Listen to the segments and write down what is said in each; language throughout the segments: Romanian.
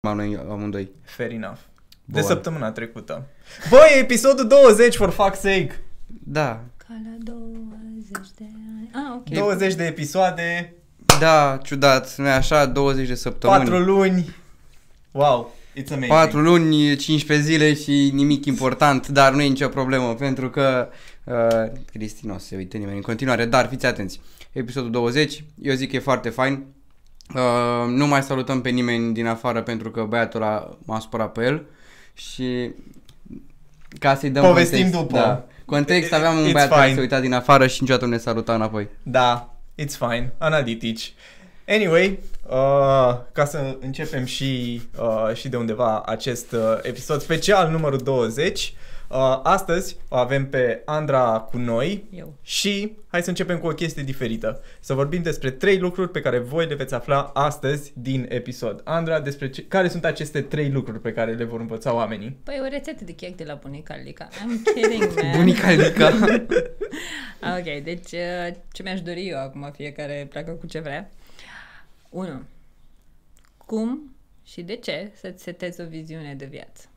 noi amândoi. Fair enough. De Bun. săptămâna trecută. Băi, episodul 20, for fuck's sake! Da. Ca la 20 de ani. Ah, ok. 20 de episoade, Da, ciudat, nu așa, 20 de săptămâni. 4 luni. Wow, it's amazing. 4 luni, 15 zile și nimic important, dar nu e nicio problemă, pentru că uh, Cristi nu o să se uite nimeni în continuare, dar fiți atenți. Episodul 20, eu zic că e foarte fain. Uh, nu mai salutăm pe nimeni din afară pentru că băiatul ăla m-a supărat pe el și ca să-i dăm Povestim context, după. Da. Context, aveam un It's băiat care fine. se uita din afară și niciodată nu ne saluta înapoi. Da, it's fine, analitici. Anyway, uh, ca să începem și, uh, și de undeva acest uh, episod special numărul 20, uh, astăzi o avem pe Andra cu noi Eu. și hai să începem cu o chestie diferită. Să vorbim despre trei lucruri pe care voi le veți afla astăzi din episod. Andra, despre ce, care sunt aceste trei lucruri pe care le vor învăța oamenii? Păi o rețetă de chec de la bunica Lica. I'm kidding, man. Bunica Lica. ok, deci uh, ce mi-aș dori eu acum, fiecare pleacă cu ce vrea. 1. Cum și de ce să-ți setezi o viziune de viață?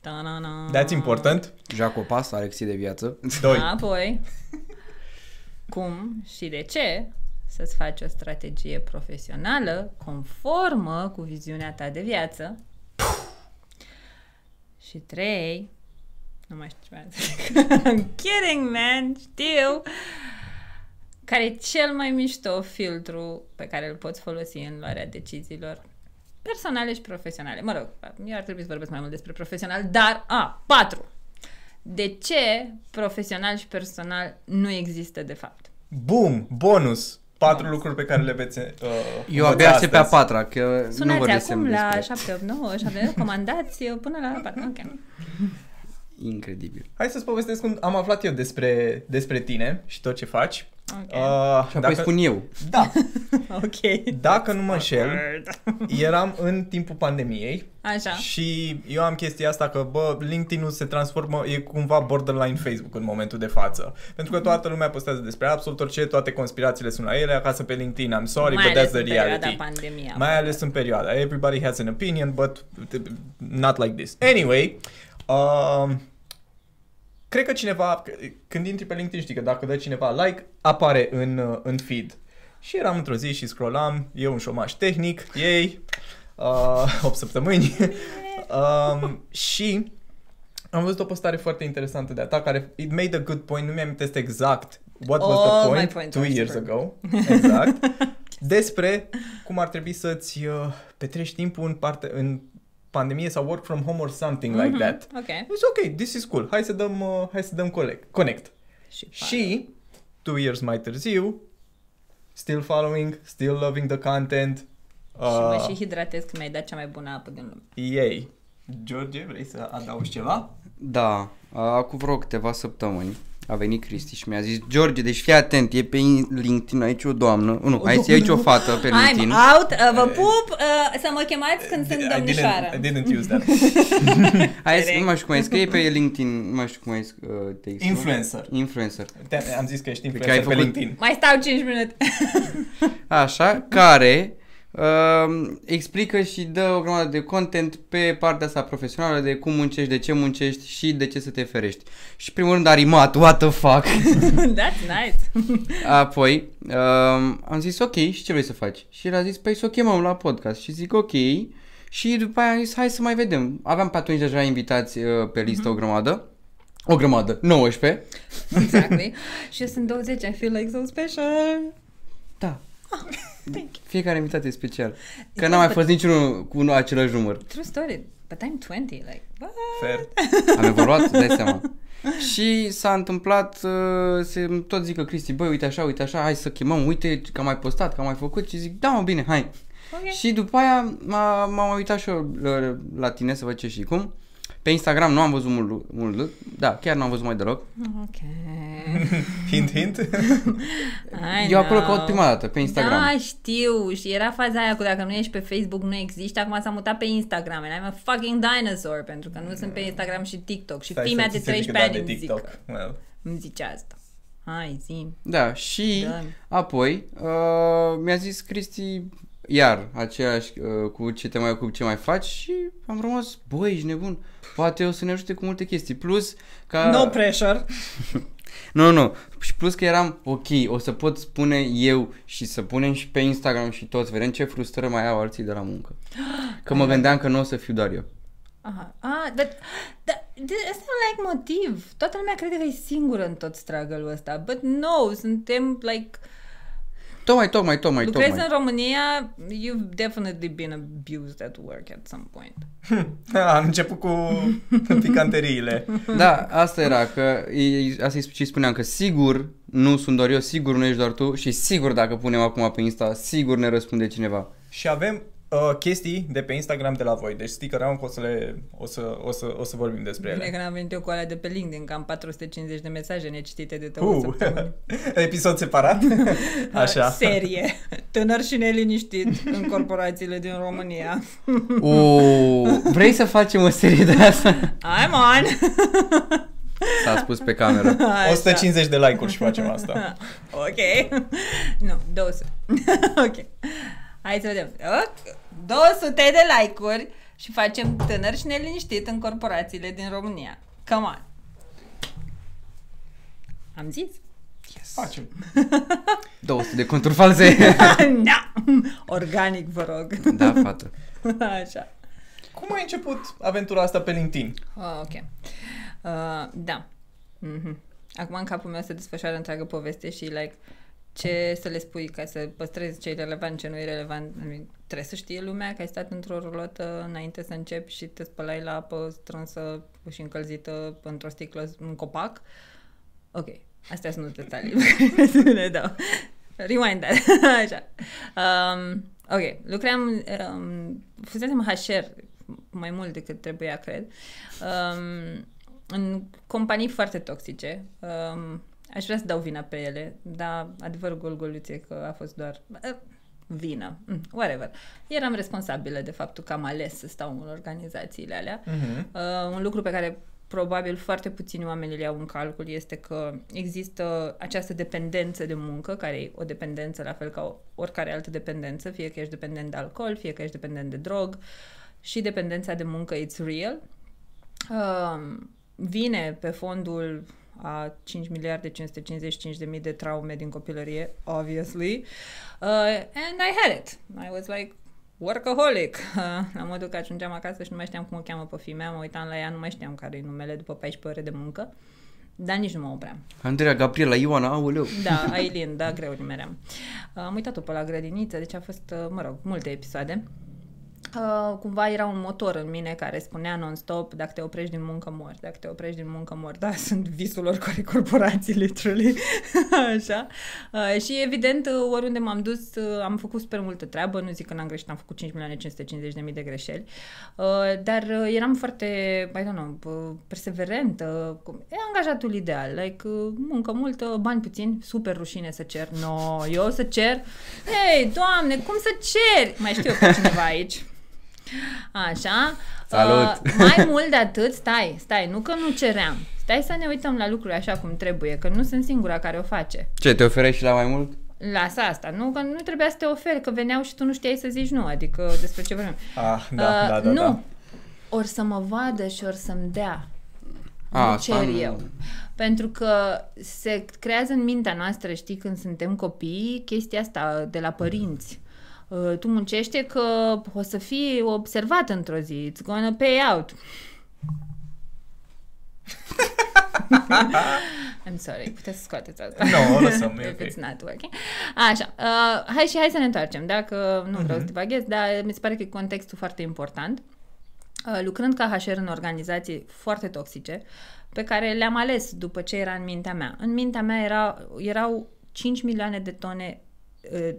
Ta-na-na. That's important. Jacopas, Alexii de viață. Doi. Apoi, cum și de ce să-ți faci o strategie profesională conformă cu viziunea ta de viață. Și trei, nu mai știu ce mai zic. I'm kidding, man, știu. Care e cel mai mișto filtru pe care îl poți folosi în luarea deciziilor personale și profesionale. Mă rog, eu ar trebui să vorbesc mai mult despre profesional, dar, a, patru. De ce profesional și personal nu există de fapt? Boom, bonus. Patru lucruri pe care le veți uh, Eu învăța abia aștept pe a astăzi. patra, că nu Sunați vorbesem acum la despre... 789 și avem comandați până la 4. Ok. Incredibil. Hai să-ți povestesc cum am aflat eu despre, despre tine și tot ce faci. Ok. Uh, Și apoi spun eu. Da, ok. dacă nu mă înșel, eram în timpul pandemiei Așa. și eu am chestia asta că, bă, LinkedIn-ul se transformă, e cumva borderline Facebook în momentul de față. Pentru că toată lumea postează despre absolut orice, toate conspirațiile sunt la ele, acasă pe LinkedIn, I'm sorry, mai but ales that's the în perioada reality. pandemiei. Mai ales în perioada. Everybody has an opinion, but not like this. Anyway, um, cred că cineva, când intri pe LinkedIn, știi că dacă dă cineva like, apare în, uh, în feed. Și eram într-o zi și scrollam, eu un șomaș tehnic, ei, uh, 8 săptămâni. um, și am văzut o postare foarte interesantă de a ta care it made a good point, nu mi-am exact what was Oh, the my point, points two are years superb. ago. Exact. despre cum ar trebui să-ți uh, petreci timpul în, parte, în pandemie sau work from home or something like that. Ok. It's ok, this is cool. Hai să dăm, uh, hai să dăm collect, connect. Și, Și, two years mai târziu, still following, still loving the content. și mă Uh, și hidratez că mi-ai dat cea mai bună apă din lume. Yay. George, vrei să adaugi ceva? Da, acum vreo câteva săptămâni a venit Cristi și mi-a zis George, deci fii atent, e pe LinkedIn aici o doamnă, nu, aici e aici o fată pe LinkedIn. I'm out, uh, vă pup, uh, să mă chemați când sunt I domnișoară. didn't, I didn't use that. Hai să, Direct. nu mai știu cum ai scrie pe LinkedIn, nu mai știu cum ai uh, textul. Influencer. Influencer. Te- Am zis că ești ai influencer pe făcut- LinkedIn. Mai stau 5 minute. Așa, care uh, explică și dă o grămadă de content pe partea asta profesională de cum muncești, de ce muncești și de ce să te ferești. Și primul rând a rimat, what the fuck. That's nice. Apoi uh, am zis ok, și ce vrei să faci? Și el a zis, păi să o chemăm la podcast. Și zic ok. Și după aia am zis, hai să mai vedem. Aveam pe atunci deja invitați uh, pe listă o grămadă. O grămadă, 19. Exactly. și eu sunt 20, I feel like so special. Da. Thank you. Fiecare invitat e special. Că n-a mai fost niciunul cu unul același număr. True story. But I'm 20, like, what? Fair. Am evoluat, îți dai seama. Și s-a întâmplat uh, să tot zică Cristi, băi, uite așa, uite așa, hai să chemăm, uite că am mai postat, că am mai făcut și zic, da, mă, bine, hai. Ok. Și după aia m-a, m-am uitat și eu la, la tine să văd ce și cum. Pe Instagram nu am văzut mult, mult lucru. da, chiar nu am văzut mai deloc. Ok. Hint, hint. I Eu acolo know. caut prima dată, pe Instagram. Da, știu. Și era faza aia cu dacă nu ești pe Facebook, nu existi. Acum s-a mutat pe Instagram. And I'm a fucking dinosaur. Pentru că nu sunt pe Instagram și TikTok. Și Stai fimea să de ți se zică 13 ani da îmi de TikTok. zică. Well, Îmi zice asta. Hai, zi. Da, și Da. apoi uh, mi-a zis Cristi, iar aceeași uh, cu ce te mai ocupi, ce mai faci și am rămas, băi, ești nebun, poate o să ne ajute cu multe chestii. Plus, ca... No pressure. Nu, nu. Și plus că eram, ok, o să pot spune eu și să punem și pe Instagram și toți, vedem ce frustrări mai au alții de la muncă. Că mă gândeam că nu o să fiu doar eu. Aha. Ah, dar, dar de- asta e un like motiv. Toată lumea crede că e singură în tot struggle-ul ăsta. But no, suntem like... Tocmai, tocmai, tocmai, Lucrezi tocmai. în România, you've definitely been abused at work at some point. A, am început cu picanteriile. Da, asta era, că e, asta și spuneam, că sigur nu sunt doar eu, sigur nu ești doar tu și sigur dacă punem acum pe Insta, sigur ne răspunde cineva. Și avem uh, chestii de pe Instagram de la voi. Deci stick around că o să, le, o să, o să, o să vorbim despre Bine ele. că n-am venit eu cu alea de pe LinkedIn, că am 450 de mesaje necitite de două Uh, săptămâni. episod separat? Așa. Serie. Tânăr și neliniștit în corporațiile din România. O, vrei să facem o serie de asta? I'm on! S-a spus pe cameră. Așa. 150 de like-uri și facem asta. ok. Nu, 200. ok. Hai să vedem. Ok. 200 de like-uri și facem tânăr și neliniștit în corporațiile din România. Come on. Am zis? Facem. 200 de conturi false. da! Organic, vă rog. da, fată. Așa. Cum ai început aventura asta pe LinkedIn? Oh, ok. Uh, da. Mm-hmm. Acum în capul meu se desfășoară întreagă poveste și like ce să le spui ca să păstrezi ce e relevant, ce nu e relevant. I mean, trebuie să știe lumea că ai stat într-o rulotă înainte să începi și te spălai la apă strânsă și încălzită într-o sticlă în copac. Ok, astea sunt detalii pe care să le dau. Rewind that. Așa. Um, ok, lucram, um, fusesem HR mai mult decât trebuia, cred, um, în companii foarte toxice. Um, aș vrea să dau vina pe ele, dar adevărul golgoluțe că a fost doar uh, vină, mm, whatever. Eram responsabilă de faptul că am ales să stau în organizațiile alea. Mhm. Uh, un lucru pe care probabil foarte puțini oameni îl iau în calcul este că există această dependență de muncă, care e o dependență la fel ca o- oricare altă dependență, fie că ești dependent de alcool, fie că ești dependent de drog și dependența de muncă it's real. Uh, vine pe fondul a 5 miliarde 555 de mii de traume din copilărie, obviously. Uh, and I had it. I was like, workaholic. Uh, la modul că ajungeam acasă și nu mai știam cum o cheamă pe fimea, mă uitam la ea, nu mai știam care e numele după 14 ore de muncă, dar nici nu mă opream. Andreea, Gabriela, Ioana, aoleu. Da, Aileen, da, greu nimeream. Uh, Am uitat-o pe la grădiniță, deci a fost, uh, mă rog, multe episoade. Uh, cumva era un motor în mine care spunea non-stop, dacă te oprești din muncă, mori, dacă te oprești din muncă, mori. Da, sunt visul oricărei corporații, literally. Așa. Uh, și evident, uh, oriunde m-am dus, uh, am făcut super multă treabă, nu zic că n-am greșit, am făcut 5 milioane 550 de mii de greșeli, uh, dar uh, eram foarte, I don't know, uh, perseverentă, cum- e angajatul ideal, like, uh, muncă multă, bani puțini, super rușine să cer, no, eu o să cer, hei, doamne, cum să ceri? Mai știu eu pe cineva aici. Așa. Salut! Uh, mai mult de atât, stai, stai, nu că nu ceream. Stai să ne uităm la lucruri așa cum trebuie, că nu sunt singura care o face. Ce, te oferai și la mai mult? Lasă asta, nu că nu trebuia să te oferi, că veneau și tu nu știai să zici nu, adică despre ce vorbim. Ah, da, Uh, da, da, nu, da. ori să mă vadă și ori să-mi dea. A, nu asta cer nu. eu. Pentru că se creează în mintea noastră, știi, când suntem copii, chestia asta de la părinți. Uh, Tu muncește că o să fii observat într-o zi. It's gonna pay out. I'm sorry, puteți să scoateți asta. Nu, o lăsăm, e If ok. it's not working. Așa, uh, hai și hai să ne întoarcem, dacă nu vreau Mhm. să divaghez, dar mi se pare că e contextul foarte important. Uh, lucrând ca HR în organizații foarte toxice, pe care le-am ales după ce era în mintea mea. În mintea mea era, erau 5 milioane de tone uh,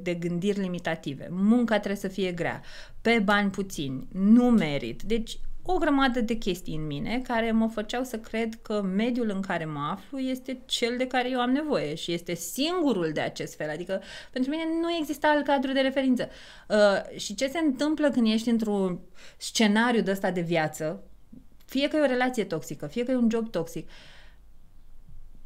de gândiri limitative. Munca trebuie să fie grea, pe bani puțini, nu merit. Deci o grămadă de chestii în mine care mă făceau să cred că mediul în care mă aflu este cel de care eu am nevoie și este singurul de acest fel. Adică pentru mine nu exista alt cadru de referință. Uh, și ce se întâmplă când ești într-un scenariu de ăsta de viață, fie că e o relație toxică, fie că e un job toxic,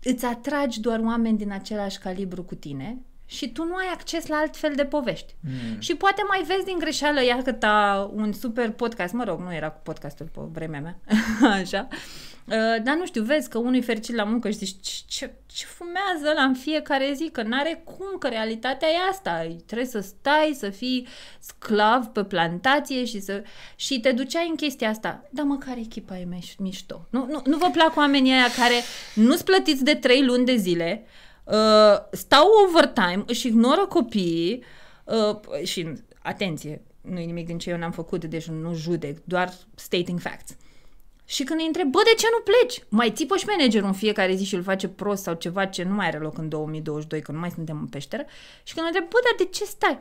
îți atragi doar oameni din același calibru cu tine și tu nu ai acces la alt fel de povești. Mm. Și poate mai vezi din greșeală, iar că ta un super podcast, mă rog, nu era cu podcastul pe vremea mea, așa, Uh, dar nu știu, vezi că unul e fericit la muncă și zici ce, ce, ce fumează la în fiecare zi, că n-are cum, că realitatea e asta, trebuie să stai, să fii sclav pe plantație și să... Și te duceai în chestia asta. Dar măcar echipa e miș- mișto. Nu, nu, nu vă plac oamenii aia care nu-ți plătiți de trei luni de zile, uh, stau overtime, își ignoră copiii uh, și, atenție, nu e nimic din ce eu n-am făcut, deci nu judec, doar stating facts. Și când îi întreb, bă, de ce nu pleci? Mai țipă și managerul în fiecare zi și îl face prost sau ceva ce nu mai are loc în 2022, că nu mai suntem în peșteră. Și când îi întreb, bă, dar de ce stai?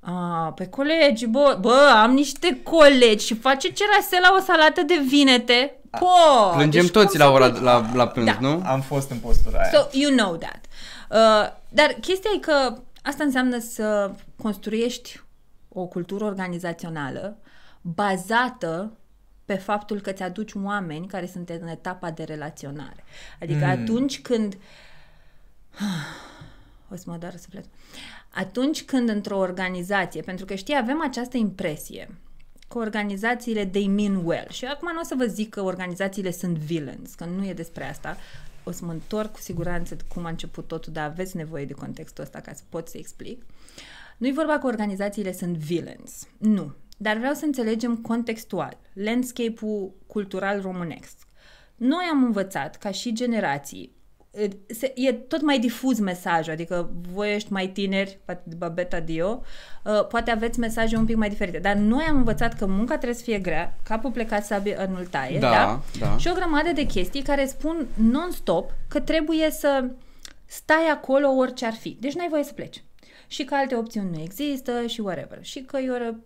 A, pe colegi, bă, bă, am niște colegi și face cerase la o salată de vinete. Po, Plângem deci toți cum la să ora plâng? la, la plâns, Da. nu? Am fost în postura aia. So, you know that. Uh, dar chestia e că asta înseamnă să construiești o cultură organizațională bazată pe faptul că ți-aduci oameni care sunt în etapa de relaționare. Adică Mm. atunci când... O să mă doară sufletul. Atunci când într-o organizație, pentru că știi, avem această impresie că organizațiile they mean well. Și acum nu o să vă zic că organizațiile sunt villains, că nu e despre asta. O să mă întorc cu siguranță de cum a început totul, dar aveți nevoie de contextul ăsta ca să pot să explic. Nu e vorba că organizațiile sunt villains. Nu. Dar vreau să înțelegem contextual, landscape-ul cultural românesc. Noi am învățat, ca și generații, e- se- e tot mai difuz mesajul, adică voi ești mai tineri, poate de Babeta Dio, uh, poate aveți mesaje un pic mai diferite, dar noi am învățat că munca trebuie să fie grea, capul plecat sabie în taie, Da, da? da. Și o grămadă de chestii care spun non-stop că trebuie să stai acolo orice ar fi. Deci n-ai voie să pleci. Și că alte opțiuni nu există și whatever. Și că you're a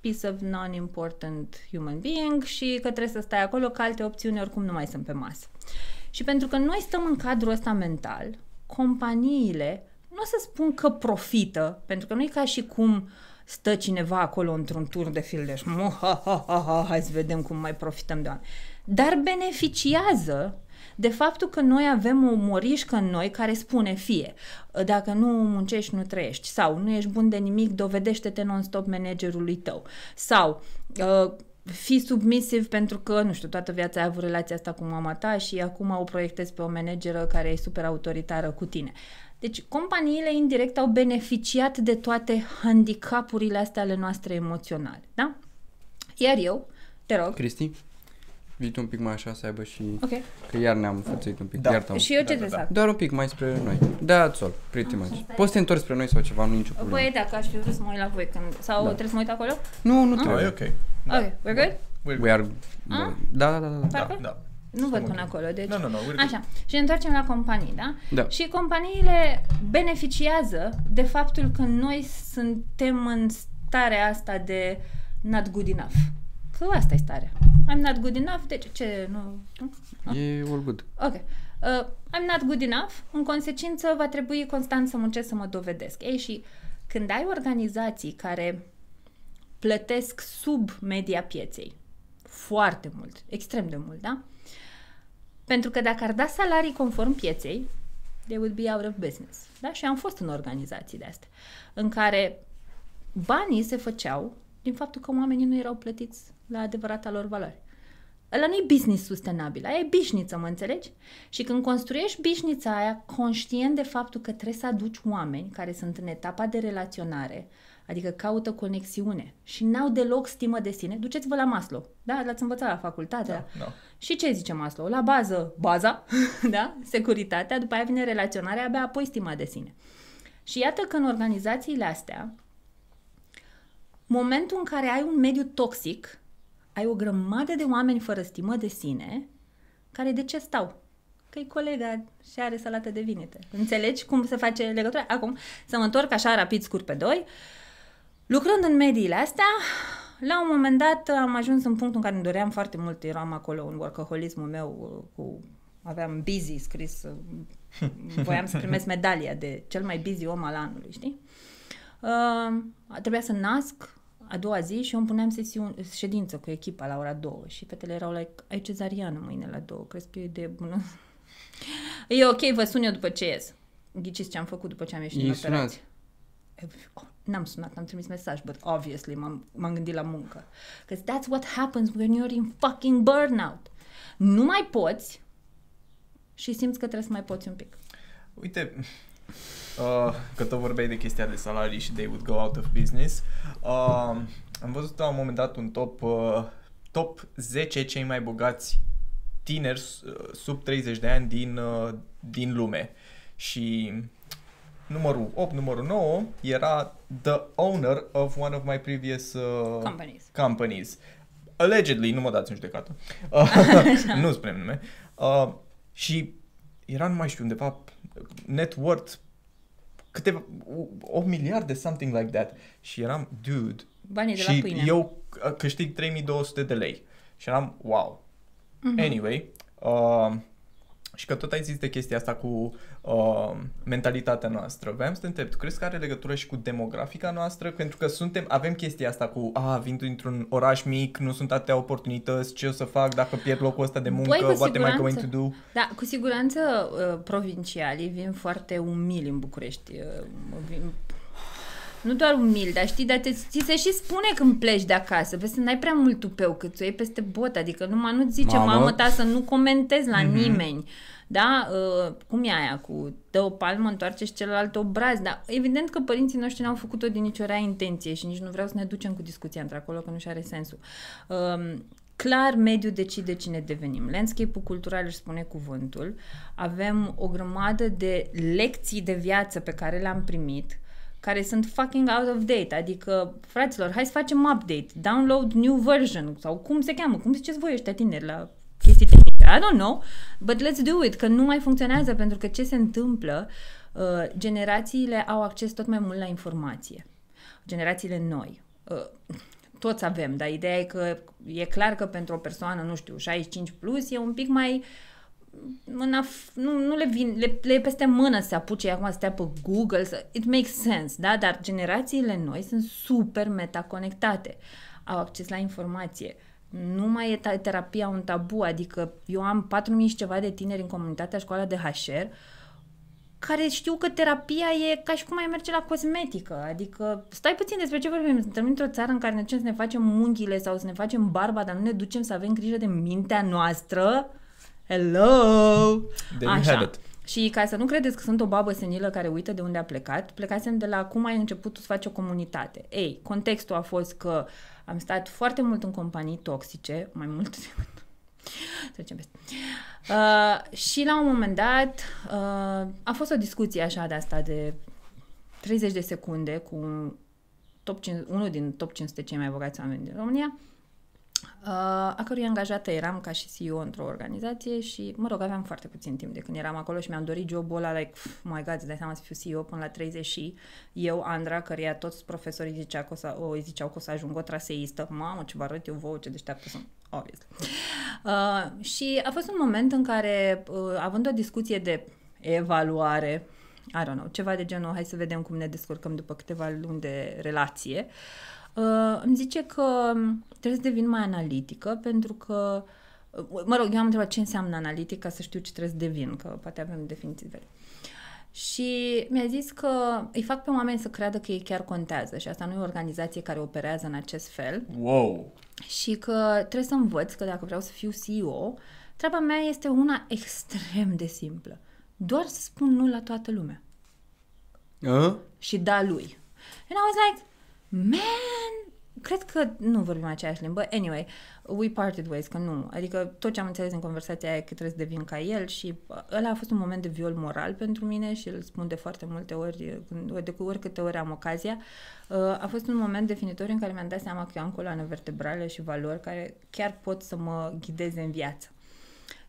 piece of non-important human being și că trebuie să stai acolo, că alte opțiuni oricum nu mai sunt pe masă. Și pentru că noi stăm în cadrul ăsta mental, companiile, nu o să spun că profită, pentru că nu e ca și cum stă cineva acolo într-un tur de fildeș, "Mu, ha, ha, ha, ha, hai să vedem cum mai profităm de oameni. Dar beneficiază de faptul că noi avem o morișcă în noi care spune fie, dacă nu muncești, nu trăiești, sau nu ești bun de nimic, dovedește-te non-stop managerului tău, sau uh, fii submisiv pentru că, nu știu, toată viața ai avut relația asta cu mama ta și acum o proiectezi pe o manageră care e super autoritară cu tine. Deci, companiile indirect au beneficiat de toate handicapurile astea ale noastre emoționale, da? Iar eu, te rog, Cristi? Vii tu un pic mai așa să aibă și... ok, Că iar ne-am fățuit un pic, Da. iartă și eu ce Da, da, trebuie să da. fac? Doar un pic mai spre noi. Da, sol, pretty much. Poți să te întorci spre noi sau ceva, nu e nicio problemă. Băi, dacă aș fi vrut să mă uit la voi când... Sau Da. trebuie să mă uit acolo? Nu, nu Da, trebuie. e ok. Ok, we're good? We're We are... Ah? Da, da, da, da. Da, Parcă? da. Nu văd ok. până acolo, deci... Nu, nu, nu, we're good. Așa, și ne întoarcem la companii, da? Da. Și companiile beneficiază de faptul că noi suntem în starea asta de not good enough. Că asta e starea. I'm not good enough, deci ce, nu... nu? E all good. Ok. Uh, I'm not good enough, în consecință va trebui constant să muncesc să mă dovedesc. Ei, și când ai organizații care plătesc sub media pieței, foarte mult, extrem de mult, da? Pentru că dacă ar da salarii conform pieței, they would be out of business. Da? Și am fost în organizații de astea, în care banii se făceau din faptul că oamenii nu erau plătiți la adevărata lor valoare. Ăla nu e business sustenabil, aia e bișniță, mă înțelegi? Și când construiești bișnița aia, conștient de faptul că trebuie să aduci oameni care sunt în etapa de relaționare, adică caută conexiune și n-au deloc stimă de sine, duceți-vă la Maslow, da? L-ați învățat la facultate, da? Da. Și ce zice Maslow? La bază, baza, da? Securitatea, după aia vine relaționarea, abia apoi stima de sine. Și iată că în organizațiile astea, momentul în care ai un mediu toxic, ai o grămadă de oameni fără stimă de sine, care de ce stau? Că e colega și are salată de vinete. Înțelegi cum se face legătura? Acum, să mă întorc așa rapid, scurt pe doi. Lucrând în mediile astea, la un moment dat am ajuns în punctul în care îmi doream foarte mult, eram acolo în workaholismul meu uh, cu aveam busy scris, uh, voiam să primesc medalia de cel mai busy om al anului, știi? Uh, trebuia să nasc a doua zi și eu îmi puneam sesiune, ședință cu echipa la ora două și fetele erau like, ai cezariană mâine la două, crezi că e o idee bună? e ok, vă sun eu după ce ies. ghiciți ce am făcut după ce am ieșit I-ai din sunat? operație. Oh, N-am sunat, am trimis mesaj, but obviously m-am, m-am gândit la muncă. Because that's what happens when you're in fucking burnout. Nu mai poți și simți că trebuie să mai poți un pic. Uite, uh, că tot vorbeai de chestia de salarii și they would go out of business. Uh, am văzut la un moment dat un top, uh, top 10 cei mai bogați tineri uh, sub 30 de ani din, uh, din lume. Și numărul 8, numărul 9 era the owner of one of my previous uh, Companies. companies. Allegedly, nu mă dați în judecată. Uh, nu spunem nume. Uh, și era, nu mai știu, undeva net worth câteva, o, o miliarde, something like that. Și eram, dude, Banii de la și pâine. eu uh, câștig 3200 de lei. Și eram, wow. Mhm. Anyway, uh, și că tot ai zis de chestia asta cu uh, mentalitatea noastră. Vreau să te întreb, tu crezi că are legătură și cu demografica noastră? Pentru că suntem, avem chestia asta cu, a, vin dintr-un oraș mic, nu sunt atâtea oportunitități, ce o să fac dacă pierd locul ăsta de muncă, Băi, cu what am I going to siguranță. do? Da, cu siguranță uh, provincialii vin foarte umili în București. Uh, vin, nu doar umili, dar știi, dar te, ți se și spune când pleci de acasă. Vezi să n-ai prea mult tupeu, că ți-o iei peste bot. Adică numai nu zice Mamă. mamă ta să nu comentezi la nimeni. Da? Uh, cum e aia cu dă o palmă, întoarce și celălalt obraz. Dar evident că părinții noștri n-au făcut-o din nicio rea intenție și nici nu vreau să ne ducem cu discuția între acolo, că nu și are sensul. Um, clar, mediul decide cine devenim. Landscape-ul cultural își spune cuvântul. Avem o grămadă de lecții de viață pe care le-am primit care sunt fucking out of date, adică, fraților, hai să facem update, download new version, sau cum se cheamă, cum ziceți voi ăștia tineri la chestii tehnice, I don't know, but let's do it, că nu mai funcționează, pentru că ce se întâmplă, uh, generațiile au acces tot mai mult la informație, generațiile noi. Uh, toți avem, dar ideea e că e clar că pentru o persoană, nu știu, 65 plus, e un pic mai în af- nu, nu le vin, le, le e peste mână să se apuce acum să stea pe Google, să, it makes sense, da? Dar generațiile noi sunt super metaconectate, au acces la informație. Nu mai e ta- terapia un tabu, adică eu am 4000 și ceva de tineri în comunitatea școala de HR care știu că terapia e ca și cum ai merge la cosmetică. Adică, stai puțin despre ce vorbim. Suntem într-o țară în care ne ducem să ne facem unghiile sau să ne facem barba, dar nu ne ducem să avem grijă de mintea noastră. Hello! There you have it. Și ca să nu credeți că sunt o babă senilă care uită de unde a plecat, plecasem de la cum ai început tu să faci o comunitate. Ei, contextul a fost că am stat foarte mult în companii toxice, mai mult decât... Trecem peste. Uh, și la un moment dat uh, a fost o discuție așa de asta de 30 de secunde cu un top 5, unul din top 500 cei mai bogați oameni din România, uh, a cărui angajată eram ca și CEO într-o organizație și, mă rog, aveam foarte puțin timp de când eram acolo și mi-am dorit jobul ăla, like, pf, my God, îți dai seama să fiu CEO până la 30 și eu, Andra, căreia toți profesorii zicea că o, să, o ziceau că o să ajung o traseistă, mamă, ce vă arăt eu vouă, ce deșteaptă sunt, obvious. Uh, și a fost un moment în care, uh, având o discuție de evaluare, I don't know, ceva de genul, hai să vedem cum ne descurcăm după câteva luni de relație, uh, îmi zice că trebuie să devin mai analitică pentru că, uh, mă rog, eu am întrebat ce înseamnă analitic ca să știu ce trebuie să devin, că poate avem definiții diferite. Și mi-a zis că îi fac pe oameni să creadă că ei chiar contează și asta nu e o organizație care operează în acest fel Wow! și că trebuie să învăț că dacă vreau să fiu CEO, treaba mea este una extrem de simplă. Doar să spun nu la toată lumea Uh? și da lui. And I was like, man, cred că nu vorbim aceeași limbă. Anyway, we parted ways, că nu. Adică tot ce am înțeles în conversația aia e că trebuie să devin ca el și ăla a fost un moment de viol moral pentru mine și îl spun de foarte multe ori, când- de cu oricâte ori am ocazia. Uh, A fost un moment definitoriu în care mi-am dat seama că eu am coloane vertebrale și valori care chiar pot să mă ghideze în viață.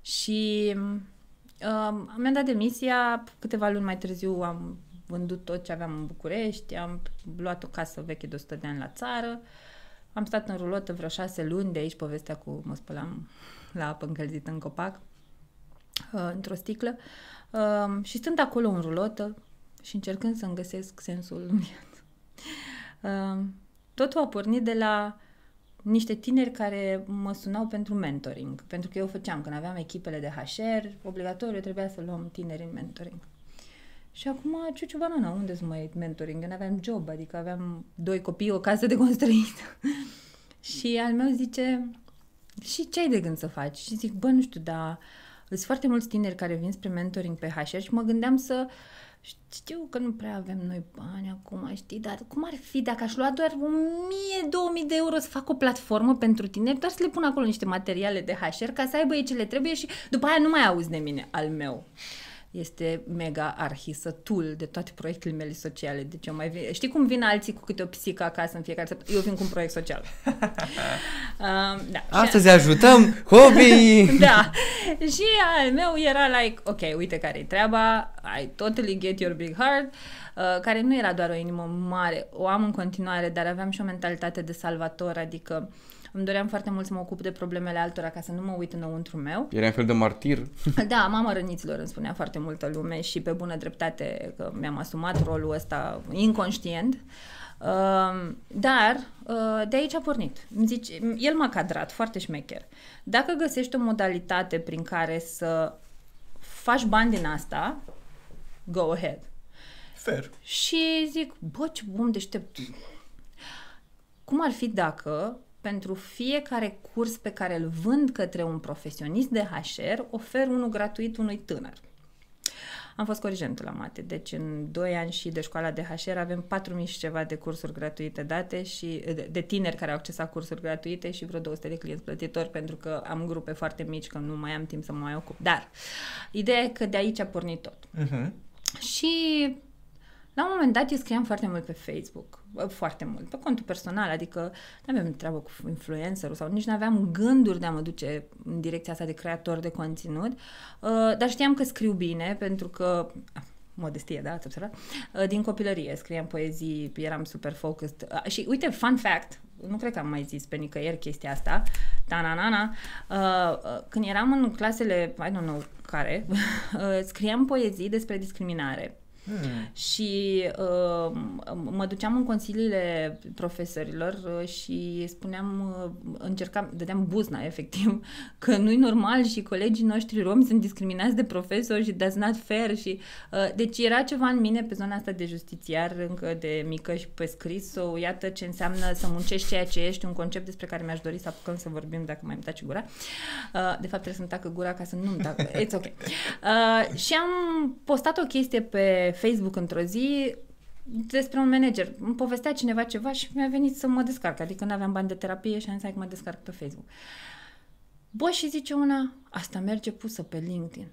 Și uh, mi-am dat demisia, câteva luni mai târziu am vândut tot ce aveam în București, am luat o casă veche de 100 de ani la țară, am stat în rulotă vreo șase luni, de aici povestea cu mă spălam la apă încălzită în copac, uh, într-o sticlă, uh, și stând acolo în rulotă și încercând să-mi găsesc sensul în viață. Uh, totul a pornit de la niște tineri care mă sunau pentru mentoring, pentru că eu făceam, când aveam echipele de HR, obligatoriu trebuia să luăm tineri în mentoring. Și acum, ciuciu banana, unde să mai mentoring? Eu n-aveam job, adică aveam doi copii, o casă de construit. și al meu zice, și ce ai de gând să faci? Și zic, bă, nu știu, dar sunt foarte mulți tineri care vin spre mentoring pe HR și mă gândeam să știu că nu prea avem noi bani acum, știi, dar cum ar fi dacă aș lua doar 1000-2000 de euro să fac o platformă pentru tineri, doar să le pun acolo niște materiale de HR ca să aibă ei ce le trebuie și după aia nu mai auzi de mine, al meu este mega arhisătul de toate proiectele mele sociale. Deci eu mai vin, știi cum vin alții cu câte o pisică acasă în fiecare săptămână? Eu vin cu un proiect social. uh, da. Astăzi ajutăm hobby! da. Și al meu era like, ok, uite care e treaba, I totally get your big heart, uh, care nu era doar o inimă mare, o am în continuare, dar aveam și o mentalitate de salvator, adică uh, îmi doream foarte mult să mă ocup de problemele altora ca să nu mă uit înăuntru meu. Era un fel de martir. Da, mama răniților îmi spunea foarte multă lume și pe bună dreptate că mi-am asumat rolul ăsta inconștient. Uh, dar uh, de aici a pornit. Îmi zice, el m-a cadrat foarte șmecher. Dacă găsești o modalitate prin care să faci bani din asta, go ahead. Fair. Și zic, bă, ce bun deștept. Cum ar fi dacă pentru fiecare curs pe care îl vând către un profesionist de HR, ofer unul gratuit unui tânăr. Am fost corigentul la mate, deci în 2 ani și de școala de HR avem 4.000 și ceva de cursuri gratuite date și de tineri care au accesat cursuri gratuite și vreo 200 de clienți plătitori pentru că am grupe foarte mici, că nu mai am timp să mă mai ocup. Dar ideea e că de aici a pornit tot. Uh-huh. Și la un moment dat eu scriam foarte mult pe Facebook, foarte mult, pe contul personal, adică nu aveam treabă cu influencerul sau nici nu aveam gânduri de a mă duce în direcția asta de creator de conținut, uh, dar știam că scriu bine pentru că ah, modestie, da, ați observat? Uh, din copilărie scriam poezii, eram super focused. Uh, și uite, fun fact, nu cred că am mai zis pe nicăieri chestia asta, ta-na-na-na, când eram în clasele, I don't know care, scriam poezii despre discriminare Hmm. Și uh, mă duceam în consiliile profesorilor uh, și spuneam, uh, încercam, dădeam buzna efectiv, că nu-i normal și colegii noștri romi sunt discriminați de profesori și that's not fair și uh, deci era ceva în mine pe zona asta de justițiar încă de mică și pe scris, so, iată ce înseamnă să muncești ceea ce ești, un concept despre care mi-aș dori să apucăm să vorbim dacă mai îmi taci gura. Uh, de fapt trebuie să-mi tacă gura ca să nu-mi tacă, it's ok. Uh, și am postat o chestie pe Facebook într-o zi despre un manager. Îmi povestea cineva ceva și mi-a venit să mă descarc. Adică nu aveam bani de terapie și am zis că mă descarc pe Facebook. Bă, și zice una, asta merge pusă pe LinkedIn.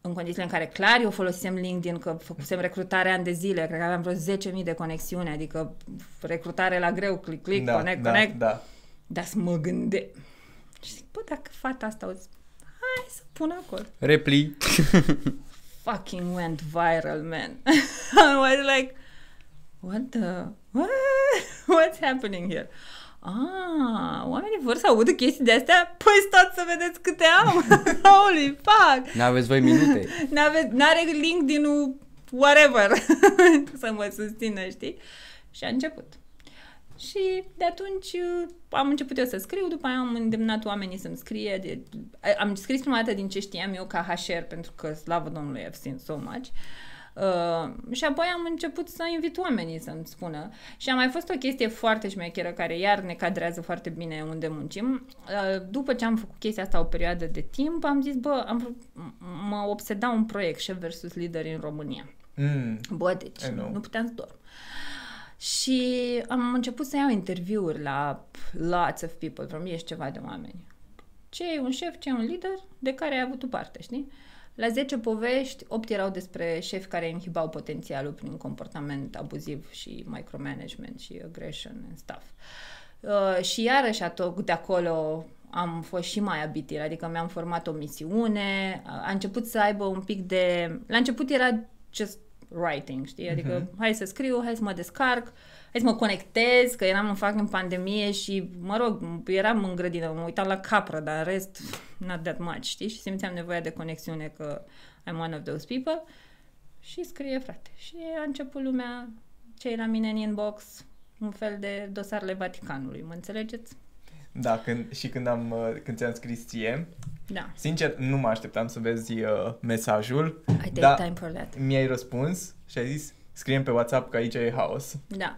În condițiile în care clar eu folosem LinkedIn, că făcusem recrutare ani de zile, cred că aveam vreo 10.000 de conexiuni, adică recrutare la greu, click, click, da, connect, da, connect. Da. Dar să mă gânde. Și zic, bă, dacă fata asta o zi, hai să pun acolo. Repli. fucking went viral, man. I was like, what the, what? What's happening here? Ah, oamenii vor să audă chestii de astea? Păi stați să vedeți câte am! Holy fuck! N-aveți voi minute. N-ave, n-are link din whatever să mă susțină, știi? Și a început. Și de atunci uh, am început eu să scriu, după aia am îndemnat oamenii să-mi scrie. De, am scris prima dată din ce știam eu ca HR, pentru că, slavă Domnului, I've seen so much. Uh, și apoi am început să invit oamenii să-mi spună. Și a mai fost o chestie foarte șmecheră care iar ne cadrează foarte bine unde muncim. Uh, după ce am făcut chestia asta o perioadă de timp, am zis, bă, am, mă obseda un proiect, șef versus lider în România. Mm. Bă, deci nu puteam să dorm. Și am început să iau interviuri la lots of people, vreo mie și ceva de oameni. Ce e un șef, ce e un lider, de care ai avut tu parte, știi? La 10 povești, 8 erau despre șefi care inhibau potențialul prin comportament abuziv și micromanagement și aggression and stuff. Uh, și iarăși atot de acolo am fost și mai abitir, adică mi-am format o misiune, a început să aibă un pic de... La început era just writing, știi? Adică uh-huh. hai să scriu, hai să mă descarc, hai să mă conectez, că eram în fac în pandemie și, mă rog, eram în grădină, mă uitam la capră, dar în rest, not that much, știi? Și simțeam nevoia de conexiune că I'm one of those people și scrie, frate. Și a început lumea, cei la mine în inbox, un fel de dosarele Vaticanului, mă înțelegeți? Da, când, și când, am, când ți-am scris ție, Da. Sincer, nu mă așteptam să vezi uh, mesajul. I take Da. time for that. Mi-ai răspuns și ai zis, scriem pe WhatsApp că aici e haos. Da.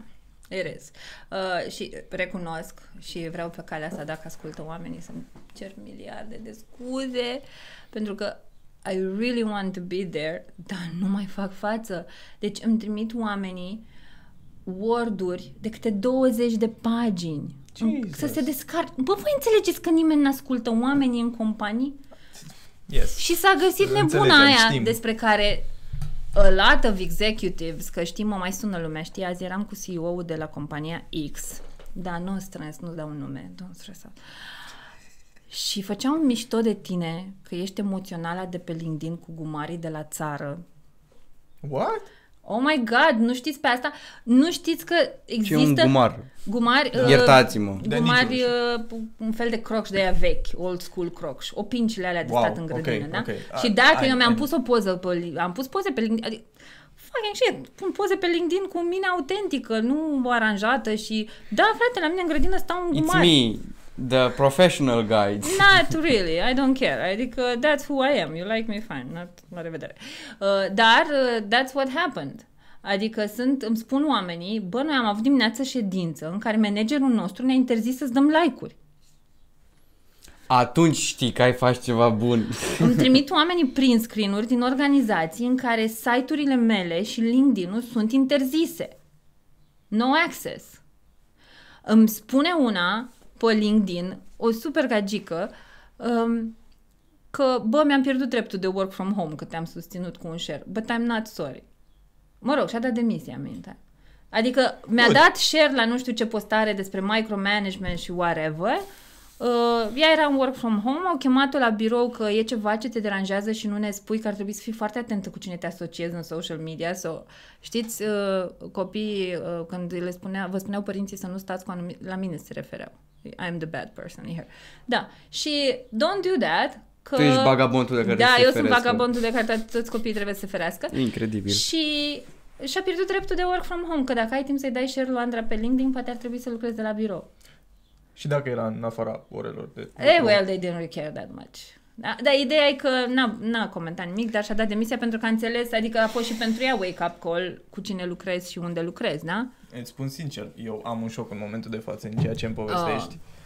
It is. Uh, și recunosc și vreau pe calea asta, dacă ascultă oamenii, să-mi cer miliarde de scuze, pentru că I really want to be there, dar nu mai fac față. Deci îmi trimit oamenii Word-uri de câte 20 de pagini. Jesus. Să se descarce. Bă, voi înțelegeți că nimeni nu ascultă oamenii în companii? Yes. Și s-a găsit nebuna Înțelegem, aia știm. despre care a lot of executives, că știm, mă mai sună lumea, știi, azi eram cu CEO-ul de la compania X, da, nu stres, nu dau un nume, nu stresa. Și făcea un mișto de tine, că ești emoțională de pe LinkedIn cu gumarii de la țară. What? Oh my god, nu știți pe asta? Nu știți că Ce există... un gumar. Gumari, uh, Iertați-mă. Da, Gumari, nici eu uh, un fel de crocs de aia vechi, old school crocs, opincile alea de Wow, stat în grădină, ok, da? ok. Și I- dacă I- eu mi-am I- pus o poză pe, li- am pus poze pe LinkedIn, adică, fucking shit, pun poze pe LinkedIn cu mine autentică, nu aranjată și, da, frate, la mine în grădină stau un It's gumar. me, the professional guide. Not really, I don't care. Adică, that's who I am. You like me, fine. Not, la revedere. Uh, dar, uh, that's what happened. Adică sunt, îmi spun oamenii, bă, noi am avut dimineață ședință în care managerul nostru ne-a interzis să-ți dăm like-uri. Atunci știi că ai faci ceva bun. Îmi trimit oamenii prin screen-uri din organizații în care site-urile mele și LinkedIn-ul sunt interzise. No access. Îmi spune una pe LinkedIn, o super gagică, um, că, bă, mi-am pierdut dreptul de work from home că te-am susținut cu un share, but I'm not sorry. Mă rog, și-a dat demisia minte. Adică mi-a Good. dat share la nu știu ce postare despre micromanagement și whatever. Uh, ea era în work from home, au chemat-o la birou că e ceva ce te deranjează și nu ne spui că ar trebui să fii foarte atentă cu cine te asociezi în social media. So, știți, uh, copiii, uh, când le spunea, vă spuneau părinții să nu stați cu anumit, la mine se refereau. I'm the bad person here. Da. Și don't do that. Că... Tu ești vagabondul de care Da, se eu sunt ferească. vagabondul de care to- toți copiii trebuie să se ferească. Incredibil. Și și-a pierdut dreptul de work from home, că dacă ai timp să-i dai share lui Andra pe LinkedIn, poate ar trebui să lucrezi de la birou. Și dacă era în afara orelor de... Eh, well, they didn't really care that much. Da, dar ideea e că n-a, n-a comentat nimic, dar și-a dat demisia pentru că a înțeles, adică a fost și pentru ea wake-up call cu cine lucrezi și unde lucrezi, da? Îți spun sincer, eu am un șoc în momentul de față în ceea ce îmi povestești. Oh.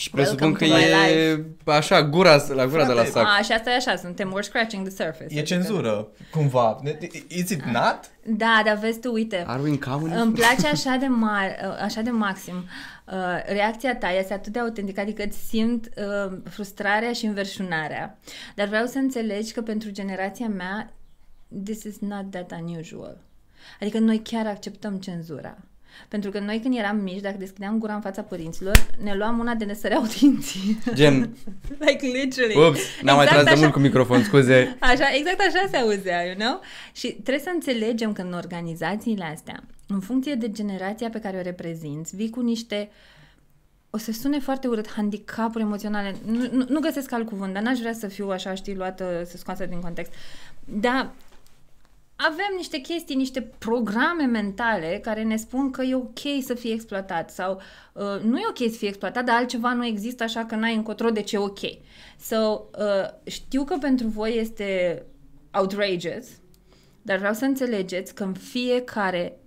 Și presupun că Welcome to my e așa, gura, la gura de la Frate, sac. A, și asta e așa, suntem we're scratching the surface. E adică- cenzură, cumva. Is it not? Da, dar vezi tu, uite, Are we in common? Îmi place așa de mare, așa de maxim. Uh, reacția ta este atât de autentică, adică îți simt uh, frustrarea și înverșunarea. Dar vreau să înțelegi că pentru generația mea, this is not that unusual. Adică noi chiar acceptăm cenzura. Pentru că noi când eram mici, dacă deschideam gura în fața părinților, ne luam una de ne săreau dinții. Gen, like literally. ups, n-am mai tras de așa. mult cu microfon, scuze. Așa, exact așa se auzea, you know? Și trebuie să înțelegem că în organizațiile astea, în funcție de generația pe care o reprezinți, vii cu niște o să sune foarte urât, handicapuri emoționale. Nu, nu, nu găsesc alt cuvânt, dar n-aș vrea să fiu așa, știi, luată, să scoasă din context. Dar avem niște chestii, niște programe mentale care ne spun că e ok să fie exploatat sau uh, nu e ok să fie exploatat, dar altceva nu există așa că n-ai încotro, deci e ok. So, uh, știu că pentru voi este outrageous, dar vreau să înțelegeți că în fiecare,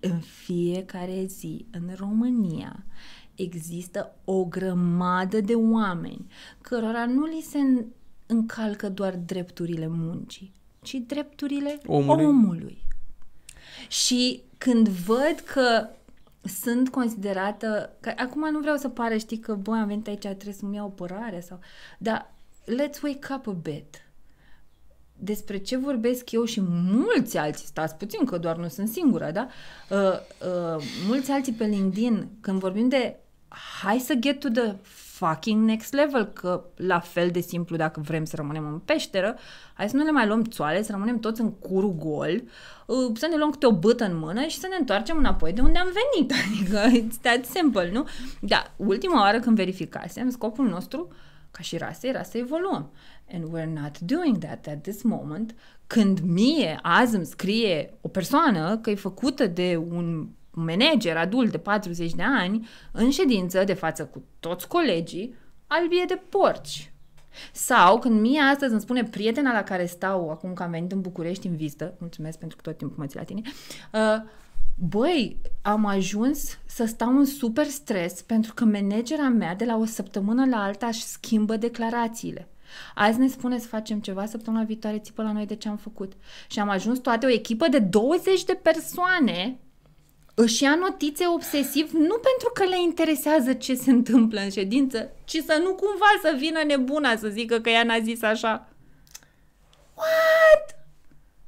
în fiecare zi în România există o grămadă de oameni cărora nu li se în- încalcă doar drepturile muncii, ci drepturile Omului. omului. Și când văd că sunt considerată, că acum nu vreau să pare, știi, că băi, am venit aici, trebuie să-mi iau apărare sau, dar let's wake up a bit. Despre ce vorbesc eu și mulți alții, stați puțin că doar nu sunt singura, da? Uh, uh, mulți alții pe LinkedIn, când vorbim de hai să get to the fucking next level, că la fel de simplu dacă vrem să rămânem în peșteră, hai să nu le mai luăm țoale, să rămânem toți în curul gol, uh, să ne luăm câte o bâtă în mână și să ne întoarcem înapoi de unde am venit. Adică, it's that simple, nu? Da, ultima oară când verificasem, scopul nostru, ca și rasă, era să evoluăm. And we're not doing that at this moment. Când mie azi îmi scrie o persoană că e făcută de un manager adult de 40 de ani în ședință de față cu toți colegii, albie de porci. Sau când mie astăzi îmi spune prietena la care stau acum că am venit în București în vizită, mulțumesc pentru că tot timpul mă ții la tine, uh, băi, am ajuns să stau în super stres pentru că managera mea de la o săptămână la alta își schimbă declarațiile. Azi ne spune să facem ceva, săptămâna viitoare țipă la noi de ce am făcut. Și am ajuns toate o echipă de 20 de persoane își ia notițe obsesiv nu pentru că le interesează ce se întâmplă în ședință, ci să nu cumva să vină nebuna să zică că ea n-a zis așa. What?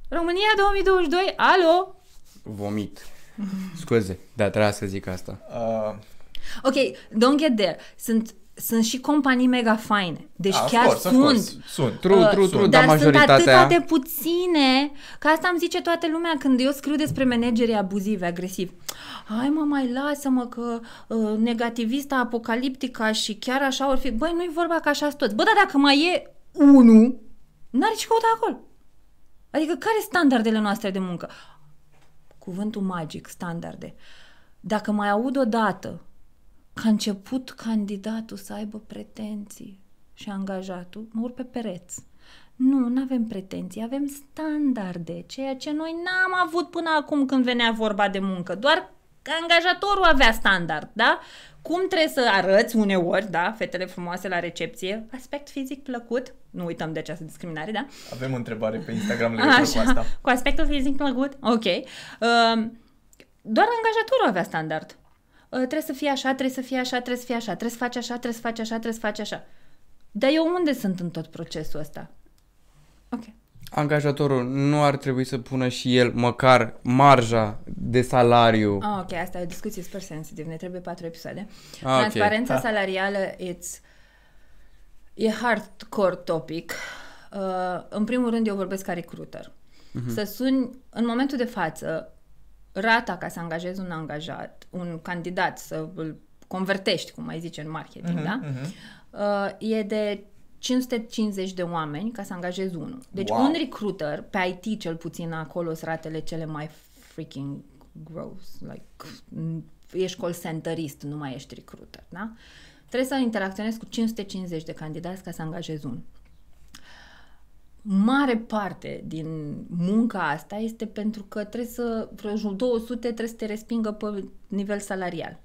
România 2022? Alo? Vomit. Scuze, da, trebuia să zic asta. Uh, Ok, don't get there. Sunt, sunt și companii mega faine. Deci ah, of chiar course, of sunt. course, sunt. True, Uh, true, true, dar dar sunt majoritatea... atâta de puține, că asta îmi zice toată lumea când eu scriu despre managerii abuzivi, agresivi. Hai mă, mai lasă-mă că uh, negativista apocaliptica și chiar așa or fi. Băi, nu-i vorba că așa sunt toți. Bă, dar dacă mai e unul, n-are ce căuta acolo. Adică care sunt standardele noastre de muncă? Cuvântul magic, standarde. Dacă mai aud odată că a început candidatul să aibă pretenții și angajatul, mă urc pe pereți. Nu, nu avem pretenții, avem standarde, ceea ce noi n-am avut până acum când venea vorba de muncă. Doar că angajatorul avea standard, da? Cum trebuie să arăți uneori, da, fetele frumoase la recepție, aspect fizic plăcut, nu uităm de această discriminare, da? Avem o întrebare pe Instagram legătură cu Așa, asta. cu aspectul fizic plăcut, ok. Uh, doar angajatorul avea standard. Uh, trebuie să fie așa, trebuie să fie așa, trebuie să fie așa, trebuie să faci așa, trebuie să faci așa, trebuie să faci așa. Dar eu unde sunt în tot procesul ăsta? Ok. Angajatorul nu ar trebui să pună și el măcar marja de salariu. Ah, ok, asta e o discuție super sensitiv, ne trebuie patru episoade. Ah, ok. Transparența Ha. salarială, it's... E hardcore topic. Uh, în primul rând, eu vorbesc ca recruiter. Mhm. Să suni, în momentul de față, rata ca să angajezi un angajat, un candidat, să îl convertești, cum mai zice în marketing, da? Mhm. Uh, e de 550 de oameni ca să angajezi unul. Deci Wow. un recruiter, pe IT cel puțin acolo sunt ratele cele mai freaking gross. Like, m, ești call centerist, nu mai ești recruiter, da? Trebuie să interacționezi cu 550 de candidați ca să angajezi unul. Mare parte din munca asta este pentru că trebuie să, vreo 200 trebuie să te respingă pe nivel salarial.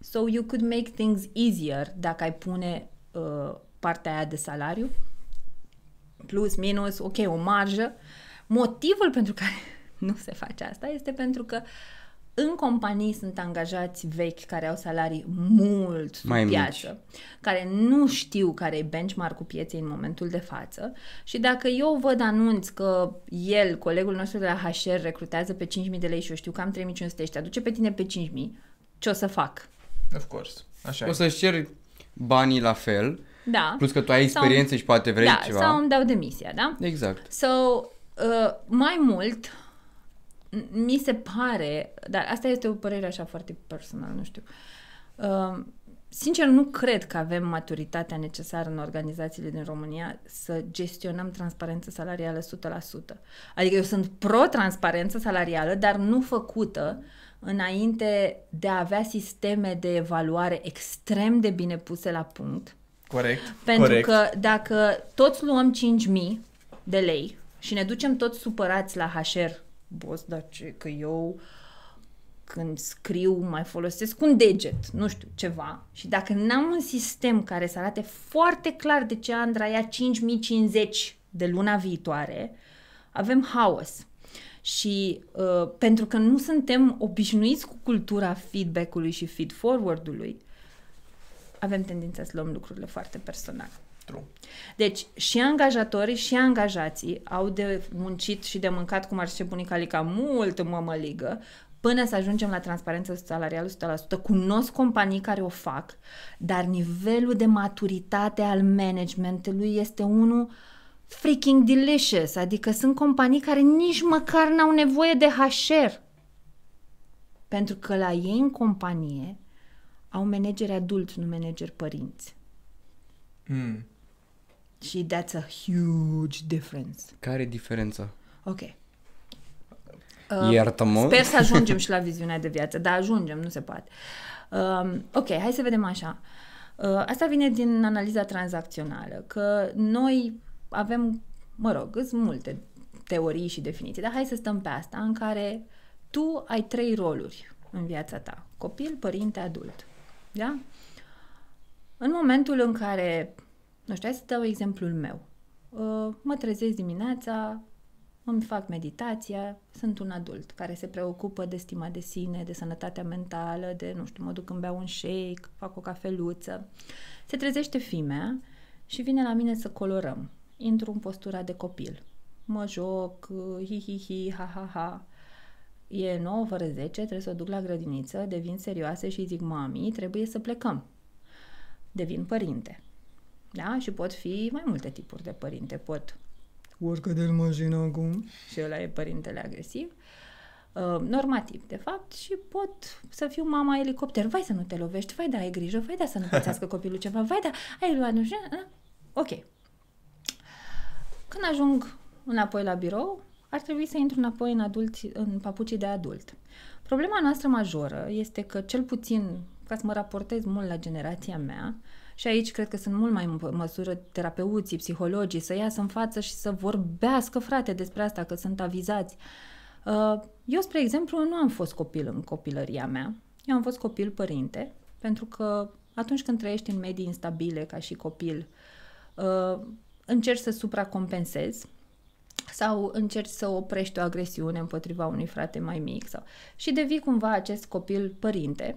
So you could make things easier dacă ai pune uh, partea aia de salariu, plus, minus, ok, o marjă. Motivul pentru care nu se face asta este pentru că în companii sunt angajați vechi care au salarii mult sub Mai mici. piață, care nu știu care e benchmark-ul pieței în momentul de față și dacă eu văd anunț că el, colegul nostru de la HR, recrutează pe 5.000 de lei și eu știu că am 3.500 și te aduce pe tine pe 5.000, ce o să fac? Of course. Așa O e. să-și ceri banii la fel, Da. plus că tu ai Sau- experiență și poate vrei da, ceva. sau îmi dau demisia, da? Exact. So, uh, mai mult, m- mi se pare, dar asta este o părere așa foarte personală, nu știu. Uh, sincer, nu cred că avem maturitatea necesară în organizațiile din România să gestionăm transparență salarială 100%. Adică eu sunt pro-transparență salarială, dar nu făcută înainte de a avea sisteme de evaluare extrem de bine puse la punct. Corect. Pentru corect. că dacă toți luăm 5.000 de lei și ne ducem toți supărați la HR, boss, dar ce, că eu când scriu mai folosesc un deget, nu știu, ceva. Și dacă n-am un sistem care să arate foarte clar de ce Andra ia 5050 de luna viitoare, avem haos. Și uh, pentru că nu suntem obișnuiți cu cultura feedback-ului și feed-forward-ului, avem tendința să luăm lucrurile foarte personal. True. Deci și angajatorii și angajații au de muncit și de mâncat, cum ar zice bunica Lica, mult mămăligă, până să ajungem la transparență salarială 100%. Cunosc companii care o fac, dar nivelul de maturitate al managementului este unul freaking delicious. Adică sunt companii care nici măcar n-au nevoie de HR. Pentru că la ei în companie au manageri adulți, nu manageri părinți. Mm. Și that's a huge difference. Care e diferența? Ok. Iartă-mă. Sper să ajungem și la viziunea de viață, dar ajungem, nu se poate. Um, ok, hai să vedem așa. Uh, Asta vine din analiza tranzacțională, că noi avem, mă rog, sunt multe teorii și definiții, dar hai să stăm pe asta, în care tu ai trei roluri în viața ta. Copil, părinte, adult. Da? În momentul în care, nu știu, hai să dau exemplul meu. Uh, Mă trezesc dimineața, îmi fac meditația, sunt un adult care se preocupă de stima de sine, de sănătatea mentală, de, nu știu, mă duc îmi beau un shake, fac o cafeluță. Se trezește fimea și vine la mine să colorăm. Intru în postura de copil. Mă joc, hi-hi-hi, ha-ha-ha. E 9 fără 10, trebuie să o duc la grădiniță, devin serioasă și zic, mami, trebuie să plecăm. Devin părinte. Da? Și pot fi mai multe tipuri de părinte. Pot urcă de mașină acum și ăla e părintele agresiv. Uh, normativ, de fapt, și pot să fiu mama elicopter. Vai să nu te lovești, vai da, ai grijă, vai da să nu pățească copilul ceva, vai da, ai luat nu știu, uh, ok. Când ajung înapoi la birou, ar trebui să intru înapoi în, adulți, în papucii de adult. Problema noastră majoră este că, cel puțin, ca să mă raportez mult la generația mea, și aici cred că sunt mult mai în măsură terapeuții, psihologii să iasă în față și să vorbească, frate, despre asta, că sunt avizați. Uh, Eu, spre exemplu, nu am fost copil în copilăria mea. Eu am fost copil părinte, pentru că atunci când trăiești în medii instabile ca și copil, uh, încerci să supracompensezi sau încerci să oprești o agresiune împotriva unui frate mai mic sau și devii cumva acest copil părinte.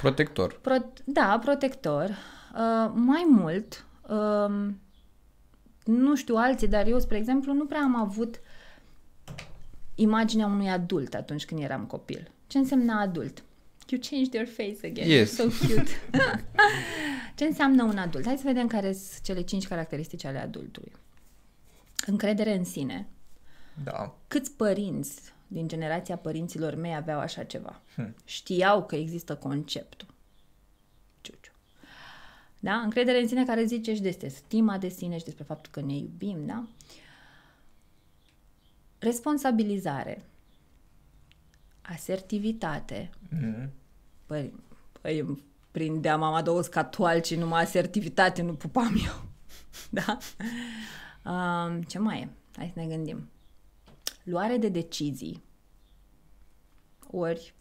Protector. Pro- da, protector. Uh, mai mult, uh, nu știu alții, dar eu, spre exemplu, nu prea am avut imaginea unui adult atunci când eram copil. Ce însemna adult? You changed your face again. Yes. So cute. Ce înseamnă un adult? Hai să vedem care sunt cele cinci caracteristici ale adultului. Încredere în sine. Da. Câți părinți din generația părinților mei aveau așa ceva? Hm. Știau că există conceptul. Ciuciu. Da? Încredere în sine care zice și despre stima de sine și despre faptul că ne iubim, da? Responsabilizare. Asertivitate. Mhm. Păi, păi îmi prindea mama două scatoal și numai asertivitate nu pupam eu. da? Um, ce mai e? Hai să ne gândim. Luare de decizii. Ori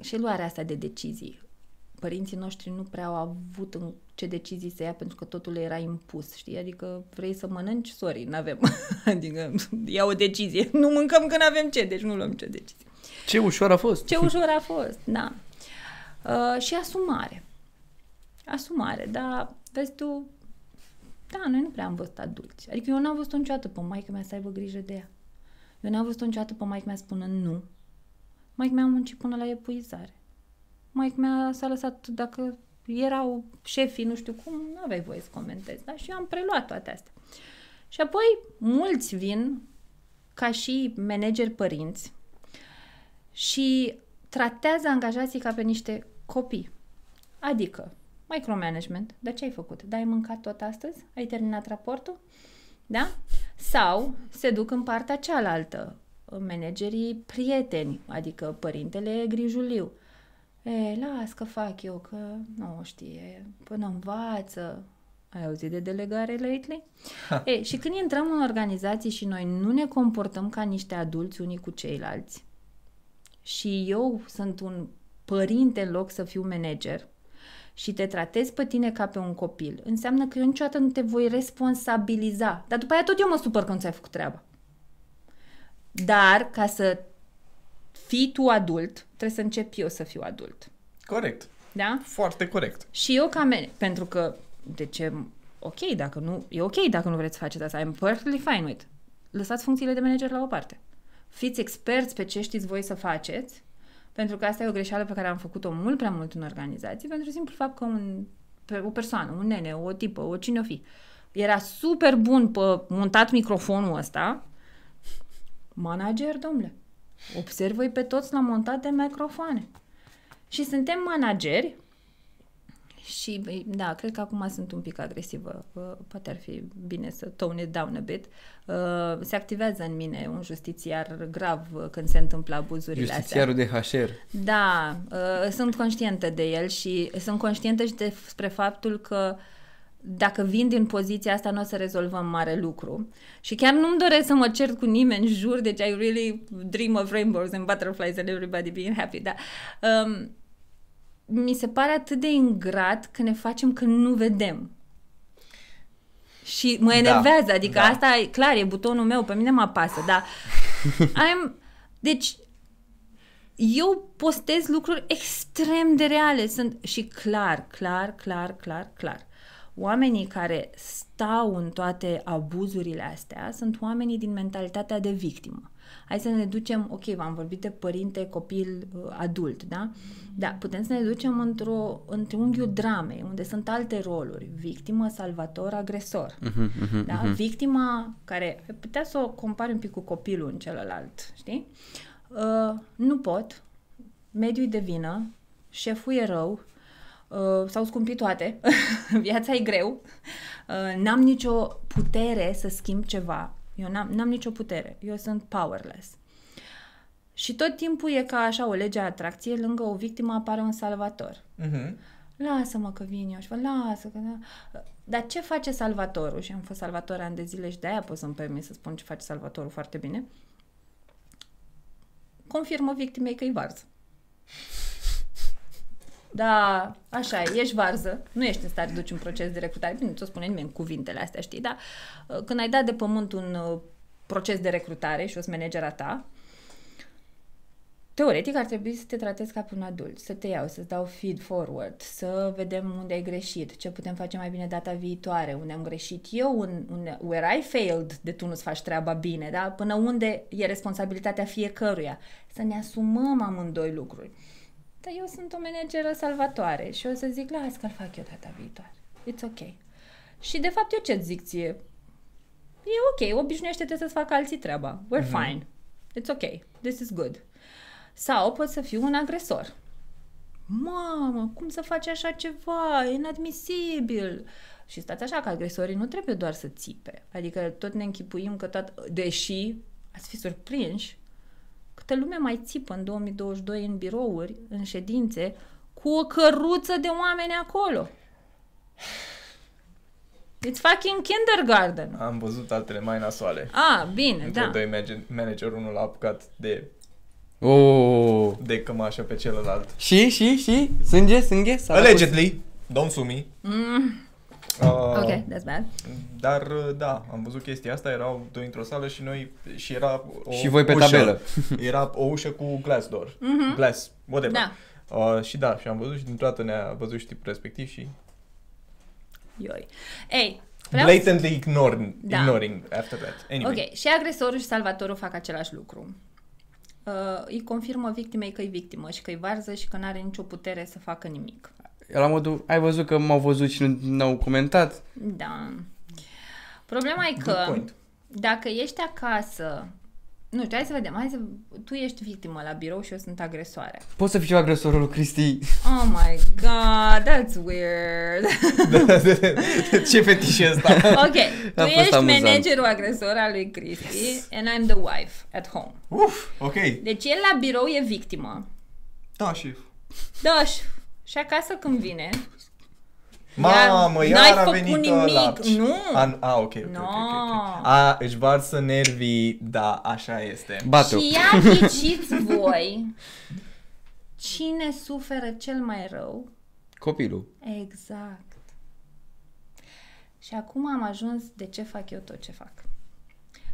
și luarea asta de decizii. Părinții noștri nu prea au avut în ce decizii să ia pentru că totul le era impus, știi? Adică vrei să mănânci, sorry, n-avem. adică ia o decizie. Nu mâncăm când avem ce, deci nu luăm ce decizie. Ce ușor a fost. Ce ușor a fost, da. Uh, și asumare. Asumare, dar vezi tu, da, noi nu prea am văzut adulți. Adică eu n-am văzut niciodată pe maica mea să aibă grijă de ea. Eu n-am văzut niciodată pe maica mea spună nu. Maica mea a muncit până la epuizare. Maica mea s-a lăsat, dacă erau șefii, nu știu cum, nu aveai voie să comentezi. Da? Și eu am preluat toate astea. Și apoi mulți vin ca și manageri părinți și tratează angajații ca pe niște copii. Adică, micromanagement, dar ce ai făcut? Da, ai mâncat tot astăzi? Ai terminat raportul? Da? Sau se duc în partea cealaltă, managerii prieteni, adică părintele grijuliu. E, las că fac eu, că nu știe, până învață. Ai auzit de delegare lately? e, și când intrăm în organizații și noi nu ne comportăm ca niște adulți unii cu ceilalți, și eu sunt un părinte în loc să fiu manager și te tratez pe tine ca pe un copil, înseamnă că eu niciodată nu te voi responsabiliza. Dar după aia tot eu mă supăr când ți-ai făcut treaba. Dar ca să fii tu adult, trebuie să încep eu să fiu adult. Corect. Da? Foarte corect. Și eu ca mene, pentru că, de ce, ok, dacă nu, e ok dacă nu vreți să faceți asta, I'm perfectly fine with. Lăsați funcțiile de manager la o parte. Fiți experți pe ce știți voi să faceți, pentru că asta e o greșeală pe care am făcut-o mult prea mult în organizații, pentru simplu fapt că un, pe, o persoană, un nene, o tipă, o cine o fi, era super bun pe montat microfonul ăsta, manager, domnule, observă-i pe toți la montat de microfoane. Și suntem manageri Și, băi, da, cred că acum sunt un pic agresivă. Uh, Poate ar fi bine să tone it down a bit. Uh, Se activează în mine un justițiar grav uh, când se întâmplă abuzurile astea. Justițiarul de HR. Da, uh, sunt conștientă de el și sunt conștientă și despre faptul că dacă vin din poziția asta, nu o să rezolvăm mare lucru. Și chiar nu-mi doresc să mă cert cu nimeni, jur, deci I really dream of rainbows and butterflies and everybody being happy, da. Um, mi se pare atât de ingrat că ne facem că nu vedem. Și mă Da, enervează, adică da. asta e clar, e butonul meu, pe mine mă apasă, dar I'm, deci eu postez lucruri extrem de reale sunt și clar, clar, clar, clar, clar. Oamenii care stau în toate abuzurile astea sunt oamenii din mentalitatea de victimă. Hai să ne ducem, ok, v-am vorbit de părinte, copil, uh, adult, da? Da, putem să ne ducem într-o, în triunghiul dramei, unde sunt alte roluri, victimă, salvator, agresor. Mhm, mhm, Da? Victima care ai putea să o compari un pic cu copilul în celălalt, știi? Uh, nu pot, mediul de vină, șeful e rău, uh, s-au scumpit toate, viața e greu, uh, n-am nicio putere să schimb ceva, eu n-am, n-am nicio putere, eu sunt powerless. Și tot timpul e ca așa o lege a atracției, lângă o victimă apare un salvator. Mhm. Lasă-mă că vin eu și vă lasă că... Da. Dar ce face salvatorul? Și am fost salvator ani de zile și de-aia pot să-mi permit să spun ce face salvatorul foarte bine. Confirmă victimei că e varză. Da, așa e, ești varză, nu ești în stare de duci un proces de recrutare, bine, nu ți-o spune nimeni cuvintele astea, știi, dar uh, când ai dat de pământ un uh, proces de recrutare și o managera ta, Teoretic ar trebui să te tratezi ca pe un adult, să te iau, să-ți dau feed forward, să vedem unde ai greșit, ce putem face mai bine data viitoare, unde am greșit eu, un, un, where I failed, de tu nu-ți faci treaba bine, da? Până unde e responsabilitatea fiecăruia. Să ne asumăm amândoi lucruri. Dar eu sunt o manageră salvatoare și o să zic, las că-l fac eu data viitoare. It's ok. Și de fapt eu ce-ți zic ție? E ok, obișnuiește-te să-ți facă alții treaba. We're fine. It's ok. This is good. Sau pot să fiu un agresor. Mamă, cum să faci așa ceva? E inadmisibil. Și stați așa că agresorii nu trebuie doar să țipe. Adică tot ne închipuim că tot, deși ați fi surprinși, câtă lume mai țipă în 2022 în birouri, în ședințe, cu o căruță de oameni acolo. It's fucking kindergarten. Am văzut altele mai nasoale. Ah, bine, Între da. doi manager- manager, unul l-a apucat de, Oh. de cămașă pe celălalt. Și, și, și? Sânge, sânge? S-a Allegedly, don't sue me. Mm, Uh, ok, that's bad. Dar, uh, da, am văzut chestia asta, erau doi într-o sală și noi, și era o Și voi pe ușă. tabelă. Era o ușă cu glass door. Glass, whatever. Da. Uh, și da, și am văzut și dintr-o dată ne-a văzut și tipul respectiv și Ioi. Ei, vreau să... blatantly ignoring, Da. ignoring after that. Anyway. Ok, și agresorul și salvatorul fac același lucru. Uh, îi confirmă victimei că e victimă și că e varză și că nu are nicio putere să facă nimic. La modul, ai văzut că m-au văzut și nu- n-au comentat? Da. Problema e Good că point. dacă ești acasă, nu știu, hai să vedem, hai să, tu ești victimă la birou și eu sunt agresoare. Poți să fii și eu agresorul lui Cristi? Oh my god, that's weird. Ce fetiș e ăsta? ok, tu A fost ești amuzant. managerul agresor al lui Cristi and I'm the wife at home. Uf, ok. Deci el la birou e victimă. Da, și... Da, și, și acasă când vine, Mamă, N-ai iar a făcut venit nimic, ăla. nu. A, a ok, ok, ok, No. ok, ok. A, își varsă nervii, da, așa este. Bate-o. Și ia ghiciți voi cine suferă cel mai rău. Copilul. Exact. Și acum am ajuns de ce fac eu tot ce fac.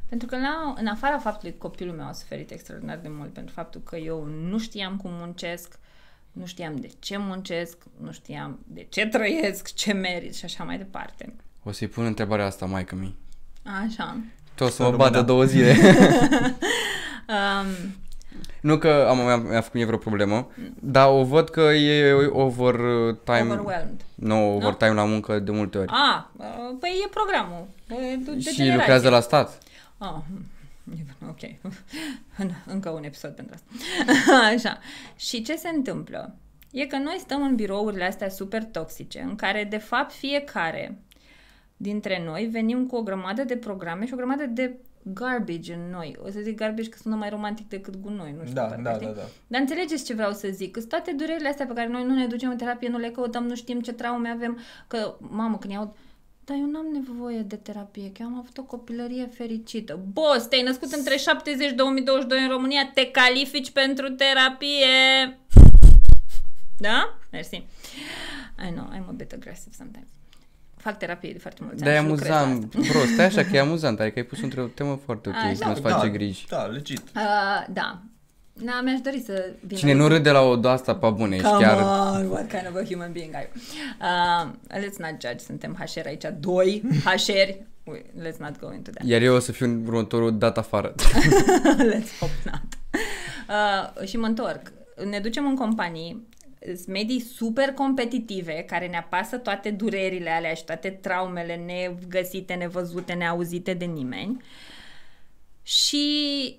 Pentru că la, în afara faptului că copilul meu a suferit extraordinar de mult pentru faptul că eu nu știam cum muncesc, nu știam de ce muncesc, nu știam de ce trăiesc, ce merit și așa mai departe. O să-i pun întrebarea asta, maică mi. Așa. Tu o să Să mă rămână. bată două zile. Um, nu că am, mi-a, mi-a făcut mie vreo problemă, dar o văd că e overtime. overwhelmed. Nu, overtime la muncă de multe ori. Ah, păi e programul. E de, de și generație. lucrează la stat. Ah, hm, ok. În- Încă un episod pentru asta. Așa. Și ce se întâmplă? e că noi stăm în birourile astea super toxice, în care, de fapt, fiecare dintre noi venim cu o grămadă de programe și o grămadă de garbage în noi. O să zic garbage că sună mai romantic decât gunoi, nu știu. Da, parcă, da, știi? da, da. Dar înțelegeți ce vreau să zic? Că toate durerile astea pe care noi nu ne ducem în terapie, nu le căutăm, nu știm ce traume avem, că, mamă, când iau dar eu n-am nevoie de terapie, că eu am avut o copilărie fericită. Boss, te-ai născut între 70 și 2022 în România, te califici pentru terapie. Da? Mersi. I know, I'm a bit aggressive sometimes. Fac terapie de foarte mulți Dar e ani și lucrez la asta. amuzant, bro, stai așa că e amuzant, adică ai pus într-o temă foarte ok, Așa. să nu-ți Da, face da, griji. Da, legit. Uh, da. Da, mi-aș dori să vină... Cine nu râde la o de asta pe bune, ești Come chiar... on, what kind of a human being are you? Uh, let's not judge, suntem HR aici, doi HR. Wait, Let's not go into that. Iar eu o să fiu în următorul dat afară. Let's hope not. Uh, și mă întorc. Ne ducem în companii, sunt medii super competitive, care ne apasă toate durerile alea și toate traumele negăsite, nevăzute, neauzite de nimeni. Și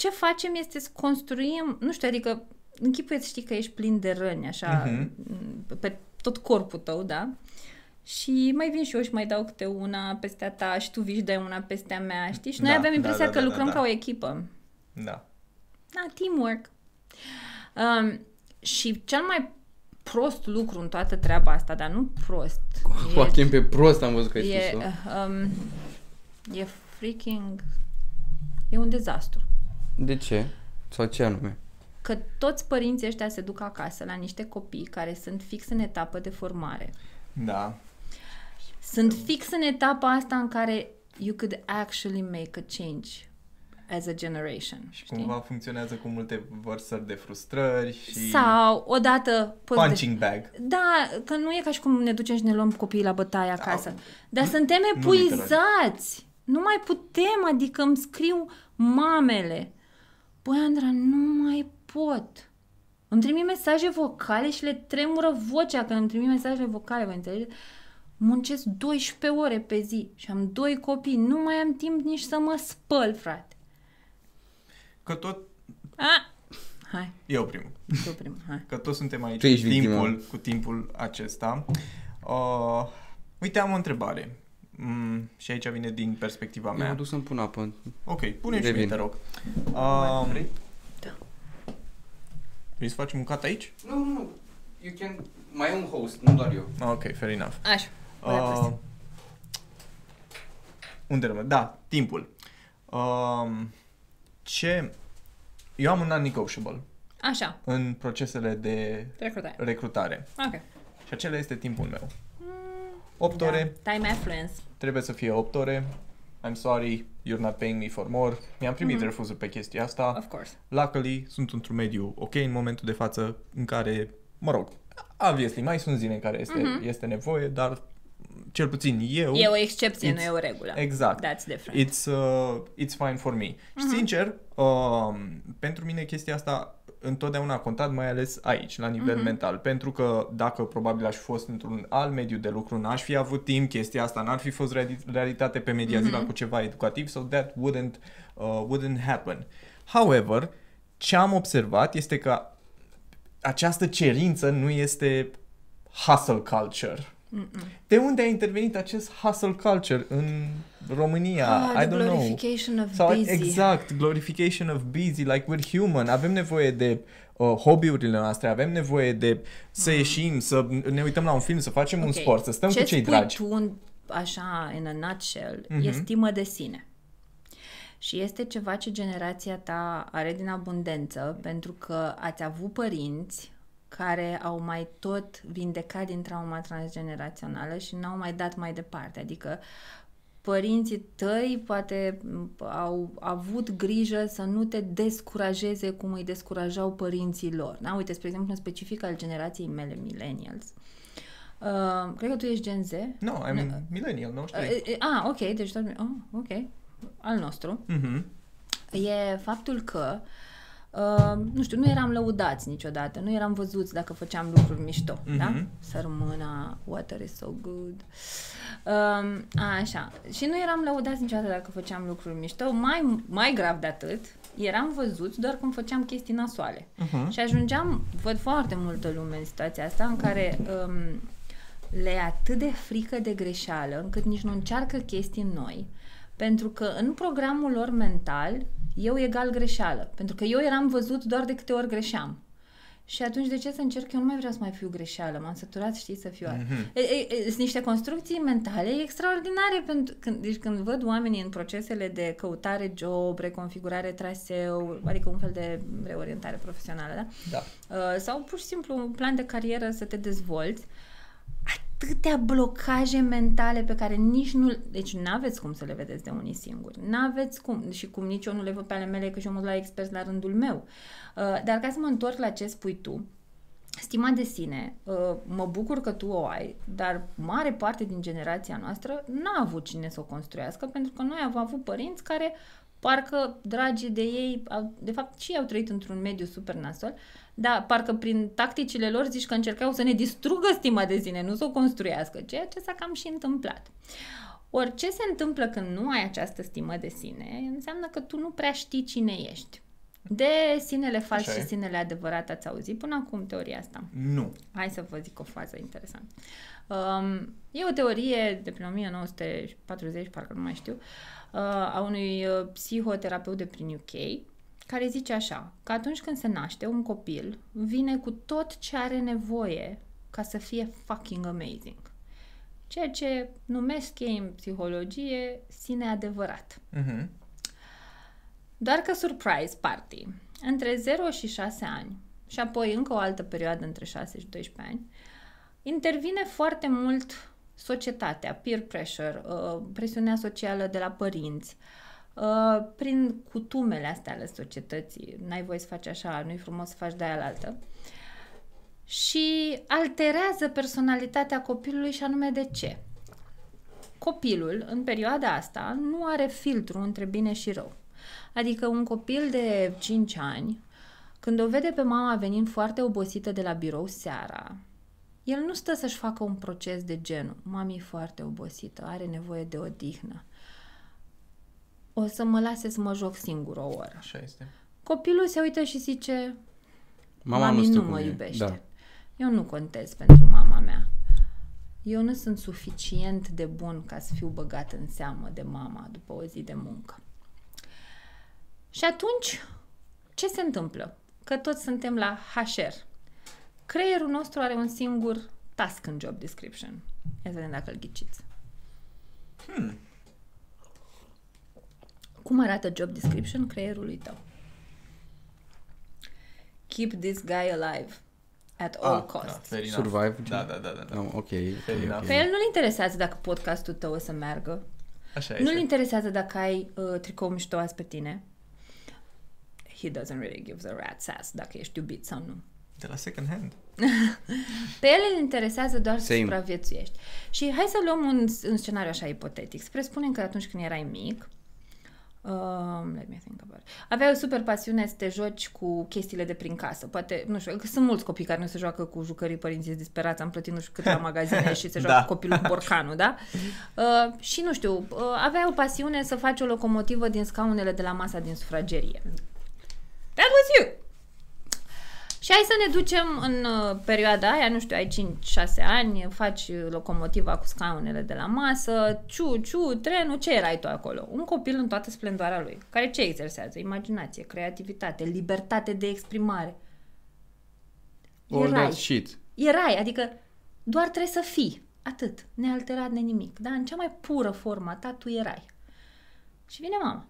ce facem este să construim, nu știu, adică închipuieți știi că ești plin de răni, așa, Mhm. pe tot corpul tău, da? Și mai vin și eu și mai dau câte una peste a ta și tu vii și dai una peste a mea, știi? Și noi Da, avem da, impresia da, că da, lucrăm da, ca da. o echipă. Da. Da, teamwork. Um, și cel mai prost lucru în toată treaba asta, dar nu prost, Joachim pe prost am văzut că ai e, spus-o. um, e freaking... E un dezastru. De ce? Sau ce anume? Că toți părinții ăștia se duc acasă la niște copii care sunt fix în etapă de formare. Da. Sunt fix în etapa asta în care you could actually make a change as a generation. Și știi? cumva funcționează cu multe vărsări de frustrări și Sau odată poți de- punching bag. Da, că nu e ca și cum ne ducem și ne luăm copiii la bătaie acasă. Dar nu- suntem nu epuizați. Nu mai putem, adică îmi scriu mamele. Băi, Andra, nu mai pot. Îmi trimit mesaje vocale și le tremură vocea când îmi trimit mesajele vocale, vă înțelegeți? Muncesc 12 ore pe zi și am doi copii. Nu mai am timp nici să mă spăl, frate. Că tot... A! Hai, Eu primul. tu primul, hai. Că toți suntem aici Tu cu ești victima. timpul, cu timpul acesta. Uh, uite, am o întrebare. Mm, și aici vine din perspectiva Eu mă mea. duc să-mi pun apă. Ok, pune și Revin. mie, te rog. Uh, Vrei? Da. vrei să facem un cut aici? Nu, nu, nu. You can... Mai e un host, nu doar eu. Ok, fair enough. Așa. Uh, unde rămân? Da, timpul. Um, ce... Eu am un non-negotiable Așa, în procesele de recrutare. recrutare Ok. și acela este timpul meu. 8 ore, Da. Time affluence. trebuie să fie 8 ore. I'm sorry, you're not paying me for more. Mi-am primit Mhm. refuzul pe chestia asta. Of course. Luckily, sunt într-un mediu ok în momentul de față în care, mă rog, obviously, mai sunt zile în care este, Mhm. este nevoie, dar cel puțin eu... E o excepție, It's- nu e o regulă. Exact. That's different. It's, uh, it's fine for me. Și sincer, um, pentru mine chestia asta întotdeauna a contat, mai ales aici, la nivel mental. Pentru că dacă probabil aș fi fost într-un alt mediu de lucru, n-aș fi avut timp, chestia asta n-ar fi fost reali- realitate pe media zila cu ceva educativ, so that wouldn't, uh, wouldn't happen. However, ce am observat este că această cerință nu este hustle culture. De unde a intervenit acest hustle culture în România? Ah, I the don't know. glorification of Sau busy. exact, glorification of busy, like we're human. Avem nevoie de uh, hobby-urile noastre, avem nevoie de să ieșim, să ne uităm la un film, să facem un Ok. sport, să stăm Ce cu cei spui dragi. tu, în, așa, in a nutshell, Mhm. e stimă de sine. Și este ceva ce generația ta are din abundență, pentru că ați avut părinți care au mai tot vindecat din trauma transgenerațională și n-au mai dat mai departe. Adică părinții tăi poate m, au avut grijă să nu te descurajeze cum îi descurajau părinții lor. Da? Uite, spre exemplu, în specific al generației mele, millennials. Uh, cred că tu ești Gen Z. No, I'm millennial, nu știu. Uh, ah, ok, deci tot... Oh, ok. Al nostru. Mhm. E faptul că Uh, nu știu, nu eram lăudați niciodată, nu eram văzuți dacă făceam lucruri mișto, Mhm. da? Sărmâna, water is so good. Um, așa. Și nu eram lăudați niciodată dacă făceam lucruri mișto. Mai, mai grav de atât eram văzuți doar când făceam chestii nasoale. Mhm. Și ajungeam, văd foarte multă lume în situația asta în care um, le e atât de frică de greșeală încât nici nu încearcă chestii noi. Pentru că în programul lor mental, eu egal greșeală. Pentru că eu eram văzut doar de câte ori greșeam. Și atunci de ce să încerc? Eu nu mai vreau să mai fiu greșeală. M-am săturat, știi, să fiu mm-hmm. e, e, e, Sunt niște construcții mentale extraordinare. Pentru, când, deci când văd oamenii în procesele de căutare job, reconfigurare traseu, adică un fel de reorientare profesională, da? Da. Uh, sau pur și simplu un plan de carieră să te dezvolți, atâtea blocaje mentale pe care nici nu... Deci nu aveți cum să le vedeți de unii singuri. Nu aveți cum. Și cum nici eu nu le văd pe ale mele, că și eu mă duc la experți la rândul meu. Uh, dar ca să mă întorc la ce spui tu, Stima de sine, uh, mă bucur că tu o ai, dar mare parte din generația noastră n-a avut cine să o construiască, pentru că noi am avut părinți care parcă dragii de ei, au, de fapt și ei au trăit într-un mediu super nasol, dar parcă prin tacticile lor zici că încercau să ne distrugă stima de sine, nu să o construiască, ceea ce s-a cam și întâmplat. Ori ce se întâmplă când nu ai această stimă de sine, înseamnă că tu nu prea știi cine ești. De sinele fals Așa și e. sinele adevărat ați auzit până acum teoria asta? Nu. Hai să vă zic o fază interesantă. Um, e o teorie de prin 1940, parcă nu mai știu, uh, a unui uh, psihoterapeut de prin UK, care zice așa, că atunci când se naște un copil, vine cu tot ce are nevoie ca să fie fucking amazing. Ceea ce numesc ei în psihologie sine adevărat. Mhm. Doar că surprise party, între 0 și 6 ani și apoi încă o altă perioadă între 6 și 12 ani, intervine foarte mult societatea, peer pressure, uh, presiunea socială de la părinți, uh, prin cutumele astea ale societății, n-ai voie să faci așa, nu-i frumos să faci de aia la altă, și alterează personalitatea copilului și anume de ce? Copilul, în perioada asta, nu are filtru între bine și rău. Adică un copil de 5 ani, când o vede pe mama venind foarte obosită de la birou seara, el nu stă să-și facă un proces de genul, mami e foarte obosită, are nevoie de odihnă. O să mă lase să mă joc singur o oră. Așa este. Copilul se uită și zice, Mama mami nu nu, stă nu cu mă mine. iubește. Da. Eu nu contez pentru mama mea. Eu nu sunt suficient de bun ca să fiu băgat în seamă de mama după o zi de muncă. Și atunci, ce se întâmplă? Că toți suntem la HR. Creierul nostru are un singur task în job description. Ia să vedem dacă îl ghiciți. Hmm. Cum arată job description creierului tău? Keep this guy alive at all Ah, costs. Da, fair enough. Survive, Da, gen? da, da, da. da. No, ok, Fair ok, enough. ok. Pe el nu-l interesează dacă podcastul tău o să meargă. Așa Nu-l este. interesează dacă ai uh, tricou mișto azi pe tine. He doesn't really give the rat's ass dacă ești iubit sau nu. De la second hand. Pe el îl interesează doar să Same. supraviețuiești. Și hai să luăm un, un scenariu așa ipotetic. Spre spunem că atunci când erai mic, Um, let me think about it. Aveai o super pasiune să te joci cu chestiile de prin casă. Poate, nu știu, că sunt mulți copii care nu se joacă cu jucării părinții disperați. Am plătit nu știu câteva magazine și se joacă Da. copilul cu borcanul, da? Uh, și nu știu, uh, aveai o pasiune să faci o locomotivă din scaunele de la masa din sufragerie. That was you! Și hai să ne ducem în uh, perioada aia, nu știu, ai 5-6 ani, faci uh, locomotiva cu scaunele de la masă, ciu, ciu, trenul, ce erai tu acolo? Un copil în toată splendoarea lui, care ce exersează? Imaginație, creativitate, libertate de exprimare. All Erai. that shit. Erai, adică doar trebuie să fii, atât, nealterat de nimic, dar în cea mai pură formă ta tu erai. Și vine mama,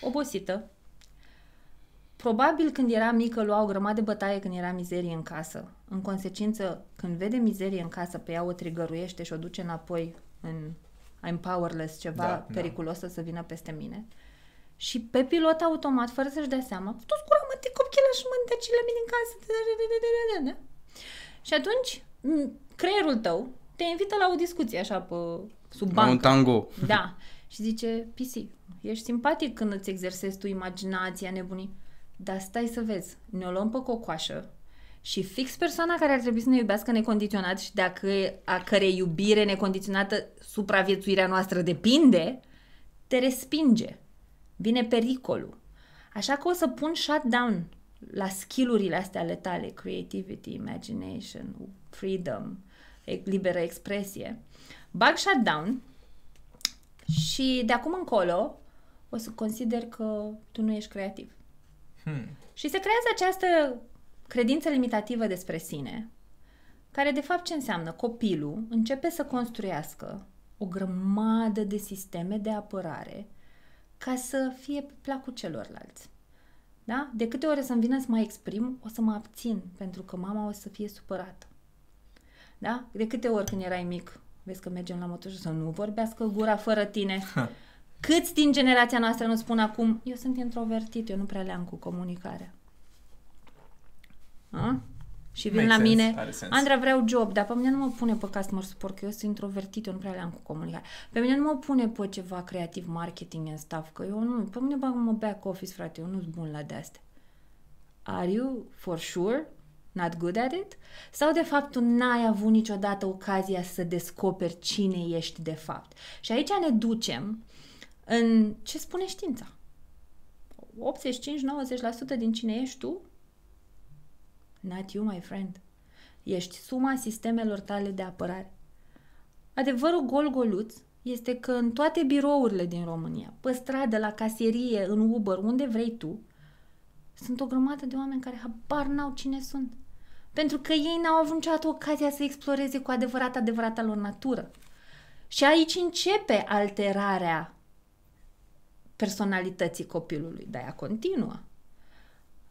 obosită, Probabil când era mică lua o grămadă de bătaie când era mizerie în casă. În consecință, când vede mizerie în casă, pe ea o trigăruiește și o duce înapoi în I'm powerless, ceva Da, da, da. periculos să vină peste mine. Și pe pilot automat, fără să-și dea seama, tu scura mă, te copchila și mântăcile mine în casă. Și atunci, m, creierul tău te invită la o discuție așa pe sub La un bancă. tango. Da. Și zice, PC, ești simpatic când îți exersezi tu imaginația nebunii, dar stai să vezi, ne-o luăm pe cocoașă și fix persoana care ar trebui să ne iubească necondiționat și dacă a cărei iubire necondiționată supraviețuirea noastră depinde, te respinge. Vine pericolul. Așa că o să pun shutdown la skillurile astea ale tale, creativity, imagination, freedom, e- liberă expresie. Bag shutdown și de acum încolo o să consider că tu nu ești creativ. Hmm. Și se creează această credință limitativă despre sine, care de fapt ce înseamnă? Copilul începe să construiască o grămadă de sisteme de apărare ca să fie pe placul celorlalți. Da? De câte ori să-mi vină să mă exprim, o să mă abțin, pentru că mama o să fie supărată. Da? De câte ori când erai mic, vezi că mergem la motor și să nu vorbească gura fără tine. Câți din generația noastră nu spun acum, eu sunt introvertit, eu nu prea le-am cu comunicarea. A? Și vin Makes la sense, mine, are sens. Andra vreau job, dar pe mine nu mă pune pe customer support, că eu sunt introvertit, eu nu prea le-am cu comunicare. Pe mine nu mă pune pe ceva creativ marketing and stuff, că eu nu, pe mine bag mă back office, frate, eu nu sunt bun la de-astea. Are you for sure not good at it? Sau de fapt tu n-ai avut niciodată ocazia să descoperi cine ești de fapt? Și aici ne ducem în ce spune știința. 85-90% din cine ești tu Not you, my friend. Ești suma sistemelor tale de apărare. Adevărul gol-goluț este că în toate birourile din România, pe stradă, la casierie, în Uber, unde vrei tu, sunt o grămadă de oameni care habar n-au cine sunt. Pentru că ei n-au avut niciodată ocazia să exploreze cu adevărat adevărata lor natură. Și aici începe alterarea personalității copilului, dar ea continuă.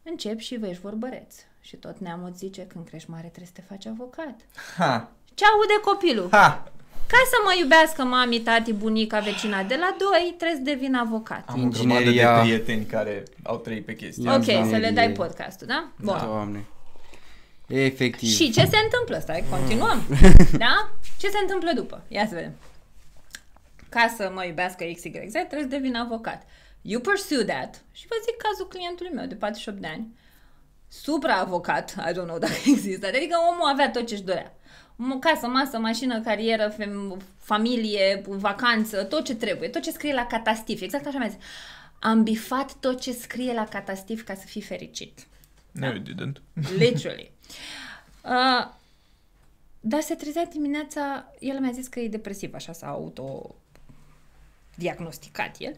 Încep și vezi vorbăreț. Și tot neamul îți zice, când crești mare trebuie să te faci avocat. Ha! Ce aude copilul? Ha! Ca să mă iubească mami, tati, bunica, vecina de la doi, trebuie să devin avocat. Am o grămadă de Ingineria. prieteni care au trăit pe chestia Ia ok, asta. să le inginerie. dai podcastul, da? Bun. Da. Doamne. Efectiv. Și ce se întâmplă? Stai, continuăm. da? Ce se întâmplă după? Ia să vedem. Ca să mă iubească XYZ, trebuie să devin avocat. You pursue that. Și vă zic cazul clientului meu de 48 de ani. Supra-avocat, I don't know dacă există. Adică omul avea tot ce-și dorea. O casă, masă, mașină, carieră, fem- familie, vacanță, tot ce trebuie, tot ce scrie la catastif. Exact așa mi-a zis. Am bifat tot ce scrie la catastif ca să fii fericit. No, you didn't. Literally. Uh, dar se trezea dimineața, el mi-a zis că e depresiv, așa s-a auto-diagnosticat el.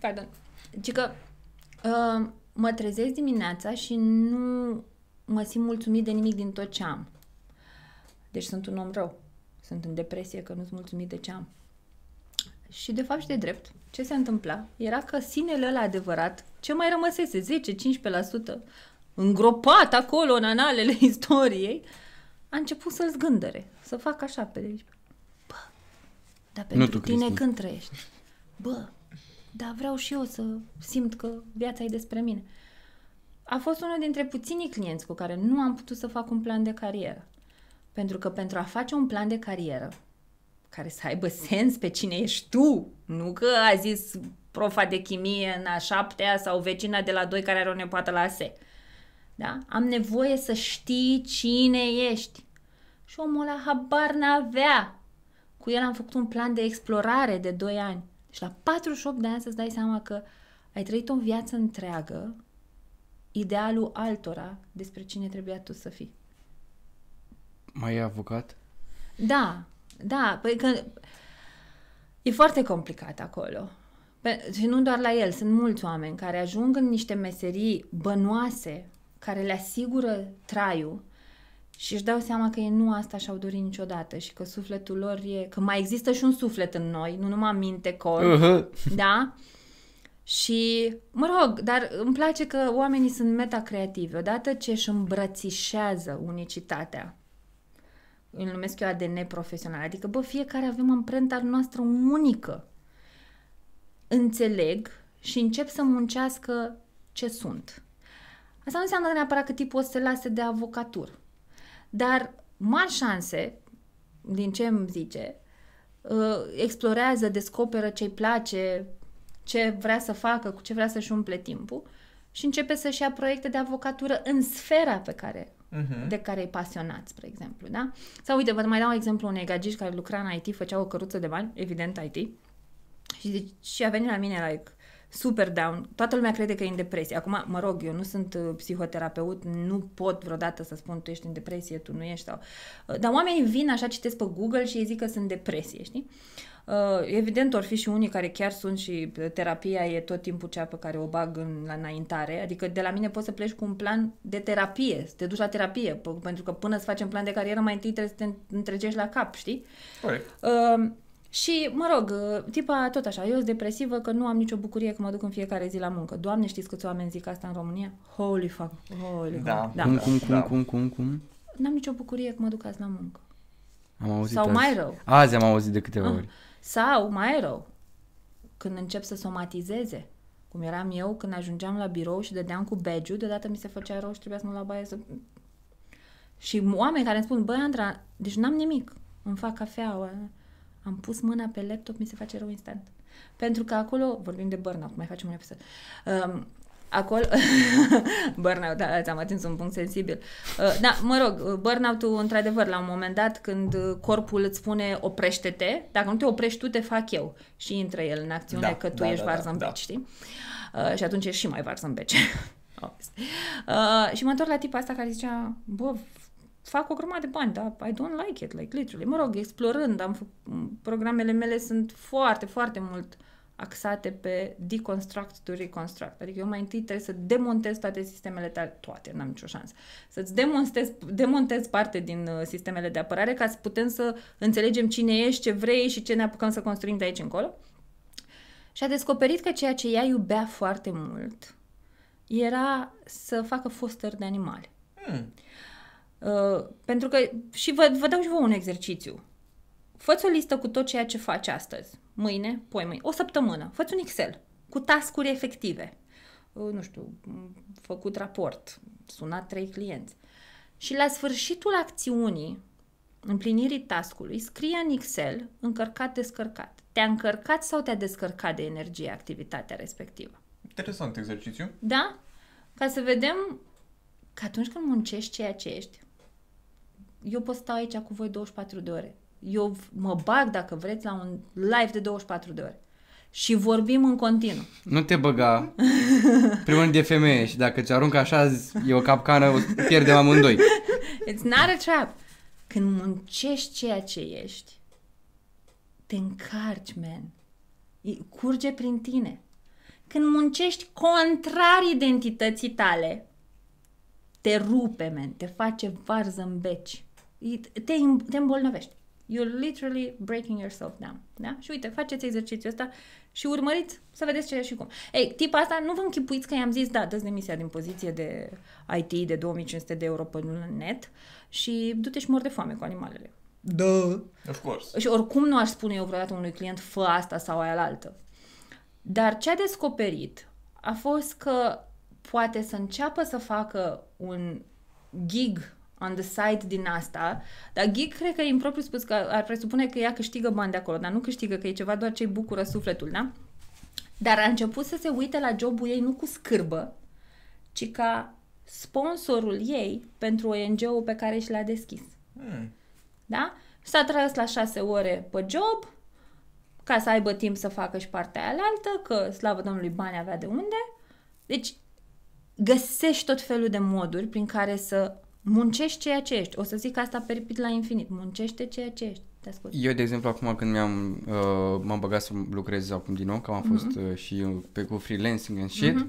Pardon. Deci că uh, mă trezesc dimineața și nu mă simt mulțumit de nimic din tot ce am. Deci sunt un om rău. Sunt în depresie că nu sunt mulțumit de ce am. Și de fapt și de drept, ce se întâmpla era că sinele ăla adevărat, ce mai rămăsese, 10-15%, îngropat acolo în analele istoriei, a început să-l zgândere, să facă așa pe de aici. Bă, dar pentru tu, tine Cristi. când trăiești? Bă, dar vreau și eu să simt că viața e despre mine. A fost unul dintre puținii clienți cu care nu am putut să fac un plan de carieră. Pentru că pentru a face un plan de carieră, care să aibă sens pe cine ești tu, nu că a zis profa de chimie în a șaptea sau vecina de la doi care are o nepoată la ASE. Da? Am nevoie să știi cine ești. Și omul ăla habar n-avea. Cu el am făcut un plan de explorare de 2 ani. Și la 48 de ani să-ți dai seama că ai trăit o viață întreagă idealul altora despre cine trebuia tu să fii. Mai e avocat? Da, da, păi că e foarte complicat acolo. Pe, și nu doar la el, sunt mulți oameni care ajung în niște meserii bănoase, care le asigură traiul și își dau seama că ei nu asta și-au dorit niciodată și că sufletul lor e... că mai există și un suflet în noi, nu numai minte, corp, Uh-huh. da? Și, mă rog, dar îmi place că oamenii sunt metacreativi. Odată ce își îmbrățișează unicitatea, îl numesc eu ADN profesional, adică, bă, fiecare avem amprenta noastră unică. Înțeleg și încep să muncească ce sunt. Asta nu înseamnă neapărat că tipul o să se lase de avocatură. Dar mari șanse, din ce îmi zice, uh, explorează, descoperă ce-i place, ce vrea să facă, cu ce vrea să-și umple timpul și începe să-și ia proiecte de avocatură în sfera pe care, Mhm. de care e pasionat, spre exemplu, da? Sau uite, vă mai dau un exemplu unei gagici care lucra în IT, făcea o căruță de bani, evident IT, și, zic, și a venit la mine, like, super down. Toată lumea crede că e în depresie. Acum, mă rog, eu nu sunt uh, psihoterapeut, nu pot vreodată să spun tu ești în depresie, tu nu ești sau... Uh, Dar oamenii vin așa, citesc pe Google și îi zic că sunt depresie, știi? Uh, evident, or fi și unii care chiar sunt și uh, terapia e tot timpul cea pe care o bag în, la înaintare, adică de la mine poți să pleci cu un plan de terapie, să te duci la terapie, p- pentru că până să facem plan de carieră mai întâi trebuie să te întregești la cap, știi? Corect. Uh, și, mă rog, uh, tipa tot așa, eu sunt depresivă că nu am nicio bucurie că mă duc în fiecare zi la muncă. Doamne, știți câți oameni zic asta în România? Holy fuck, holy Da. fuck. da. Cum, cum, cum, Da. cum, cum, cum? N-am nicio bucurie că mă duc azi la muncă. Am auzit Sau azi. mai rău. Azi am auzit de câteva Ah. ori. Sau, mai rău, când încep să somatizeze. Cum eram eu când ajungeam la birou și dădeam cu badge deodată mi se făcea rău și trebuia să mă la baie să... Și oameni care îmi spun, băi, Andra, deci n-am nimic. Îmi fac cafeaua, am pus mâna pe laptop, mi se face rău instant. Pentru că acolo, vorbim de burnout, mai facem un episod. Um, acolo, burnout, da, ți-am atins un punct sensibil. Uh, da, mă rog, uh, burnout-ul, într-adevăr, la un moment dat, când uh, corpul îți spune oprește-te, dacă nu te oprești tu, te fac eu. Și intră el în acțiune Da, că tu da, ești da, varză da, în da. beci, știi? Uh, și atunci ești și mai varză în beci. Obvious. uh, și mă întorc la tipa asta care zicea, bă, fac o grămadă de bani, dar I don't like it, like literally. Mă rog, explorând, am fă- m, programele mele sunt foarte, foarte mult axate pe deconstruct to reconstruct. Adică eu mai întâi trebuie să demontez toate sistemele tale, toate, n-am nicio șansă, să-ți demontez, demontez parte din uh, sistemele de apărare ca să putem să înțelegem cine ești, ce vrei și ce ne apucăm să construim de aici încolo. Și a descoperit că ceea ce ea iubea foarte mult era să facă foster de animale. Hmm. Uh, pentru că, și vă, vă dau și vouă un exercițiu. Făți o listă cu tot ceea ce faci astăzi, mâine, poi mâine, o săptămână. Făți un Excel cu tascuri efective. Uh, nu știu, m, făcut raport, sunat trei clienți. Și la sfârșitul acțiunii, împlinirii tascului, scrie în Excel încărcat, descărcat. Te-a încărcat sau te-a descărcat de energie activitatea respectivă? Interesant exercițiu. Da? Ca să vedem că atunci când muncești ceea ce ești, eu pot sta aici cu voi 24 de ore. Eu v- mă bag, dacă vreți, la un live de 24 de ore. Și vorbim în continuu. Nu te băga primul de femeie și dacă ți aruncă așa e o capcană, o pierdem amândoi. It's not a trap. Când muncești ceea ce ești, te încarci, man. E- Curge prin tine. Când muncești contrar identității tale, te rupe, man. Te face varză în beci. E- Te, te îmbolnăvești. You're literally breaking yourself down. Da? Și uite, faceți exercițiul ăsta și urmăriți să vedeți ce și cum. Ei, tipa asta, nu vă închipuiți că i-am zis, da, dă-ți demisia din poziție de IT de 2500 de euro pe net și du-te și mor de foame cu animalele. Da. Of course. Și oricum nu aș spune eu vreodată unui client, fă asta sau aia la altă. Dar ce a descoperit a fost că poate să înceapă să facă un gig on the side din asta, dar gig cred că e impropriu spus că ar presupune că ea câștigă bani de acolo, dar nu câștigă, că e ceva doar ce-i bucură sufletul, da? Dar a început să se uite la jobul ei nu cu scârbă, ci ca sponsorul ei pentru ONG-ul pe care și l-a deschis. Hmm. Da? S-a tras la șase ore pe job, ca să aibă timp să facă și partea aia altă, că slavă Domnului bani avea de unde. Deci găsești tot felul de moduri prin care să muncești ceea ce ești. O să zic asta peripit la infinit. Muncește ceea ce ești. Te ascult. Eu, de exemplu, acum când mi-am, uh, m-am băgat să lucrez acum din nou, că am fost uh, și eu pe cu freelancing and shit,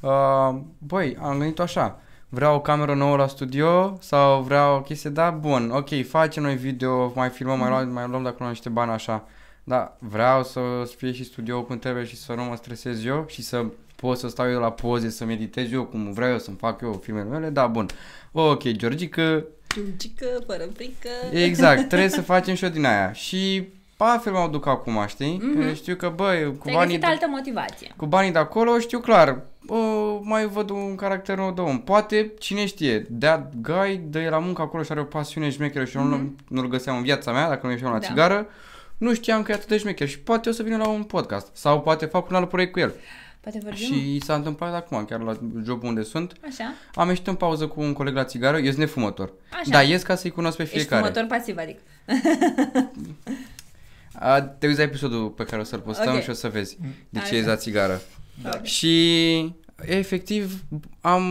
uh, băi, am gândit așa, vreau o cameră nouă la studio sau vreau o chestie, da, bun, ok, facem noi video, mai filmăm, mai, luăm, mai luăm de acolo niște bani așa, da, vreau să fie și studio cum trebuie și să nu mă stresez eu și să pot să stau eu la poze, să meditez eu cum vreau eu să-mi fac eu filmele mele, da, bun. Ok, Georgica, Ciucică, fără frică. Exact, trebuie să facem și o din aia. Și altfel mă duc acum, știi? Mhm. Că știu că, băi, cu Ți-ai banii, găsit de, altă motivație. cu banii de acolo știu clar, bă, mai văd un caracter nou de om. Poate, cine știe, that guy dă la muncă acolo și are o pasiune șmecheră și eu nu, nu-l găseam în viața mea, dacă nu ieșeam la Mhm. Da. țigară, nu știam că e atât de șmecher și poate o să vină la un podcast sau poate fac un alt proiect cu el. Poate vorbim? Și s-a întâmplat acum, chiar la jobul unde sunt, Așa. am ieșit în pauză cu un coleg la țigară, eu sunt nefumător. Așa. Da, ies ca să-i cunosc pe Ești fiecare. fumător pasiv, adică. A, te uiți la episodul pe care o să-l postăm Ok. și o să vezi de ce Așa. e la țigară. Da. Și efectiv am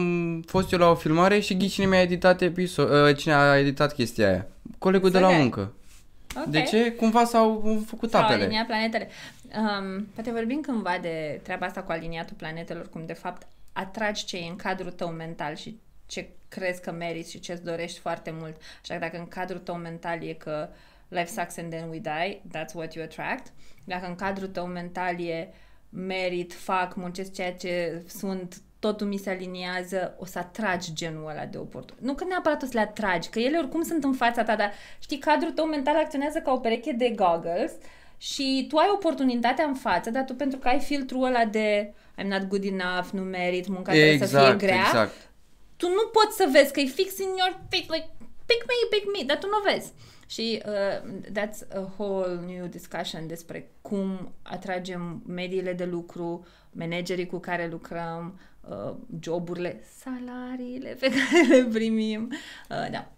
fost eu la o filmare și ghici cine mi-a editat episod, uh, cine a editat chestia aia. Colegul de la Înțeleg. muncă. Ok. De ce? Cumva s-au făcut Sau apele. alinia planetele. Um, poate vorbim cândva de treaba asta cu aliniatul planetelor, cum de fapt atragi ce e în cadrul tău mental și ce crezi că meriți și ce-ți dorești foarte mult. Așa că dacă în cadrul tău mental e că life sucks and then we die, that's what you attract. Dacă în cadrul tău mental e merit, fac, muncesc ceea ce sunt, totul mi se aliniază, o să atragi genul ăla de oportunitate. Nu că neapărat o să le atragi, că ele oricum sunt în fața ta, dar știi, cadrul tău mental acționează ca o pereche de goggles și tu ai oportunitatea în față, dar tu pentru că ai filtrul ăla de I'm not good enough, nu merit, munca trebuie să fie Exact, grea, exact. tu nu poți să vezi că e fix in your face, like, pick me, pick me, dar tu nu vezi. Și uh, that's a whole new discussion despre cum atragem mediile de lucru, managerii cu care lucrăm, uh, joburile, salariile pe care le primim. Uh, da.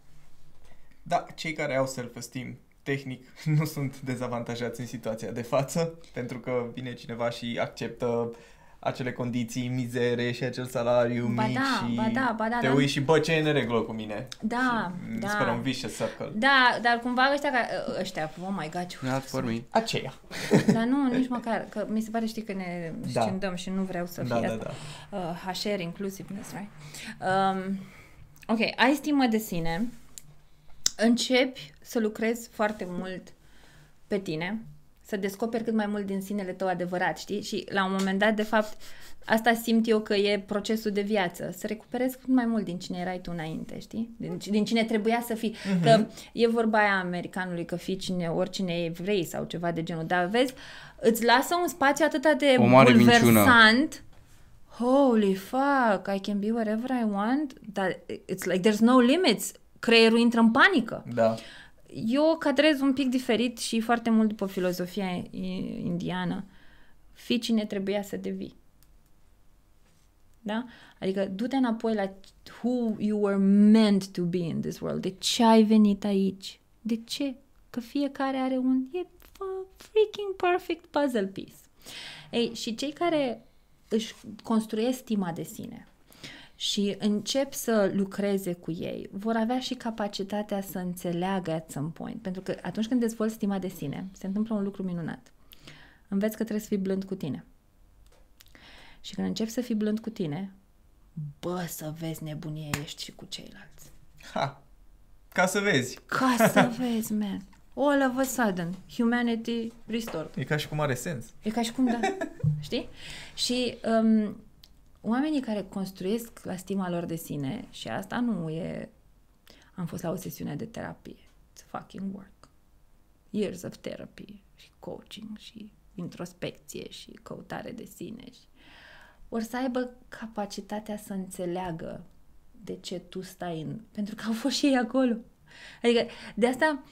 Da, cei care au self-esteem tehnic nu sunt dezavantajați în situația de față, pentru că vine cineva și acceptă acele condiții mizere și acel salariu Ba mic da, și ba da, ba da, te dar- uiți și bă, ce e în regulă cu mine? Da, și îmi da. se pare un vicious circle. Da, dar cumva ăștia, care, ăștia, oh my god, ce Not for me. Aceea. Dar nu, nici măcar, că mi se pare, știi, că ne Da. scindăm și nu vreau să Da, fie da, asta. da. Uh, HR inclusiveness, right? Um, ok, ai stimă de sine, începi să lucrezi foarte mult pe tine, să descoperi cât mai mult din sinele tău adevărat, știi? Și la un moment dat, de fapt, asta simt eu că e procesul de viață, să recuperezi cât mai mult din cine erai tu înainte, știi? Din, din cine trebuia să fii. Mhm. Că e vorba aia americanului că fii cine, oricine vrei sau ceva de genul, dar vezi, îți lasă un spațiu atât de O mare minciună. bulversant holy fuck, I can be whatever I want, that it's like there's no limits. Creierul intră în panică. Da. Eu cadrez un pic diferit și foarte mult după filozofia i- indiană. Fii cine trebuia să devii. Da? Adică du-te înapoi la who you were meant to be in this world. De ce ai venit aici? De ce? Că fiecare are un e f- freaking perfect puzzle piece. Ei, și cei care își construiesc stima de sine și încep să lucreze cu ei, vor avea și capacitatea să înțeleagă at some point. Pentru că atunci când dezvolți stima de sine, se întâmplă un lucru minunat. Înveți că trebuie să fii blând cu tine. Și când începi să fii blând cu tine, bă, să vezi nebunie ești și cu ceilalți. Ha. Ca să vezi. Ca să vezi, man. All of a sudden, humanity restored. E ca și cum are sens. E ca și cum, da. Știi? Și um, oamenii care construiesc la stima lor de sine, și asta nu e... Am fost la o sesiune de terapie. It's fucking work. Years of therapy și coaching și introspecție și căutare de sine. Și... Ori să aibă capacitatea să înțeleagă de ce tu stai în... Pentru că au fost și ei acolo. Adică, de asta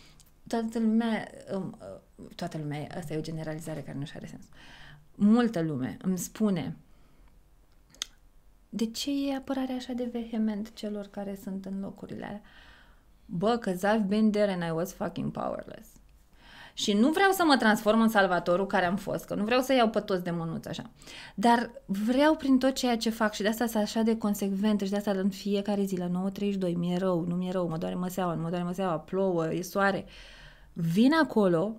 toată lumea, um, uh, toată lumea, asta e o generalizare care nu-și are sens. Multă lume îmi spune de ce e apărarea așa de vehement celor care sunt în locurile alea? Bă, că I've been there and I was fucking powerless. Și nu vreau să mă transform în salvatorul care am fost, că nu vreau să iau pe toți de mânuță așa. Dar vreau prin tot ceea ce fac și de asta sunt așa de consecventă și de asta în fiecare zi la 9.32, mi-e rău, nu mi-e rău, mă doare măseaua, nu mă doare măseaua, plouă, e soare. Vin acolo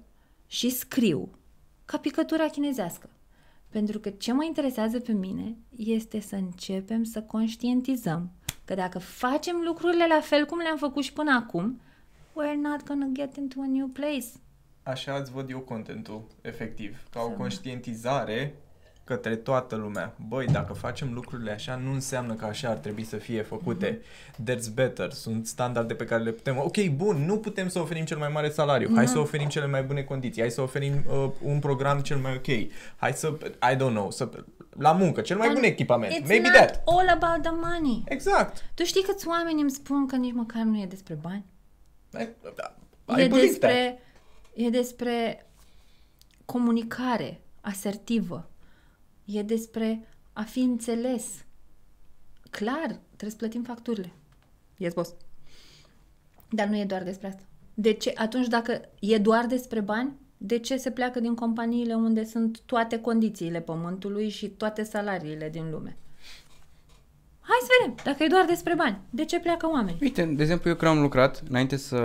și scriu ca picătura chinezească. Pentru că ce mă interesează pe mine este să începem să conștientizăm că dacă facem lucrurile la fel cum le-am făcut și până acum, we're not gonna get into a new place. Așa îți văd eu contentul, efectiv. Ca o Să- conștientizare către toată lumea. Băi, dacă facem lucrurile așa, nu înseamnă că așa ar trebui să fie făcute. That's better. Sunt standarde pe care le putem... Ok, bun, nu putem să oferim cel mai mare salariu. Hai să oferim cele mai bune condiții. Hai să oferim uh, un program cel mai ok. Hai să... I don't know. Să, la muncă, cel mai Dar bun echipament. It's Maybe not that. all about the money. Exact. Tu știi câți oameni îmi spun că nici măcar nu e despre bani? I, e I believe that. despre, e despre comunicare asertivă. E despre a fi înțeles. Clar, trebuie să plătim facturile. Yes, boss. Dar nu e doar despre asta. De ce? Atunci dacă e doar despre bani, de ce se pleacă din companiile unde sunt toate condițiile pământului și toate salariile din lume. Hai să vedem, dacă e doar despre bani, de ce pleacă oamenii? Uite, de exemplu, eu când am lucrat, înainte să,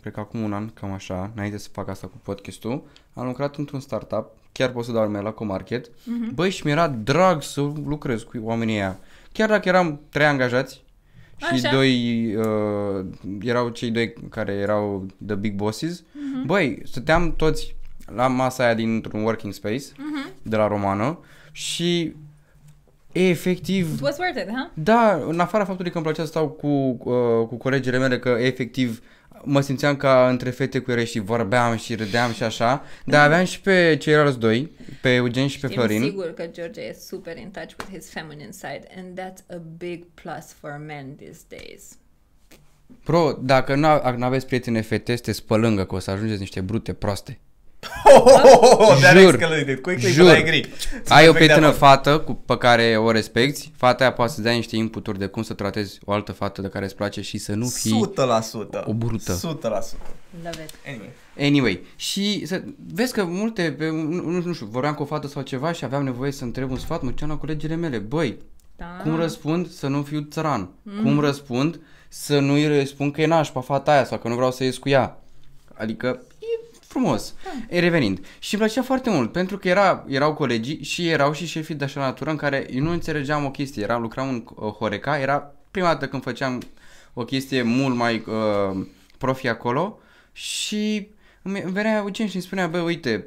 cred că acum un an, cam așa, înainte să fac asta cu podcastul, am lucrat într-un startup, chiar pot să dau nume la Comarket. Uh-huh. Băi, și mi-era drag să lucrez cu oamenii ăia. Chiar dacă eram trei angajați și Așa. doi, uh, erau cei doi care erau the big bosses, uh-huh. băi, stăteam toți la masa aia dintr-un working space uh-huh. de la romană și e, efectiv It was worth it, ha? da, în afara faptului că îmi plăcea să stau cu, uh, cu colegele mele, că efectiv mă simțeam ca între fete cu ele și vorbeam și râdeam și așa, dar aveam și pe ceilalți doi, pe Eugen și pe Știm Florin. sigur că George e super in touch with his feminine side and that's a big plus for men these days. Bro, dacă nu aveți prietene fete, sunteți pe lângă că o să ajungeți niște brute proaste. Oh, that Jur, escalated quickly, jur. but I agree. Ai o Perfect de prietenă acord. fată cu, pe care o respecti, fata aia poate să dea niște inputuri de cum să tratezi o altă fată de care îți place și să nu fii... 100%. o brută. 100%. Love it. Anyway. Anyway, și să, vezi că multe, pe, nu, nu, nu știu, vorbeam cu o fată sau ceva și aveam nevoie să întreb un sfat, mă duceam la colegele mele, băi, Da. cum răspund să nu fiu țăran? Cum răspund să nu îi răspund că e nașpa fata aia sau că nu vreau să ies cu ea? Adică e frumos. E revenind. Și îmi plăcea foarte mult pentru că era, erau colegii și erau și șefii de așa natură în care eu nu înțelegeam o chestie. Era, lucram în uh, Horeca, era prima dată când făceam o chestie mult mai uh, profi acolo și îmi îmi venea Eugen și îmi spunea, bă, uite,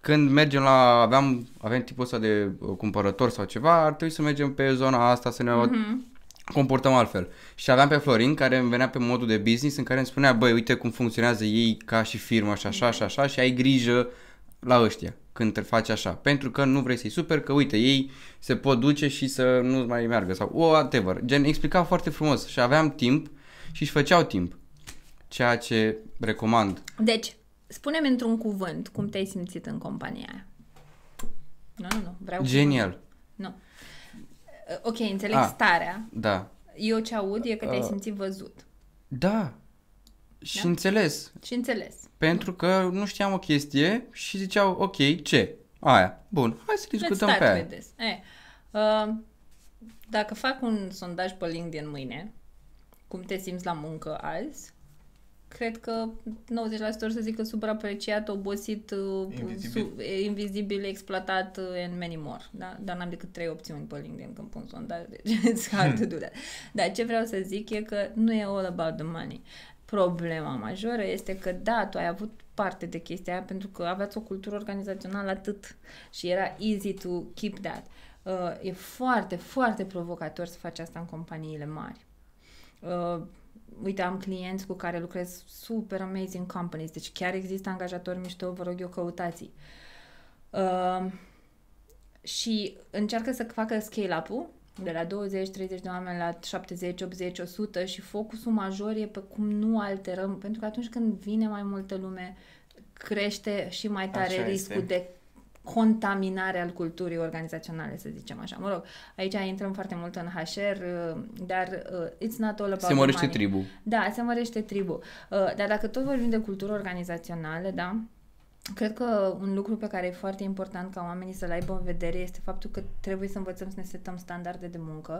când mergem la, aveam, aveam tipul ăsta de uh, cumpărător sau ceva, ar trebui să mergem pe zona asta să ne mm-hmm. Comportăm altfel. Și aveam pe Florin care îmi venea pe modul de business în care îmi spunea, băi, uite cum funcționează ei ca și firmă și așa și așa și ai grijă la ăștia când te faci așa. Pentru că nu vrei să-i super, că uite, ei se pot duce și să nu mai meargă sau whatever. Gen, explica foarte frumos și aveam timp și își făceau timp. Ceea ce recomand. Deci, spune-mi într-un cuvânt cum te-ai simțit în compania aia. Nu, nu, nu. Vreau Genial. cuvânt. Nu. Uh, Ok, înțeleg Ah. starea. Da. Eu ce aud e că te-ai Uh. simțit văzut. Da. Și Da? înțeles. Și înțeles. Pentru că nu știam o chestie și ziceau, ok, ce? Aia. Bun, hai să Let's discutăm start pe aia. with this. Eh, uh, dacă fac un sondaj pe LinkedIn mâine, cum te simți la muncă azi, cred că 90% or să zică supraapreciat, obosit, uh, Invizibil. Su, e, invizibil, exploatat uh, and many more. Da? Dar n-am decât trei opțiuni pe LinkedIn când pun sondaj, deci it's hard to do that. Dar ce vreau să zic e că nu e all about the money. Problema majoră este că da, tu ai avut parte de chestia aia pentru că aveați o cultură organizațională atât și era easy to keep that. Uh, e foarte, foarte provocator să faci asta în companiile mari. Uh, uite, am clienți cu care lucrez super amazing companies, deci chiar există angajatori mișto, vă rog eu căutați uh, și încearcă să facă scale-up-ul de la 20-30 de oameni la 70, 80, 100 și focusul major e pe cum nu alterăm, pentru că atunci când vine mai multă lume, crește și mai tare Așa riscul este. de contaminare al culturii organizaționale, să zicem așa. Mă rog, aici intrăm foarte mult în HR, uh, dar uh, it's not all about Se the mărește money. tribul. Da, se mărește tribul. Uh, dar dacă tot vorbim de cultură organizațională, da, cred că un lucru pe care e foarte important ca oamenii să-l aibă în vedere este faptul că trebuie să învățăm să ne setăm standarde de muncă.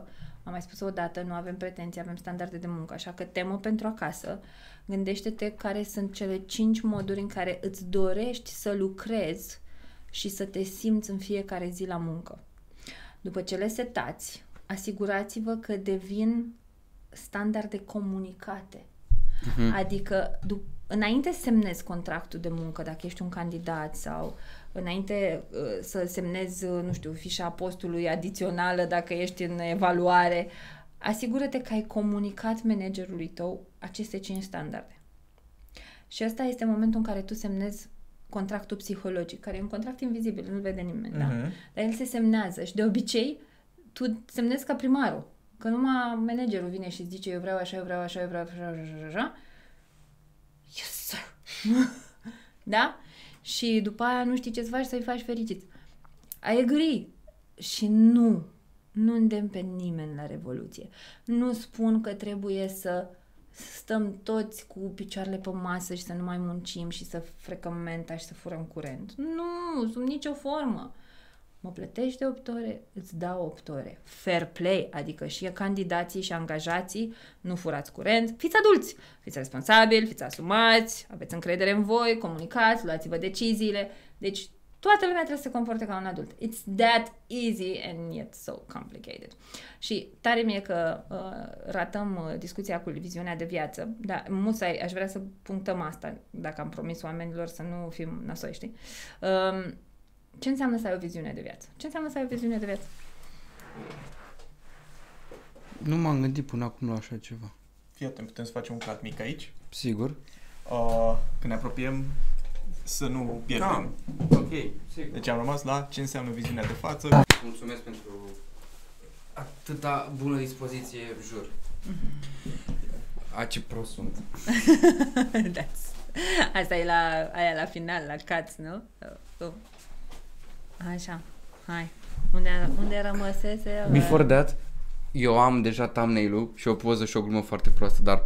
Am mai spus o dată, nu avem pretenții, avem standarde de muncă, așa că temă pentru acasă. Gândește-te care sunt cele cinci moduri în care îți dorești să lucrezi și să te simți în fiecare zi la muncă. După ce le setați, asigurați-vă că devin standarde comunicate. Mhm. Adică, dup- înainte să semnezi contractul de muncă, dacă ești un candidat sau înainte uh, să semnezi, uh, nu știu, fișa postului adițională dacă ești în evaluare, asigură-te că ai comunicat managerului tău aceste cinci standarde. Și ăsta este momentul în care tu semnezi contractul psihologic, care e un contract invizibil, nu-l vede nimeni, da? Mhm. Dar el se semnează și de obicei tu semnezi ca primarul. Că numai managerul vine și zice eu vreau așa, eu vreau așa, eu vreau așa, așa, așa, așa. Yes, sir. da? Și după aia nu știi ce să faci să-i faci fericiți. I agree. Și nu, nu îndemn pe nimeni la revoluție. Nu spun că trebuie să să stăm toți cu picioarele pe masă și să nu mai muncim și să frecăm menta și să furăm curent. Nu, sub nicio formă. Mă plătești de 8 ore, îți dau 8 ore. Fair play, adică și candidații și angajații, nu furați curent, fiți adulți, fiți responsabili, fiți asumați, aveți încredere în voi, comunicați, luați-vă deciziile. Deci toată lumea trebuie să se comporte ca un adult. It's that easy and yet so complicated. Și tare mie că uh, ratăm uh, discuția cu viziunea de viață, dar musai, aș vrea să punctăm asta, dacă am promis oamenilor să nu fim nasoși, știi? Uh, ce înseamnă să ai o viziune de viață? Ce înseamnă să ai o viziune de viață? Nu m-am gândit până acum la așa ceva. Fii atent, putem să facem un cut mic aici. Sigur? Uh, când ne apropiem, să nu pierdem. ok, sigur. Deci am rămas la ce înseamnă viziunea de față. Mulțumesc pentru atâta bună dispoziție, jur. A, ce prost sunt. That's... Asta e la, aia la final, la Cats, nu? Uh, uh. Așa, hai. Unde, unde rămăsese? Before that, eu am deja thumbnail-ul și o poză și o glumă foarte proastă, dar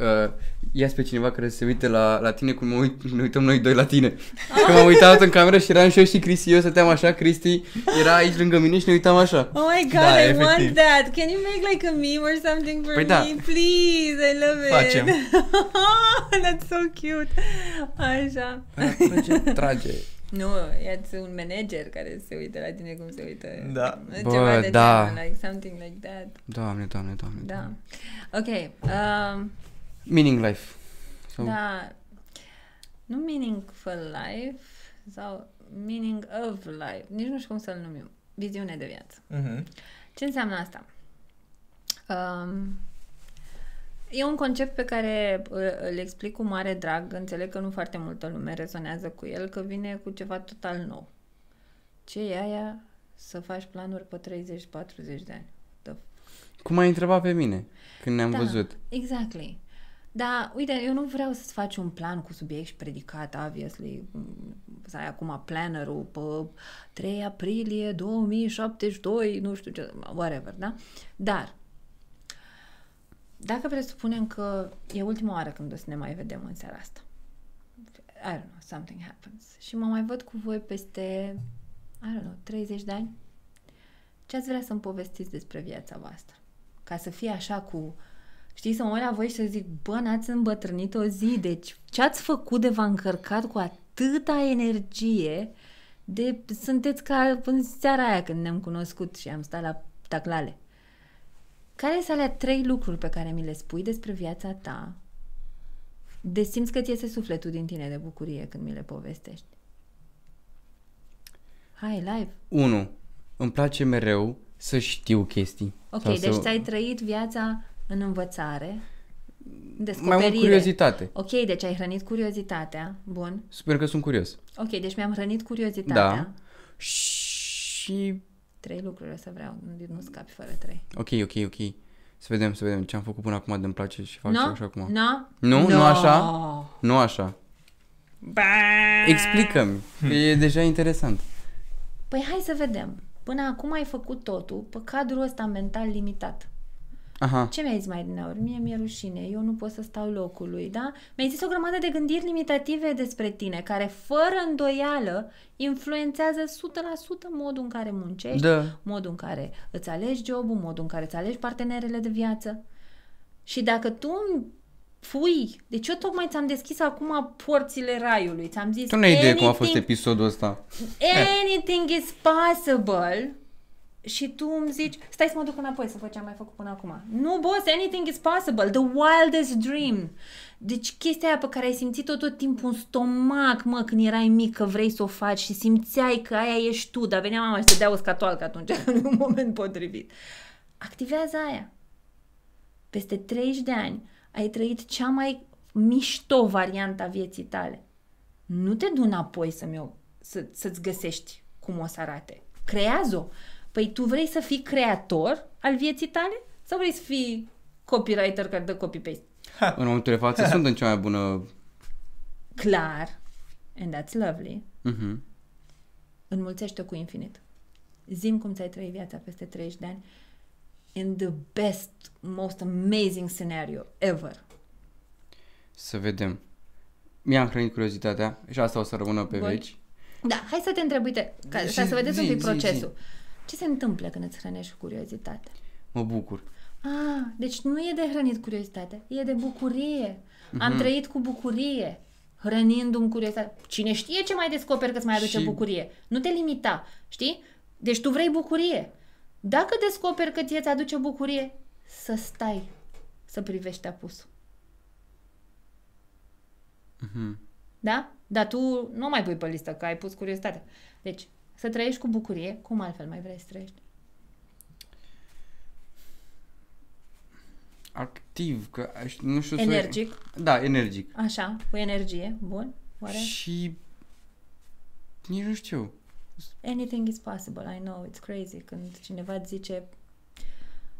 uh, ia pe cineva care se uite la, la tine cum mă uit, ne uităm noi doi la tine. Că m-am uitat în cameră și eram și eu și Cristi, eu stăteam așa, Cristi era aici lângă mine și ne uitam așa. Oh my god, Da, I efectiv. want that. Can you make like a meme or something for Păi me? da. Please, I love it. Facem. That's so cute. Așa. Trage, trage. Nu, iați un manager care se uită la tine cum se uită. Da. Ceva Bă, de da. genul, like something like that. Doamne, doamne, doamne. Da. Ok. Um, Meaning life. Sau... Da. Nu meaningful life sau meaning of life. Nici nu știu cum să-l numim. Viziune de viață. Mhm. Ce înseamnă asta? Um, e un concept pe care îl, îl explic cu mare drag. Înțeleg că nu foarte multă lume rezonează cu el, că vine cu ceva total nou. Ce e aia să faci planuri pe 30-40 de ani? The Cum ai întrebat pe mine când ne-am da, văzut? Exactly. Da, uite, eu nu vreau să-ți faci un plan cu subiect și predicat, obviously, mm, să ai acum plannerul pe 3 aprilie 2072, nu știu ce, whatever, da? Dar, dacă presupunem că e ultima oară când o să ne mai vedem în seara asta, I don't know, something happens, și mă mai văd cu voi peste, I don't know, 30 de ani, ce ați vrea să-mi povestiți despre viața voastră? Ca să fie așa cu Știți, să mă uit la voi și să zic, bă, n-ați îmbătrânit o zi, deci ce ați făcut de v-a încărcat cu atâta energie de sunteți ca în seara aia când ne-am cunoscut și am stat la taclale. Care sunt alea trei lucruri pe care mi le spui despre viața ta de simți că ți iese sufletul din tine de bucurie când mi le povestești? Hai, live! 1. Îmi place mereu să știu chestii. Ok, Sau deci să... ți-ai trăit viața în învățare, Mai descoperire. mult curiozitate. Ok, deci ai hrănit curiozitatea. Bun. Sper că sunt curios. Ok, deci mi-am hrănit curiozitatea. Da. Și... Trei lucruri o să vreau, nu, nu scapi fără trei. Ok, ok, ok. Să vedem, să vedem ce am făcut până acum de îmi place și fac No? și așa acum. No? Nu? Nu așa? Nu așa. Ba! Explică-mi, că e deja interesant. Păi hai să vedem. Până acum ai făcut totul pe cadrul ăsta mental limitat. Aha. Ce mi-ai zis mai din aur? Mie mi-e rușine, eu nu pot să stau locului, da? Mi-ai zis o grămadă de gândiri limitative despre tine, care fără îndoială influențează 100% modul în care muncești, Da. modul în care îți alegi jobul, modul în care îți alegi partenerele de viață. Și dacă tu îmi pui, deci eu tocmai ți-am deschis acum porțile raiului, ți-am zis Tu nu ai idee cum a anything- fost episodul ăsta. Anything is possible și tu îmi zici, stai să mă duc înapoi să văd ce am mai făcut până acum. Nu, boss, anything is possible. The wildest dream. Deci chestia aia pe care ai simțit-o tot timpul în stomac, mă, când erai mic, că vrei să o faci și simțeai că aia ești tu, dar venea mama și te dea o scatoalcă atunci, în un moment potrivit. Activează aia. Peste 30 de ani ai trăit cea mai mișto variantă a vieții tale. Nu te du înapoi să-mi o, să, să-ți găsești cum o să arate. Creează-o. Păi tu vrei să fii creator al vieții tale? Sau vrei să fii copywriter care dă copy-paste? În momentul de față sunt în cea mai bună... Clar. And that's lovely. Mhm. Înmulțește-o cu infinit. Zim cum ți-ai trăit viața peste 30 de ani in the best, most amazing scenario ever. Să vedem. Mi-am hrănit curiozitatea și asta o să rămână pe Bun. veci. Da, hai să te întreb, uite, ca, Și ca să vedeți un zi, pic zi, procesul. Ce se întâmplă când îți hrănești curiozitatea? Mă bucur. Ah, deci nu e de hrănit curiozitatea, e de bucurie. Am Mhm. trăit cu bucurie, hrănindu-mi curiozitatea. Cine știe ce mai descoperi că îți mai aduce Și- bucurie? Nu te limita, știi? Deci tu vrei bucurie. Dacă descoperi că ție ți aduce bucurie, să stai, să privești apusul. Mhm. Da? Dar tu nu mai pui pe listă, că ai pus curiozitatea. Deci, să trăiești cu bucurie, cum altfel mai vrei să trăiești? Activ, că aș- nu știu să... Energic, Da, energic. așa, cu energie, bun, oare? Și... Nici nu știu. Anything is possible, I know, it's crazy. Când cineva îți zice,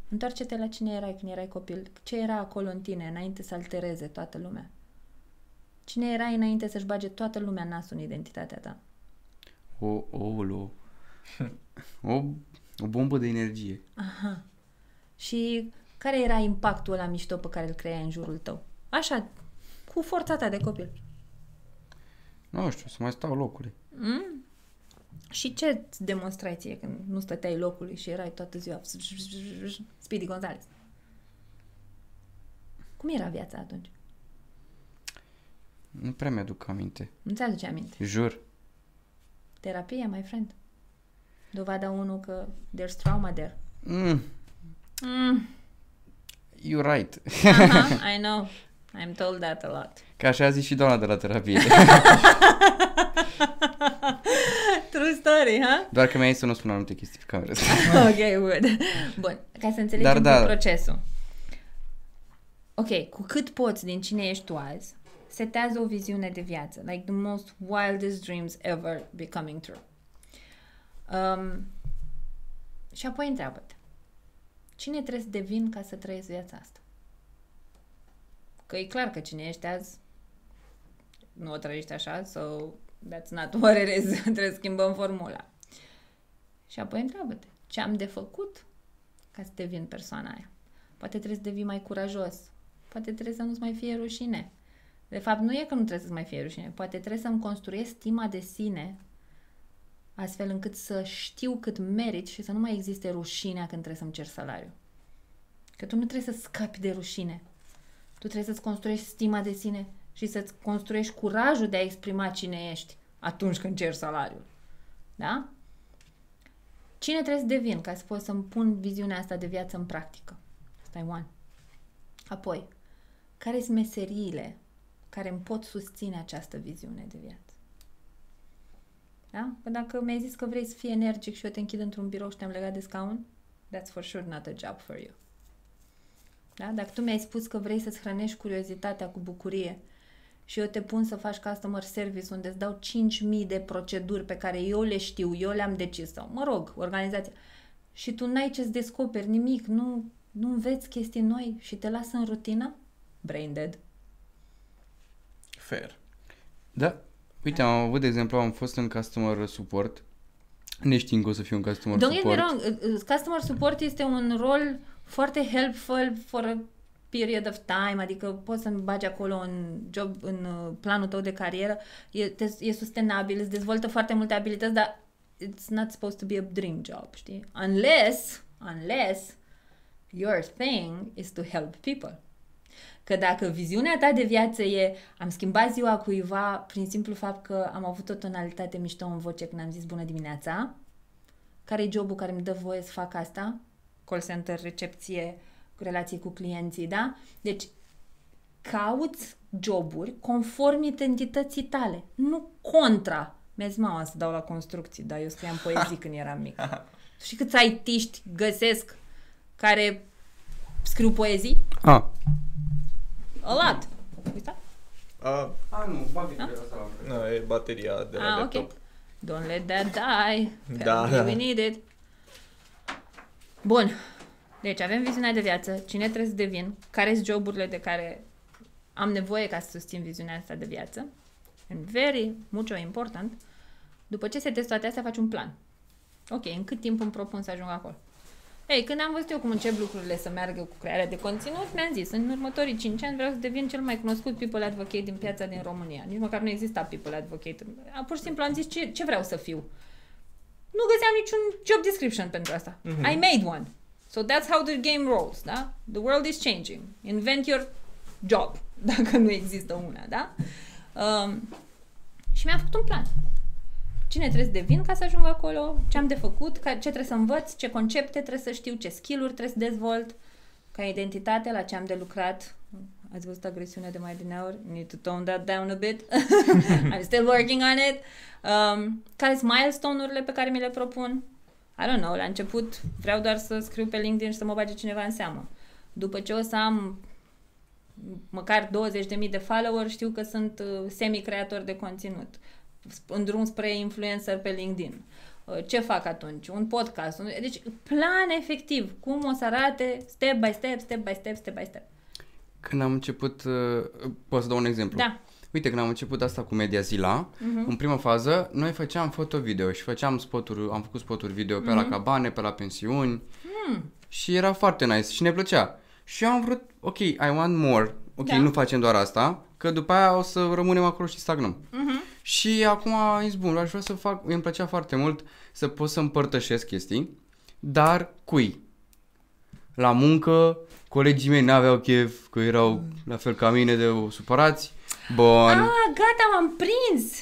întoarce-te la cine erai când erai copil. Ce era acolo în tine înainte să altereze toată lumea? Cine erai înainte să-și bage toată lumea nasul în identitatea ta? O, o, o, o, o bombă de energie. Aha. Și care era impactul ăla mișto pe care îl creai în jurul tău? Așa, cu forța ta de copil. Nu știu, să mai stau locului. Mm? Și ce îți demonstrai ție când nu stăteai locului și erai toată ziua Speedy Gonzales? Cum era viața atunci? Nu prea mi-aduc aminte. Nu ți aduce aminte. Jur. Terapia, my friend. Dovada 1 că there's trauma there. Mm, Mm, you're right. aha, I know. I'm told that a lot. Ca așa a zis și doamna de la terapie. True story, ha? Doar că mi-a zis să nu spun anumite chestii pe cameră. ok, good. Bun, ca să înțelegem Dar da. procesul. Ok, cu cât poți din cine ești tu azi, setează o viziune de viață. Like the most wildest dreams ever becoming true. Um, și apoi întreabă-te. Cine trebuie să devin ca să trăiesc viața asta? Că e clar că cine ești azi nu o trăiești așa, so that's not what it is. trebuie să schimbăm formula. Și apoi întreabă-te, ce am de făcut ca să devin persoana aia? Poate trebuie să devii mai curajos. Poate trebuie să nu-ți mai fie rușine. De fapt, nu e că nu trebuie să-ți mai fie rușine. Poate trebuie să-mi construiesc stima de sine astfel încât să știu cât merit și să nu mai existe rușinea când trebuie să-mi cer salariu. Că tu nu trebuie să scapi de rușine. Tu trebuie să-ți construiești stima de sine și să-ți construiești curajul de a exprima cine ești atunci când ceri salariul. Da? Cine trebuie să devin ca să pot să-mi pun viziunea asta de viață în practică? Asta e one. Apoi, care sunt meseriile care îmi pot susține această viziune de viață? Da? Că dacă mi-ai zis că vrei să fii energic și eu te închid într-un birou și te-am legat de scaun, that's for sure not a job for you. Da? Dacă tu mi-ai spus că vrei să-ți hrănești curiozitatea cu bucurie și eu te pun să faci customer service unde îți dau 5.000 de proceduri pe care eu le știu, eu le-am decis sau, mă rog, organizația, și tu n-ai ce-ți descoperi nimic, nu, nu înveți chestii noi și te lasă în rutină, brain dead. Fair. Da. Uite, am avut, de exemplu, am fost în customer support, neștiind că o să fiu în customer Don't get me support. wrong, uh, uh, customer support este un rol foarte helpful for a period of time, adică poți să-mi bagi acolo în job, în uh, planul tău de carieră, e, te, e sustenabil, îți dezvoltă foarte multe abilități, dar it's not supposed to be a dream job, știi? Unless, unless your thing is to help people. Că dacă viziunea ta de viață e am schimbat ziua cuiva prin simplu fapt că am avut o tonalitate mișto în voce când am zis bună dimineața, care e jobul care îmi dă voie să fac asta? Call center, recepție, relații cu clienții, da? Deci, cauți joburi conform identității tale, nu contra. Mi-a zis mama să dau la construcții, dar eu scriam poezii când eram mic. Și câți aitiști găsesc care scriu poezii? Ah. A lot. Uita? Uh, A, nu, bagă asta la nu, e bateria de la Ah, laptop. ok. Don't let that die. Da, Apparently da. We need it. Bun. Deci avem viziunea de viață, cine trebuie să devin, care sunt joburile de care am nevoie ca să susțin viziunea asta de viață. And very, mucho important. După ce se toate astea, faci un plan. Ok, în cât timp îmi propun să ajung acolo? Ei, când am văzut eu cum încep lucrurile să meargă cu crearea de conținut, mi-am zis, în următorii 5 ani vreau să devin cel mai cunoscut people advocate din piața din România. Nici măcar nu exista people advocate. A, pur și simplu am zis ce, ce vreau să fiu. Nu găseam niciun job description pentru asta. Mhm. I made one. So that's how the game rolls, da? The world is changing. Invent your job, dacă nu există una, da? Um, și mi-am făcut un plan. Cine trebuie să devin ca să ajung acolo, ce am de făcut, ca, ce trebuie să învăț, ce concepte trebuie să știu, ce skill-uri trebuie să dezvolt, ca identitate, la ce am de lucrat. Ați văzut agresiunea de mai din aur? Need to tone that down a bit. I'm still working on it. Um, care sunt milestone-urile pe care mi le propun? I don't know, la început vreau doar să scriu pe LinkedIn și să mă bage cineva în seamă. După ce o să am măcar 20.000 de follower, știu că sunt uh, semi-creator de conținut. În drum spre influencer pe LinkedIn. Uh, Ce fac atunci? Un podcast. Un... Deci, plan efectiv. Cum o să arate step by step, step by step, step by step. Când am început, uh, pot să dau un exemplu? Da. Uite, când am început asta cu Media Zila, Mhm. în prima fază, noi făceam foto-video și făceam spoturi, am făcut spoturi video pe la cabane, pe la pensiuni Hmm. și era foarte nice și ne plăcea. Și eu am vrut, ok, I want more, ok, Da. nu facem doar asta, că după aia o să rămânem acolo și stagnăm. Mhm. Și acum am zis, bun, aș vrea să fac, îmi plăcea foarte mult să pot să împărtășesc chestii, dar cui? La muncă, colegii mei n-aveau chef, că erau la fel ca mine de supărați. Bun. Ah, gata, m-am prins!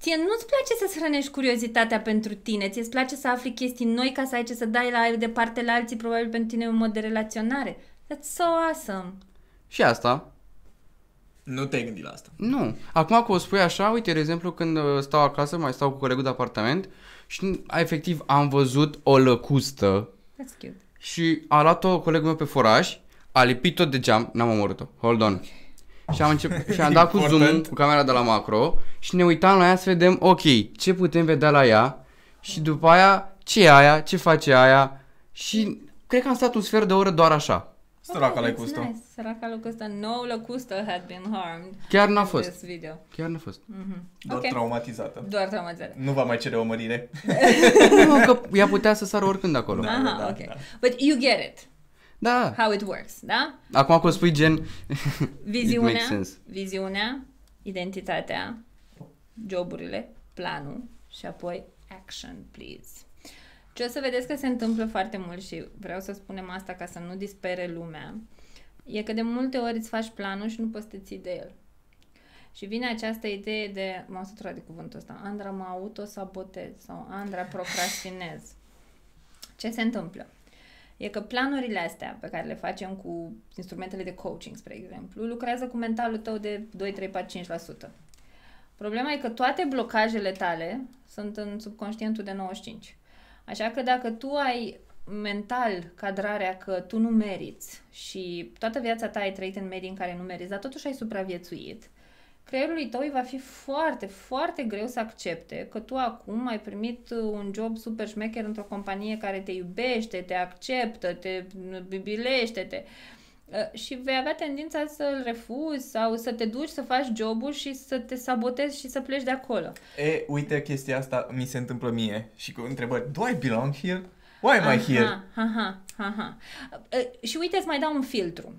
Ție nu-ți place să-ți hrănești curiozitatea pentru tine, ție îți place să afli chestii noi ca să ai ce să dai la departe la alții, probabil pentru tine e un mod de relaționare. That's so awesome! Și asta, Nu te-ai gândit la asta. nu. Acum că o spui așa, uite, de exemplu, când uh, stau acasă, mai stau cu colegul de apartament și efectiv am văzut o lăcustă That's cute. și a luat-o colegul meu pe foraj, a lipit-o de geam, n-am omorât-o, hold on. Și am, început, și am dat cu Important. zoom cu camera de la macro și ne uitam la ea să vedem, ok, ce putem vedea la ea și după aia, ce e aia, ce face aia și cred că am stat un sfert de oră doar așa. Săraca Okay, la that's Custo. Nice. Săraca lăcustă. No lăcustă had been harmed. Chiar n-a in fost. This video. Chiar n-a fost. Mhm. Doar Ok. traumatizată. Doar traumatizare. Nu va mai cere o mărire. nu, că ea putea să sară oricând acolo. Da. Da. Aha, ok. da. But you get it. da. How it works, da? Acum că o spui gen, Viziunea, makes sense. viziunea, identitatea, joburile, planul și apoi action, please. Ce o să vedeți că se întâmplă foarte mult și vreau să spunem asta ca să nu dispere lumea, e că de multe ori îți faci planul și nu poți să te ții de el. Și vine această idee de, m-am săturat de cuvântul ăsta, Andra mă autosabotez sau Andra procrastinez. Ce se întâmplă? E că planurile astea pe care le facem cu instrumentele de coaching, spre exemplu, lucrează cu mentalul tău de 2, 3, 4, 5%. Problema e că toate blocajele tale sunt în subconștientul de 95. Așa că dacă tu ai mental cadrarea că tu nu meriți și toată viața ta ai trăit în medii în care nu meriți, dar totuși ai supraviețuit, creierului tău îi va fi foarte, foarte greu să accepte că tu acum ai primit uh, un job super șmecher într-o companie care te iubește, te acceptă, te bibilește, te... Uh, și vei avea tendința să-l refuzi sau să te duci să faci jobul și să te sabotezi și să pleci de acolo. E, uite, chestia asta mi se întâmplă mie și cu întrebări. Do I belong here? Why am I here? Aha, aha, aha. Uh, Și uite, îți mai dau un filtru.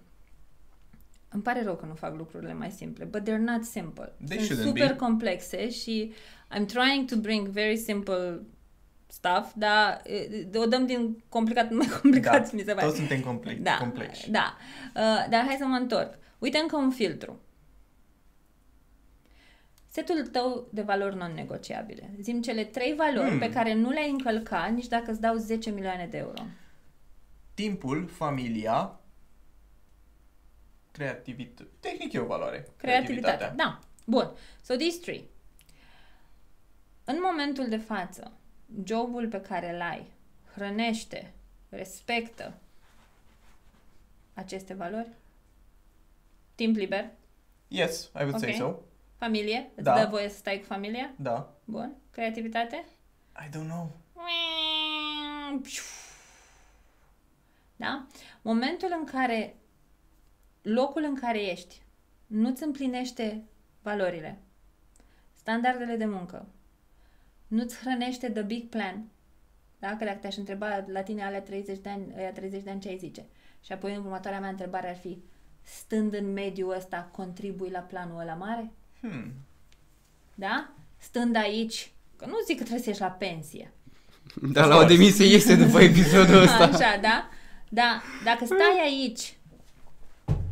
Îmi pare rău că nu fac lucrurile mai simple, but they're not simple. They Sunt shouldn't super be. complexe și I'm trying to bring very simple stuff, dar uh, o dăm din complicat în mai complicat, mi se pare. toți suntem complex, Da, complexi. da. Uh, dar hai să mă întorc. Uite încă un filtru. Setul tău de valori non-negociabile. Zim cele trei valori Hmm. pe care nu le-ai încălca nici dacă îți dau 10 milioane de euro. Timpul, familia, creativitate. Tehnic e o valoare. Creativitatea. Da. Bun. So these three. În momentul de față, jobul pe care îl ai hrănește, respectă aceste valori? Timp liber? Yes, I would say Ok. so. Familie? Îți Da. dă voie să stai cu familia? Da. Bun. Creativitate? I don't know. Da? Momentul în care locul în care ești nu-ți împlinește valorile, standardele de muncă, nu-ți hrănește the big plan, Da? Că dacă te-aș întreba la tine alea 30 de ani, aia 30 de ani ce ai zice? Și apoi următoarea mea întrebare ar fi, stând în mediul ăsta, contribui la planul ăla mare? Hmm. Da? Stând aici, că nu zic că trebuie să ieși la pensie. Dar la o demisie iese după episodul ăsta. Așa, da? Da, dacă stai aici,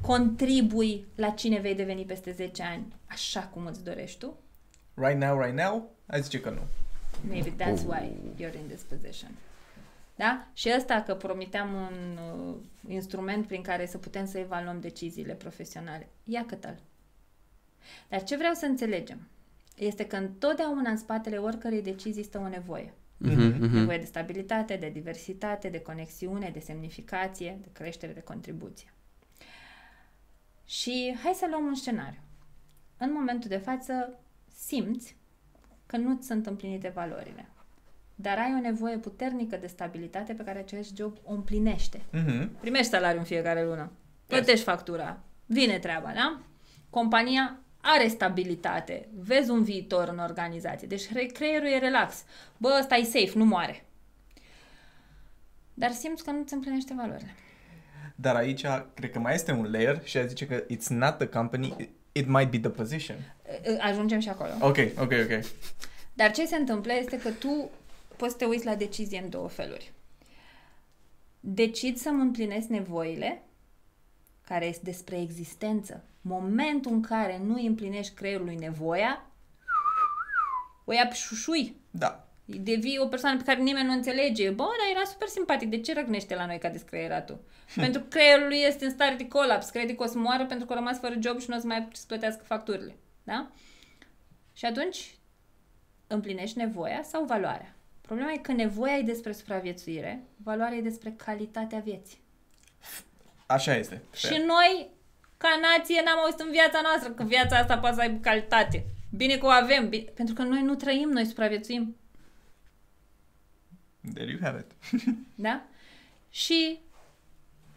contribui la cine vei deveni peste 10 ani, așa cum îți dorești tu, Right now, right now, ai zice că nu. Maybe that's why you're in this position. Da? Și ăsta că promiteam un uh, instrument prin care să putem să evaluăm deciziile profesionale. Ia cât Dar ce vreau să înțelegem este că întotdeauna în spatele oricărei decizii stă o nevoie. Mhm, mhm. Nevoie de stabilitate, de diversitate, de conexiune, de semnificație, de creștere, de contribuție. Și hai să luăm un scenariu. În momentul de față simți că nu ți sunt împlinite valorile, dar ai o nevoie puternică de stabilitate pe care acest job o împlinește. Mhm. Primești salariu în fiecare lună, plătești factura, vine treaba, da? Compania are stabilitate, vezi un viitor în organizație, deci cre- creierul e relax. Bă, ăsta e safe, nu moare. Dar simți că nu ți împlinește valorile. Dar aici, cred că mai este un layer și a zice că it's not the company, it might be the position. Ajungem și acolo. Ok, ok, ok. Dar ce se întâmplă este că tu poți să te uiți la decizie în două feluri. Decid să-mi împlinesc nevoile, care este despre existență. Momentul în care nu îi împlinești creierului nevoia, o ia pe șușui. Da. Devii o persoană pe care nimeni nu înțelege. Bă, dar era super simpatic. De ce răgnește la noi ca descreieratul? pentru că creierul lui este în stare de colaps. Crede că o să moară pentru că a rămas fără job și nu o să mai să plătească facturile. Da? Și atunci împlinești nevoia sau valoarea. Problema e că nevoia e despre supraviețuire, valoarea e despre calitatea vieții. Așa este. Și noi, ca nație, n-am auzit în viața noastră că viața asta poate să aibă calitate. Bine că o avem, bine, pentru că noi nu trăim, noi supraviețuim. There you have it. Da? Și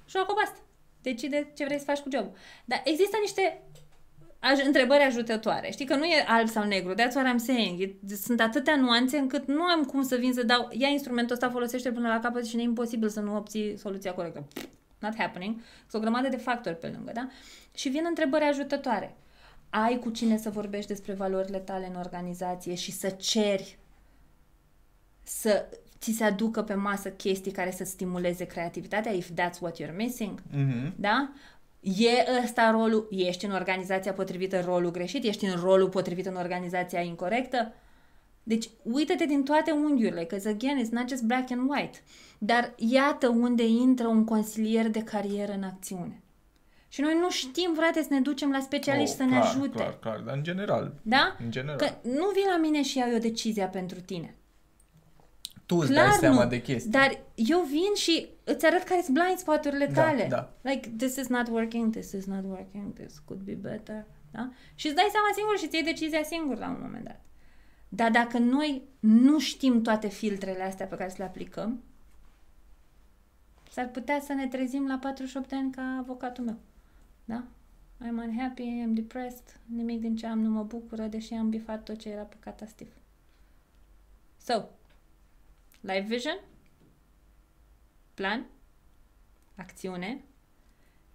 joacă cu asta. Decide ce vrei să faci cu job. Dar există niște aj- întrebări ajutătoare. Știi că nu e alb sau negru. That's what I'm saying. E, sunt atâtea nuanțe încât nu am cum să vin să dau... Ia instrumentul ăsta, folosește până la capăt și e imposibil să nu obții soluția corectă. Not happening. Sunt o grămadă de factori pe lângă, da? Și vin întrebări ajutătoare. Ai cu cine să vorbești despre valorile tale în organizație și să ceri să ți se aducă pe masă chestii care să stimuleze creativitatea, if that's what you're missing. Mhm. Da? E ăsta rolul, ești în organizația potrivită, rolul greșit, ești în rolul potrivit în organizația incorrectă. Deci, uită-te din toate unghiurile, că, again, it's not just black and white. Dar iată unde intră un consilier de carieră în acțiune. Și noi nu știm, frate, să ne ducem la specialiști Oh, să ne clar, ajute. Clar, clar, dar în general. Da? În general. Că nu vii la mine și iau eu decizia pentru tine. Tu îți Clar dai seama nu, de chestii. dar eu vin și îți arăt care sunt blind spot-urile Da, tale. da. Like, this is not working, this is not working, this could be better. Da? Și îți dai seama singur și îți iei decizia singur la un moment dat. Dar dacă noi nu știm toate filtrele astea pe care să le aplicăm, s-ar putea să ne trezim la 48 de ani ca avocatul meu. Da? I'm unhappy, I'm depressed, nimic din ce am nu mă bucură, deși am bifat tot ce era pe catastif. So, life vision, plan, acțiune,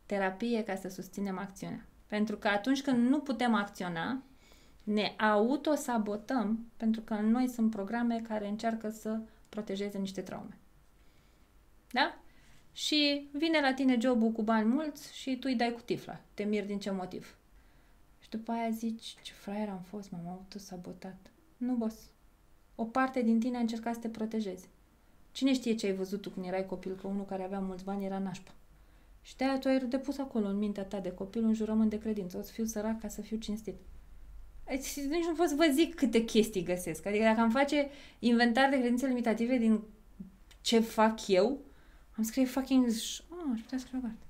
terapie ca să susținem acțiunea. Pentru că atunci când nu putem acționa, ne autosabotăm pentru că în noi sunt programe care încearcă să protejeze niște traume. Da? Și vine la tine jobul cu bani mulți și tu îi dai cu tifla. Te miri din ce motiv. Și după aia zici, ce fraier am fost, m-am autosabotat. Nu, boss. O parte din tine a încercat să te protejezi. Cine știe ce ai văzut tu când erai copil, că unul care avea mulți bani era nașpa. Și de-aia tu ai depus acolo în mintea ta de copil un jurământ de credință. O să fiu sărac ca să fiu cinstit. Aici nici nu pot să vă zic câte chestii găsesc. Adică dacă am face inventar de credințe limitative din ce fac eu, am scrie fucking... Oh, aș putea scrie o carte.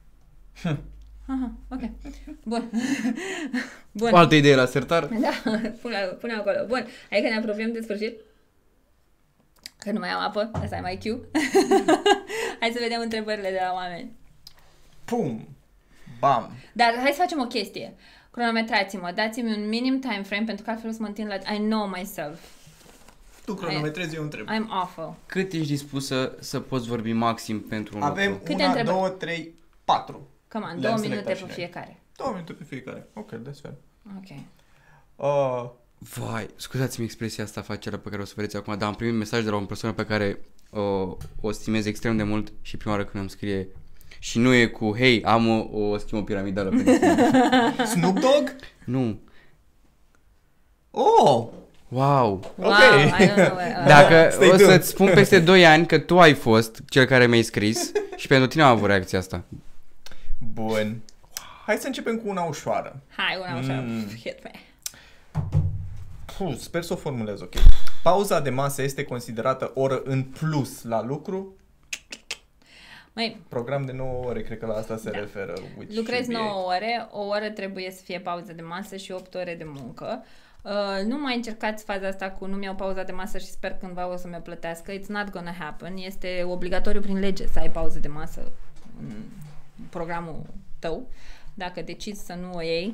Aha, ok. Bun. Bun. O altă idee la sertar. Da, pune, pune acolo. Bun, hai că ne apropiem de sfârșit. Că nu mai am apă, asta e mai Q. hai să vedem întrebările de la oameni. Pum! Bam! Dar hai să facem o chestie. Cronometrați-mă, dați-mi un minim time frame pentru că altfel o să mă întind la... I know myself. Tu cronometrezi, eu întreb. I'm awful. Cât ești dispus să, să poți vorbi maxim pentru un Avem lucru? Câte una, întrebări? două, trei, patru. Come on, Le-am două selectat minute și pe noi. fiecare. Două minute pe fiecare. Ok, that's fair. Ok. Uh, Vai, scuzați-mi expresia asta, facerea pe care o să vedeți acum, dar am primit mesaj de la o persoană pe care o, o stimez extrem de mult și prima oară când îmi scrie și nu e cu, hei, am o, o schimă piramidală pentru tine. Snoop Dogg? Nu. Oh! Wow. Wow, Ok. I don't know where, uh, Dacă Stay o tuned. să-ți spun peste 2 ani că tu ai fost cel care mi-ai scris și pentru tine am avut reacția asta. Bun. Hai să începem cu una ușoară. Hai, una așa, Mm. hit me. Puh, sper să o formulez ok. Pauza de masă este considerată oră în plus la lucru. Măi, Program de 9 ore, cred că la asta se Da. referă. which lucrezi should be 9 ore, o oră trebuie să fie pauză de masă și 8 ore de muncă. Uh, nu mai încercați faza asta cu nu-mi iau pauza de masă și sper cândva o să mi-o plătească. It's not gonna happen. Este obligatoriu prin lege să ai pauză de masă în programul tău. Dacă decizi să nu o iei,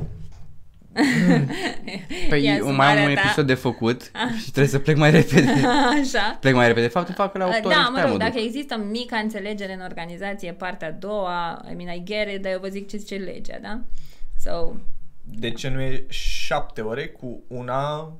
Păi Ia eu zi, mai am un marea ta. episod de făcut și trebuie să plec mai repede. așa, Plec mai repede. De fapt, îmi fac la 8 ore Da, și mă pe aia rog, mă duc. dacă există mica înțelegere în organizație, partea a doua, I mean, I get it, dar eu vă zic ce zice legea, da? So, De ce nu e 7 ore cu una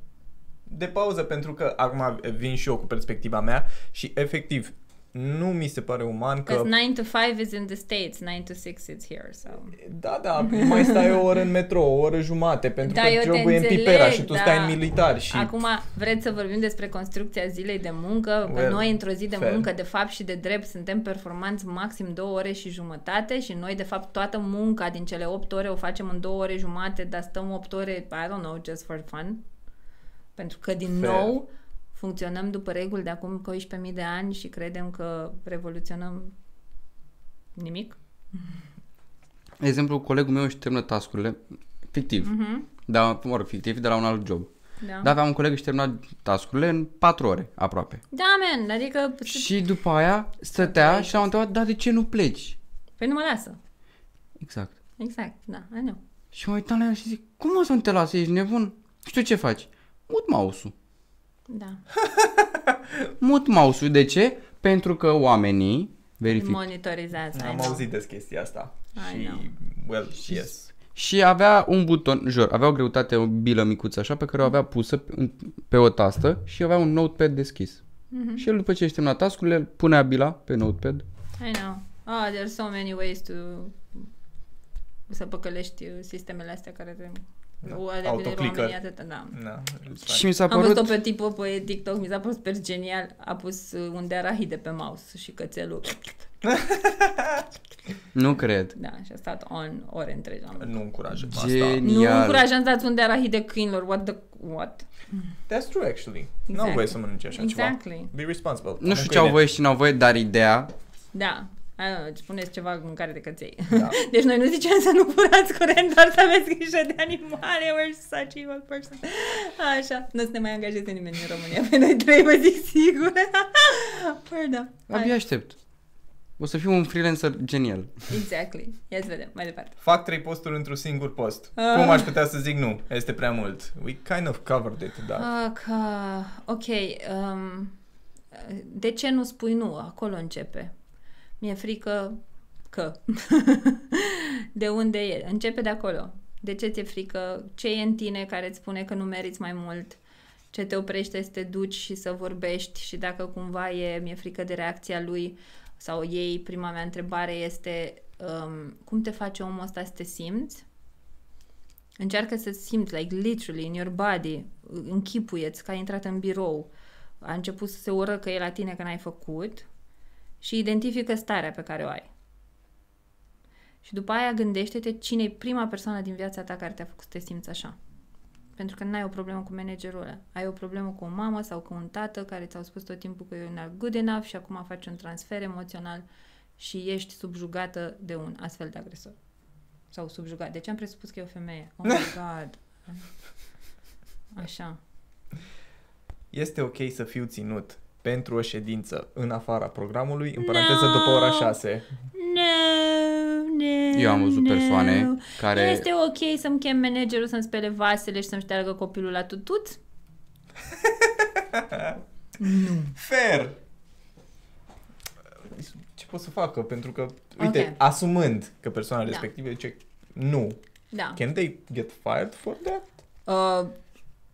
de pauză? Pentru că acum vin și eu cu perspectiva mea și efectiv nu mi se pare uman că... because 9 to 5 is in the States, 9 to 6 it's here, so... Da, da, mai stai o oră în metro, o oră jumate, pentru Da, că eu te jobul e în înțeleg, Pipera și tu da. stai în militar și... Acum vreți să vorbim despre construcția zilei de muncă, că Well, noi într-o zi de fair. muncă, de fapt și de drept, suntem performanți maxim două ore și jumătate și noi, de fapt, toată munca din cele 8 ore o facem în două ore jumate, dar stăm 8 ore, I don't know, just for fun. Pentru că, din Fair. nou, funcționăm după reguli de acum 12.000 de ani și credem că revoluționăm nimic. De exemplu, colegul meu își termină tascurile, fictiv, Mhm. dar, mă rog, fictiv, de la un alt job. Da. Dar aveam un coleg și termina tascurile în 4 ore, aproape. Da, man, adică... Și după aia stătea și am întrebat, da, de ce nu pleci? Păi nu mă lasă. Exact. Exact, da, I know. Și mă uitam la el și zic, cum o să nu te las, ești nebun? Și tu ce faci? Mut mouse-ul. Da. Mut mouse-ul, de ce? Pentru că oamenii verifică. Monitorizează. I Am know. auzit de chestia asta. I și, know. well, yes. Și avea un buton, jur, avea o greutate, o bilă micuță așa, pe care o avea pusă pe- pe o tastă și avea un notepad deschis. Mhm. Și el după ce își termina tascurile, punea bila pe notepad. I know. Ah, there are so many ways to să păcălești uh, sistemele astea care te... Da. O, ale Autoclicker. oamenii atât, da. Na, it's Și fine. mi s-a Am văzut-o părut... pe tipul pe TikTok, mi s-a părut super genial. A pus uh, un de arahide pe mouse și cățelul. Nu cred. Da, și a stat on ore întregi. Am... Nu încurajăm asta. Genial. Nu încurajam să dați un de arahide câinilor. What the... What? That's true, actually. Nu Exactly. au voie să mănânce așa Exactly. ceva. Be responsible. Nu știu ce au voie și n-au voie, dar ideea... Da. I don't know, spuneți ceva în mâncare de căței. Da. Deci noi nu zicem să nu furați curent, doar să aveți grijă de animale. We're such evil person. Așa. Nu o să ne mai angajeze nimeni în România. Pe noi trei vă zic sigur. Păi da. Hai. Abia aștept. O să fiu un freelancer genial. Exactly. Ia să vedem. Mai departe. Fac trei posturi într-un singur post. Ah. Cum aș putea să zic nu? Este prea mult. We kind of covered it, da. Ah, că... Ok. Um, de ce nu spui nu? Acolo începe. Mi-e frică că. de unde e? Începe de acolo. De ce ți-e frică? Ce e în tine care îți spune că nu meriți mai mult? Ce te oprește să te duci și să vorbești și dacă cumva e, mi-e frică de reacția lui sau ei, prima mea întrebare este um, cum te face omul ăsta să te simți? Încearcă să simți, like literally, in your body, închipuieți că ai intrat în birou, a început să se ură e la tine că n-ai făcut și identifică starea pe care o ai. Și după aia gândește-te cine e prima persoană din viața ta care te-a făcut să te simți așa. Pentru că n-ai o problemă cu managerul ăla. Ai o problemă cu o mamă sau cu un tată care ți-au spus tot timpul că you're not good enough și acum faci un transfer emoțional și ești subjugată de un astfel de agresor. Sau subjugat. De ce am presupus că e o femeie? Oh my god. Așa. Este ok să fiu ținut pentru o ședință în afara programului, în paranteză după ora 6. No, no, Eu am văzut no. persoane care... Este ok să-mi chem managerul să-mi spele vasele și să-mi șteargă copilul la tutut? Nu. Fair! Ce pot să facă? Pentru că, uite, Ok. asumând că persoana Da. respectivă zice nu, Da. can they get fired for that? Uh,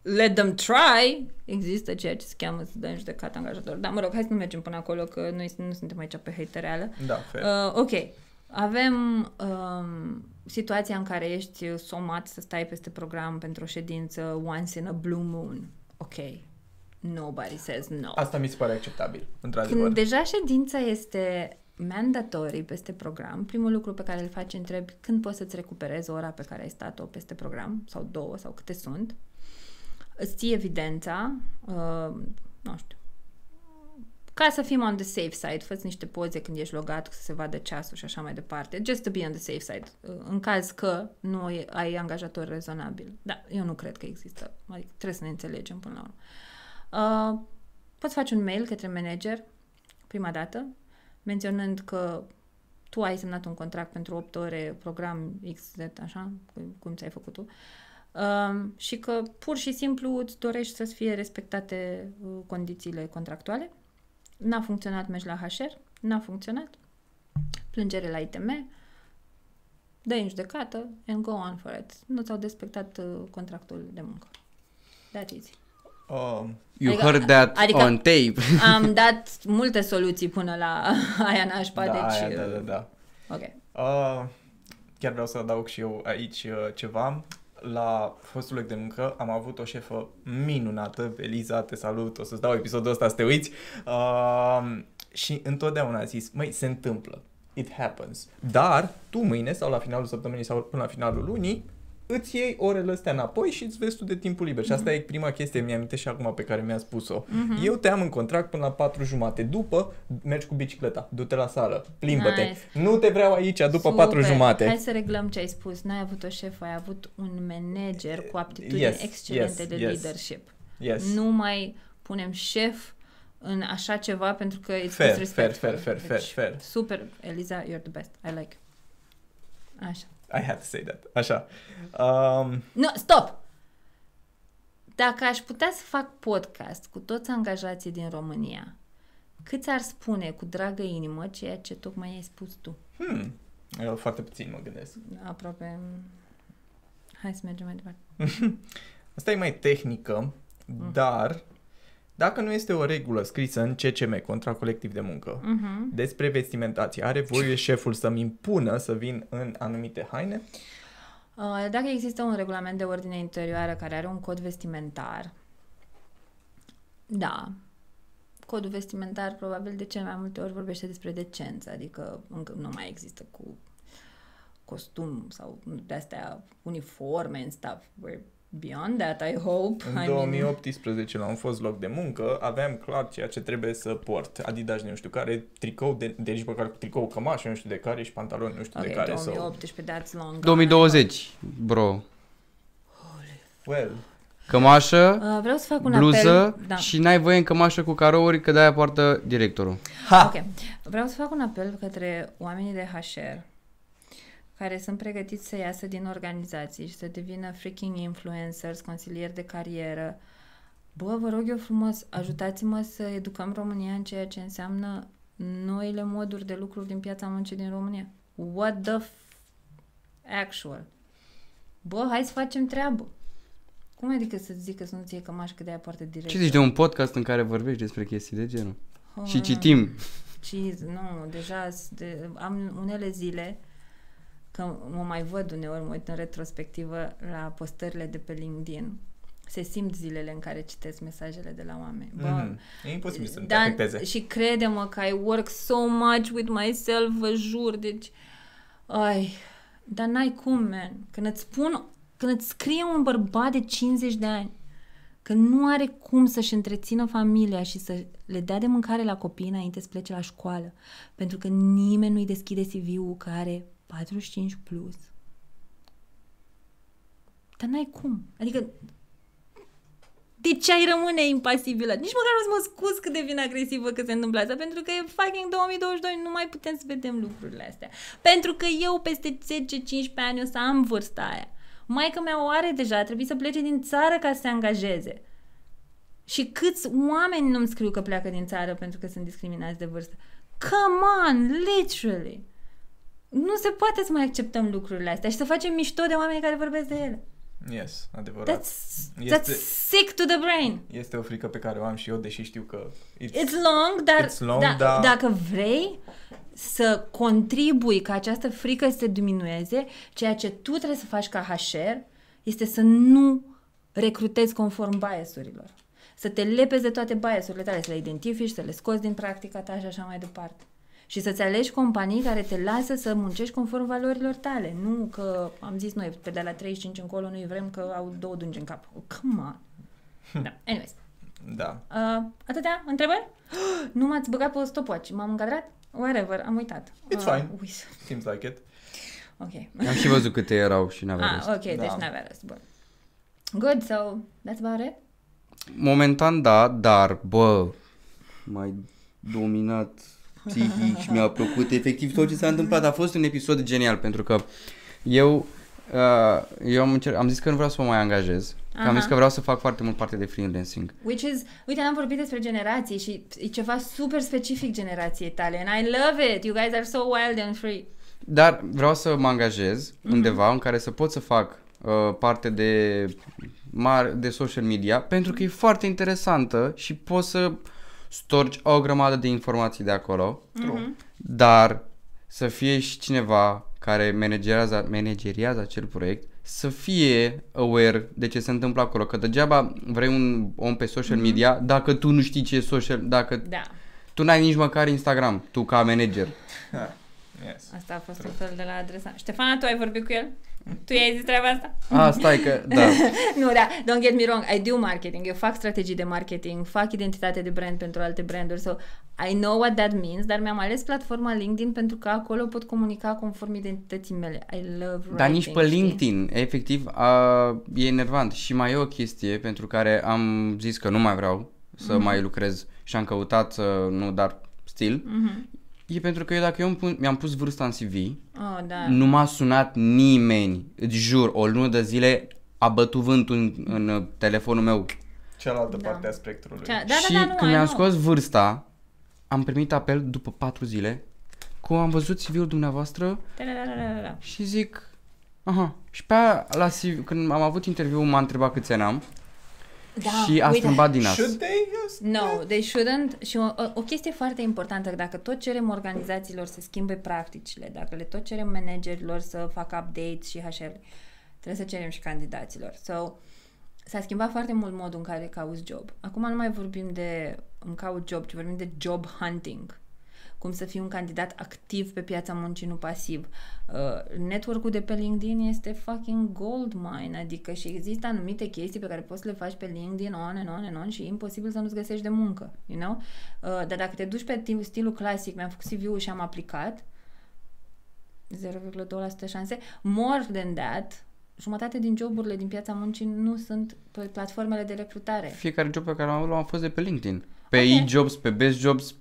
let them try. Există ceea ce se cheamă să dai în judecată angajator. Dar mă rog, hai să nu mergem până acolo, că noi nu suntem aici pe hatereală. Da, fair. Uh, ok. Avem um, situația în care ești somat să stai peste program pentru o ședință once in a blue moon. Ok. Nobody says no. Asta mi se pare acceptabil, într-adevăr. Când deja ședința este mandatory peste program, primul lucru pe care îl faci întrebi când poți să-ți recuperezi ora pe care ai stat-o peste program, sau două, sau câte sunt. Îți ții evidența, uh, nu știu, ca să fim on the safe side, fă niște poze când ești logat, să se vadă ceasul și așa mai departe. Just to be on the safe side. Uh, În caz că nu e- ai angajator rezonabil. Da, eu nu cred că există. Adică trebuie să ne înțelegem până la urmă. Uh, poți face un mail către manager prima dată, menționând că tu ai semnat un contract pentru 8 ore, program XZ, așa, cum- cum ți-ai făcut tu, um, și că pur și simplu îți dorești să fie respectate uh, condițiile contractuale. N-a funcționat, mergi la HR, n-a funcționat, plângere la ITM, dă în judecată and go on for it. Nu ți-au respectat uh, contractul de muncă. That's easy. Um, You Adică- heard that adică- on tape. Am dat multe soluții până la aia nașpa, da, deci... aia, da, da, da. Ok. Uh, chiar vreau să adaug și eu aici uh, ceva. La fostul loc de muncă am avut o șefă minunată, Eliza, te salut, o să-ți dau episodul ăsta să te uiți. Uh, și întotdeauna a zis, măi, se întâmplă, it happens. Dar tu mâine sau la finalul săptămânii sau până la finalul lunii îți iei orele astea înapoi și îți vezi tu de timpul liber. Și asta e prima chestie, mi-am și acum pe care mi-a spus-o. Mhm. Eu te am în contract până la 4 jumate. După, mergi cu bicicleta, du-te la sală, plimbă-te. Nice. Nu te vreau aici după Super. 4 jumate. Hai să reglăm ce ai spus. N-ai avut o șefă, ai avut un manager cu aptitudini Yes, excelente yes, de yes. leadership. Yes. Nu mai punem șef în așa ceva pentru că it's Fair, disrespectful. fair, fair, fair, Deci, fair. Super, Eliza, you're the best. I like. Așa. I had to say that. Așa. Um, Nu, stop! Dacă aș putea să fac podcast cu toți angajații din România, câți ar spune cu dragă inimă ceea ce tocmai ai spus tu? hmm, eu foarte puțin mă gândesc. Aproape... Hai să mergem mai departe. Asta e mai tehnică, Mm. dar dacă nu este o regulă scrisă în CCM, contract colectiv de muncă, Uh-huh. despre vestimentație, are voie șeful să-mi impună să vin în anumite haine? Uh, Dacă există un regulament de ordine interioară care are un cod vestimentar, da, codul vestimentar probabil de cele mai multe ori vorbește despre decență, adică încă nu mai există cu costum sau de astea uniforme and stuff. We're beyond that, I hope. În I 2018, la un fost loc de muncă, aveam clar ceea ce trebuie să port. Adidas de nu știu care, tricou de, de nici măcar tricou cămașă nu știu de care și pantaloni nu știu Mean, de ok, care. So, 2018, that's long. gone. 2020, bro. well, Cămașă, Uh, vreau să fac un bluză apel. Da. și n-ai voie în cămașă cu carouri, că de-aia poartă directorul. ha! Ok. Vreau să fac un apel către oamenii de HR care sunt pregătiți să iasă din organizații și să devină freaking influencers, consilieri de carieră. Bă, vă rog eu frumos, ajutați-mă să educăm România în ceea ce înseamnă noile moduri de lucruri din piața muncii din România. What the f- actual? Bă, hai să facem treabă. Cum adică să zică să nu-ți iei cămașă că de-aia poartă direct? Ce zici de un podcast în care vorbești despre chestii de genul? Oh, Și nu. citim. Jeez, nu, deja s- de, am unele zile că mă mai văd uneori, mă uit în retrospectivă la postările de pe LinkedIn. Se simt zilele în care citesc mesajele de la oameni. Bă, Mhm. E imposibil să nu te dar- afecteze. Și crede-mă că I work so much with myself, vă jur, deci... Ai, dar n-ai cum, man. Când îți spun, când îți scrie un bărbat de 50 de ani că nu are cum să-și întrețină familia și să le dea de mâncare la copii înainte să plece la școală, pentru că nimeni nu-i deschide CV-ul care are 45 plus. Dar n-ai cum. Adică de ce ai rămâne impasibilă? Nici măcar nu să mă scuz cât devin agresivă că se întâmplă asta, pentru că e fucking 2022, nu mai putem să vedem lucrurile astea. Pentru că eu peste 10-15 ani o să am vârsta aia. Maica mea o are deja, trebuie să plece din țară ca să se angajeze. Și câți oameni nu-mi scriu că pleacă din țară pentru că sunt discriminați de vârstă. Come on, literally! Nu se poate să mai acceptăm lucrurile astea și să facem mișto de oameni care vorbesc de ele. Yes, adevărat. That's, Este- that's sick to the brain. Este o frică pe care o am și eu, deși știu că... It's, It's long, dar, It's long, da, dar- dacă vrei să contribui ca această frică să se diminueze, ceea ce tu trebuie să faci ca HR este să nu recrutezi conform biasurilor. Să te lepezi de toate biasurile tale, să le identifici, să le scoți din practica ta și așa mai departe. Și să-ți alegi companii care te lasă să muncești conform valorilor tale. Nu că am zis noi, pe de la 35 încolo nu-i vrem că au două dungi în cap. Oh, come on. Da. Anyways. da. Uh, atâtea întrebări? Nu m-ați băgat pe stopwatch, m-am încadrat? Whatever, am uitat. It's fine. Ui, Seems like it. ok. Am și văzut câte erau și n-aveam Ah, rost. ok, Da. deci n-avea rost. Bun. Good, so that's about it. Momentan da, dar, bă, mai dominat psihic și mi-a plăcut efectiv tot ce s-a întâmplat. A fost un episod genial pentru că eu, uh, eu am, încer- am zis că nu vreau să mă mai angajez. Că am Aha. zis că vreau să fac foarte mult parte de freelancing. Which is, uite, am vorbit despre generații și e ceva super specific generației tale and I love it. You guys are so wild and free. Dar vreau să mă angajez undeva în care să pot să fac uh, parte de, mar- de social media pentru că e foarte interesantă și poți să storci o grămadă de informații de acolo, True. dar să fie și cineva care manageriază, manageriază acel proiect să fie aware de ce se întâmplă acolo, că degeaba vrei un om pe social media dacă tu nu știi ce e social, dacă Da. tu n-ai nici măcar Instagram, tu ca manager. Ha. Yes. Asta a fost un fel de la adresa. Ștefana, tu ai vorbit cu el? Tu i-ai zis treaba asta? A, stai că, da. nu, da, don't get me wrong, I do marketing, eu fac strategii de marketing, fac identitate de brand pentru alte branduri, so I know what that means, dar mi-am ales platforma LinkedIn pentru că acolo pot comunica conform identității mele. I love Dar nici writing, pe știi? LinkedIn, efectiv, a, e enervant. Și mai e o chestie pentru care am zis că nu mai vreau să mai lucrez și am căutat să nu, dar stil. Mhm. E pentru că eu dacă eu îmi pun- mi-am pus vârsta în CV, Oh, da. nu m-a sunat nimeni. Îți jur, o lună de zile a bătut vântul în, în uh, telefonul meu. Cealaltă Da. parte a spectrului. Cea- Da, și da, da, nu, când I mi-am know. scos vârsta, am primit apel după patru zile, cum am văzut CV-ul dumneavoastră Da, da, da, da, da, da. Și zic, aha. Și pe aia, la CV, când am avut interviu, m-a întrebat câți ani am Da, și a uite. strâmbat din nas. Should they? Yes. No, they shouldn't. Și o, o, o chestie foarte importantă, că dacă tot cerem organizațiilor să schimbe practicile, dacă le tot cerem managerilor să facă updates și HR, trebuie să cerem și candidaților. So, s-a schimbat foarte mult modul în care cauți job. Acum nu mai vorbim de îmi caut job, ci vorbim de job hunting. Cum să fii un candidat activ pe piața muncii, nu pasiv. Uh, network-ul de pe LinkedIn este fucking gold mine, adică și există anumite chestii pe care poți să le faci pe LinkedIn on and on and on și e imposibil să nu-ți găsești de muncă, you know? Uh, dar dacă te duci pe tim- stilul clasic, mi-am făcut CV-ul și am aplicat, 0,2% șanse, more than that, jumătate din joburile din piața muncii nu sunt pe platformele de recrutare. Fiecare job pe care l-am avut, am fost de pe LinkedIn. Pe Ok. e-jobs, pe best jobs,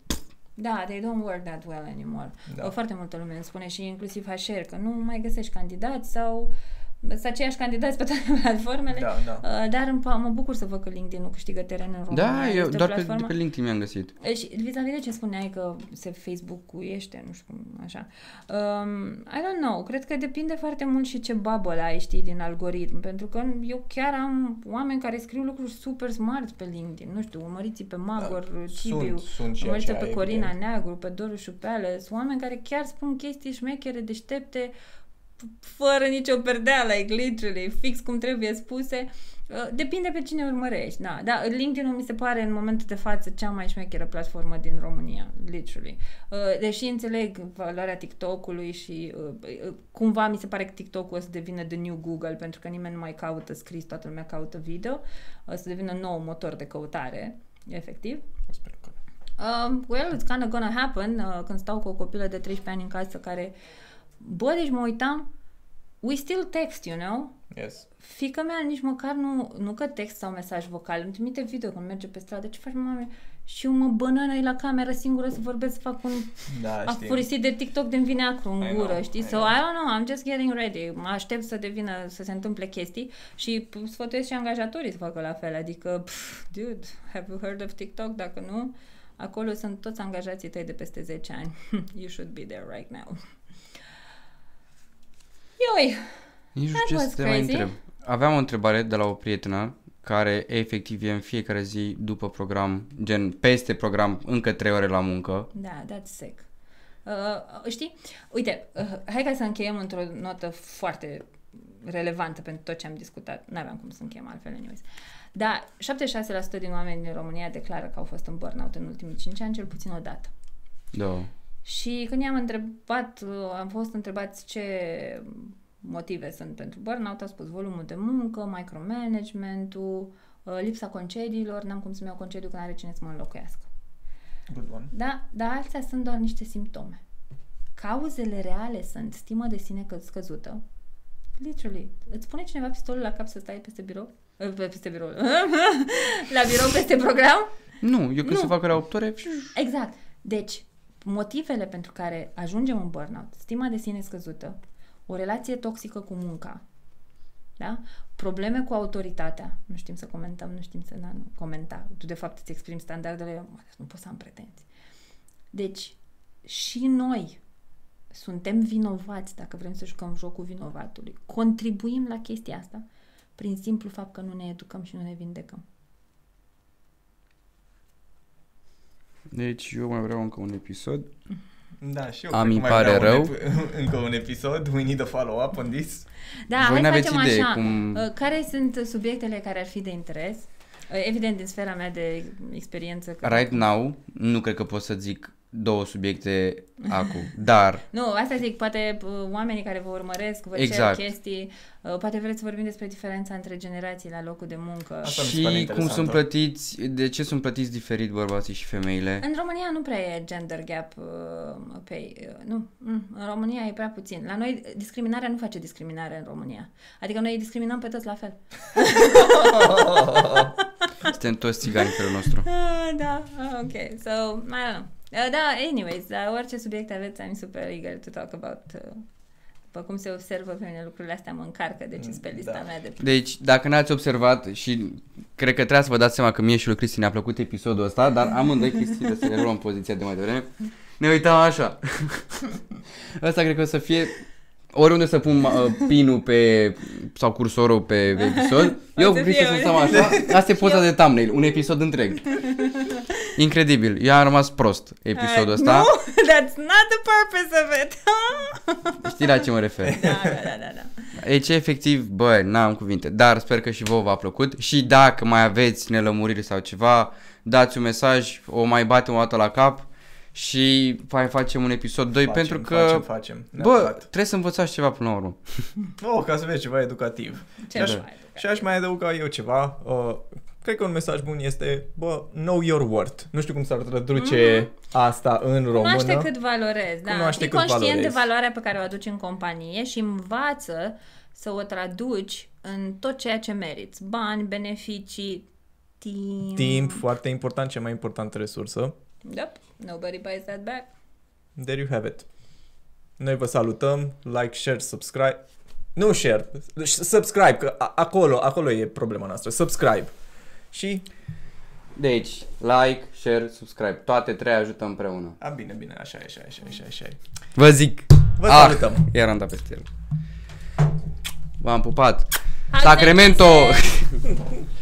Da, they don't work that well anymore. Da. Da. Foarte multă lume îmi spune și inclusiv HR că nu mai găsești candidați sau sunt aceiași candidați pe toate platformele. Da, da. Uh, Dar îmi, mă bucur să văd că LinkedIn nu câștigă teren în România. da, eu Este o doar pe, de platformă- pe LinkedIn mi-am găsit. E, Și vis-a-vis de ce spuneai că se Facebook-uiește, nu știu cum, așa. Um, I don't know, cred că depinde foarte mult și ce bubble ai, știi, din algoritm, pentru că eu chiar am oameni care scriu lucruri super smart pe LinkedIn, nu știu, urmăriți pe Magor, Da, Cibiu, sunt- sunt și urmăriți pe aceia, Corina evident. Neagru, pe Doru Șupeală, sunt oameni care chiar spun chestii șmechere, deștepte, f- fără nicio perdea, like literally, fix cum trebuie spuse. Uh, Depinde pe cine urmărești, da. Da, LinkedIn-ul mi se pare în momentul de față cea mai șmecheră platformă din România, literally. Uh, Deși înțeleg valoarea TikTok-ului și uh, uh, cumva mi se pare că TikTok-ul o să devină the new Google pentru că nimeni nu mai caută scris, toată lumea caută video. O să devină nou motor de căutare, efectiv. Sper că. Um, well, it's kind of gonna happen uh, când stau cu o copilă de 13 ani în casă care... Bă, deci mă uitam, we still text, you know? Yes. Fica mea nici măcar nu, nu că text sau mesaj vocal, îmi trimite video când merge pe stradă, ce faci mami? și eu mă bănână la cameră singură să vorbesc, să fac un Da, știu. afurisit de TikTok de vine acru în I gură, know, știi? I So, know. I don't know, I'm just getting ready. Mă aștept să devină, să se întâmple chestii și p- sfătuiesc și angajatorii să facă la fel. Adică, pff, dude, have you heard of TikTok? Dacă nu, acolo sunt toți angajații tăi de peste 10 ani. you should be there right now. Ioi, Nici nu That știu ce was să te mai crazy. întreb. Aveam o întrebare de la o prietenă care efectiv e în fiecare zi după program, gen peste program, încă 3 ore la muncă. Da, that's sick. Uh, știi, uite, uh, hai ca să încheiem într-o notă foarte relevantă pentru tot ce am discutat. Nu aveam cum să încheiem altfel, anyways. Dar 76% din oameni din România declară că au fost în burnout în ultimii 5 ani, cel puțin o dată. Da. Și când i-am întrebat, uh, am fost întrebați ce motive sunt pentru burnout, au spus volumul de muncă, micromanagementul, uh, lipsa concediilor, n-am cum să-mi iau concediu când are cine să mă înlocuiască. Good one. Da, dar alții sunt doar niște simptome. Cauzele reale sunt stimă de sine că scăzută. Literally. Îți pune cineva pistolul la cap să stai peste birou? Eh, pe- Peste birou. la birou peste program? Nu, eu când Nu. se fac la 8 ore, Exact. Deci, motivele pentru care ajungem în burnout, stima de sine scăzută, o relație toxică cu munca, da? probleme cu autoritatea, nu știm să comentăm, nu știm să na, nu, comenta, tu de fapt îți exprimi standardele, mă, nu pot să am pretenții. Deci, și noi suntem vinovați, dacă vrem să jucăm jocul vinovatului. Contribuim la chestia asta prin simplu fapt că nu ne educăm și nu ne vindecăm. Deci eu mai vreau încă un episod. Da, și eu Am, cred îmi că mai pare vreau rău. Un ep- încă un episod. We need a follow-up on this. Da, Voi hai să n-aveți facem idee așa. cum- Uh, Care sunt subiectele care ar fi de interes? Uh, Evident, din sfera mea de experiență. Că Right now, nu cred că pot să zic două subiecte acum, dar Nu, asta zic, poate uh, oamenii care vă urmăresc, vă Exact. cer chestii, uh, poate vreți să vorbim despre diferența între generații la locul de muncă. Asta mi se pare și cum interesantă. sunt plătiți, de ce sunt plătiți diferit bărbații și femeile? În România nu prea e gender gap uh, pay. Uh, nu, mm, în România e prea puțin. La noi discriminarea nu face discriminare în România. Adică noi îi discriminăm pe toți la fel. Suntem toți țigani în felul nostru. Ah, da, ah, ok. So, I don't know. Uh, da, anyways, uh, orice subiect aveți, I'm super eager to talk about. Uh, după cum se observă pe mine, lucrurile astea mă încarcă, deci sunt pe lista Da. mea de... Deci, dacă n-ați observat și cred că trebuie să vă dați seama că mie și lui Cristi ne-a plăcut episodul ăsta, dar amândoi Cristi de să ne luăm poziția de mai devreme, ne uitam așa. Ăsta cred că o să fie oriunde să pun uh, pinul pe sau cursorul pe episod, eu să Cristi fie să un- stăm așa. Asta e poza de thumbnail, un episod întreg. Incredibil. Eu am rămas prost episodul Uh, ăsta. No, that's not the purpose of it. Știi la ce mă refer? da, da, da, da, da. Deci, efectiv, bă, n-am cuvinte, dar sper că și vouă v-a plăcut și dacă mai aveți nelămuriri sau ceva, dați un mesaj, o mai batem o dată la cap și mai facem un episod 2 Facem, pentru că, Facem, facem. bă, Neapărat. trebuie să învățați ceva până la urmă. Oh, ca să vezi ceva educativ. Ce Și aș, mai educativ. și aș mai adăuga eu ceva. Uh, cred că un mesaj bun este, bă, know your worth. Nu știu cum s-ar traduce asta în română. Cunoaște cât valorezi, da. Cunoaște Fii cât conștient valorezi. de valoarea pe care o aduci în companie și învață să o traduci în tot ceea ce meriți. Bani, beneficii, timp. Timp, foarte important, cea mai importantă resursă. Yep, nobody buys that back. There you have it. Noi vă salutăm, like, share, subscribe. Nu share, subscribe, că a- acolo, acolo e problema noastră. Subscribe. Și, Deci, like, share, subscribe, toate trei ajută împreună. a, bine, bine, așa e, așa e, așa e, așa e, așa e. Vă zic, Vă ah, salutăm. iar am dat peste el. V-am pupat. Hai să Sacramento! închidem.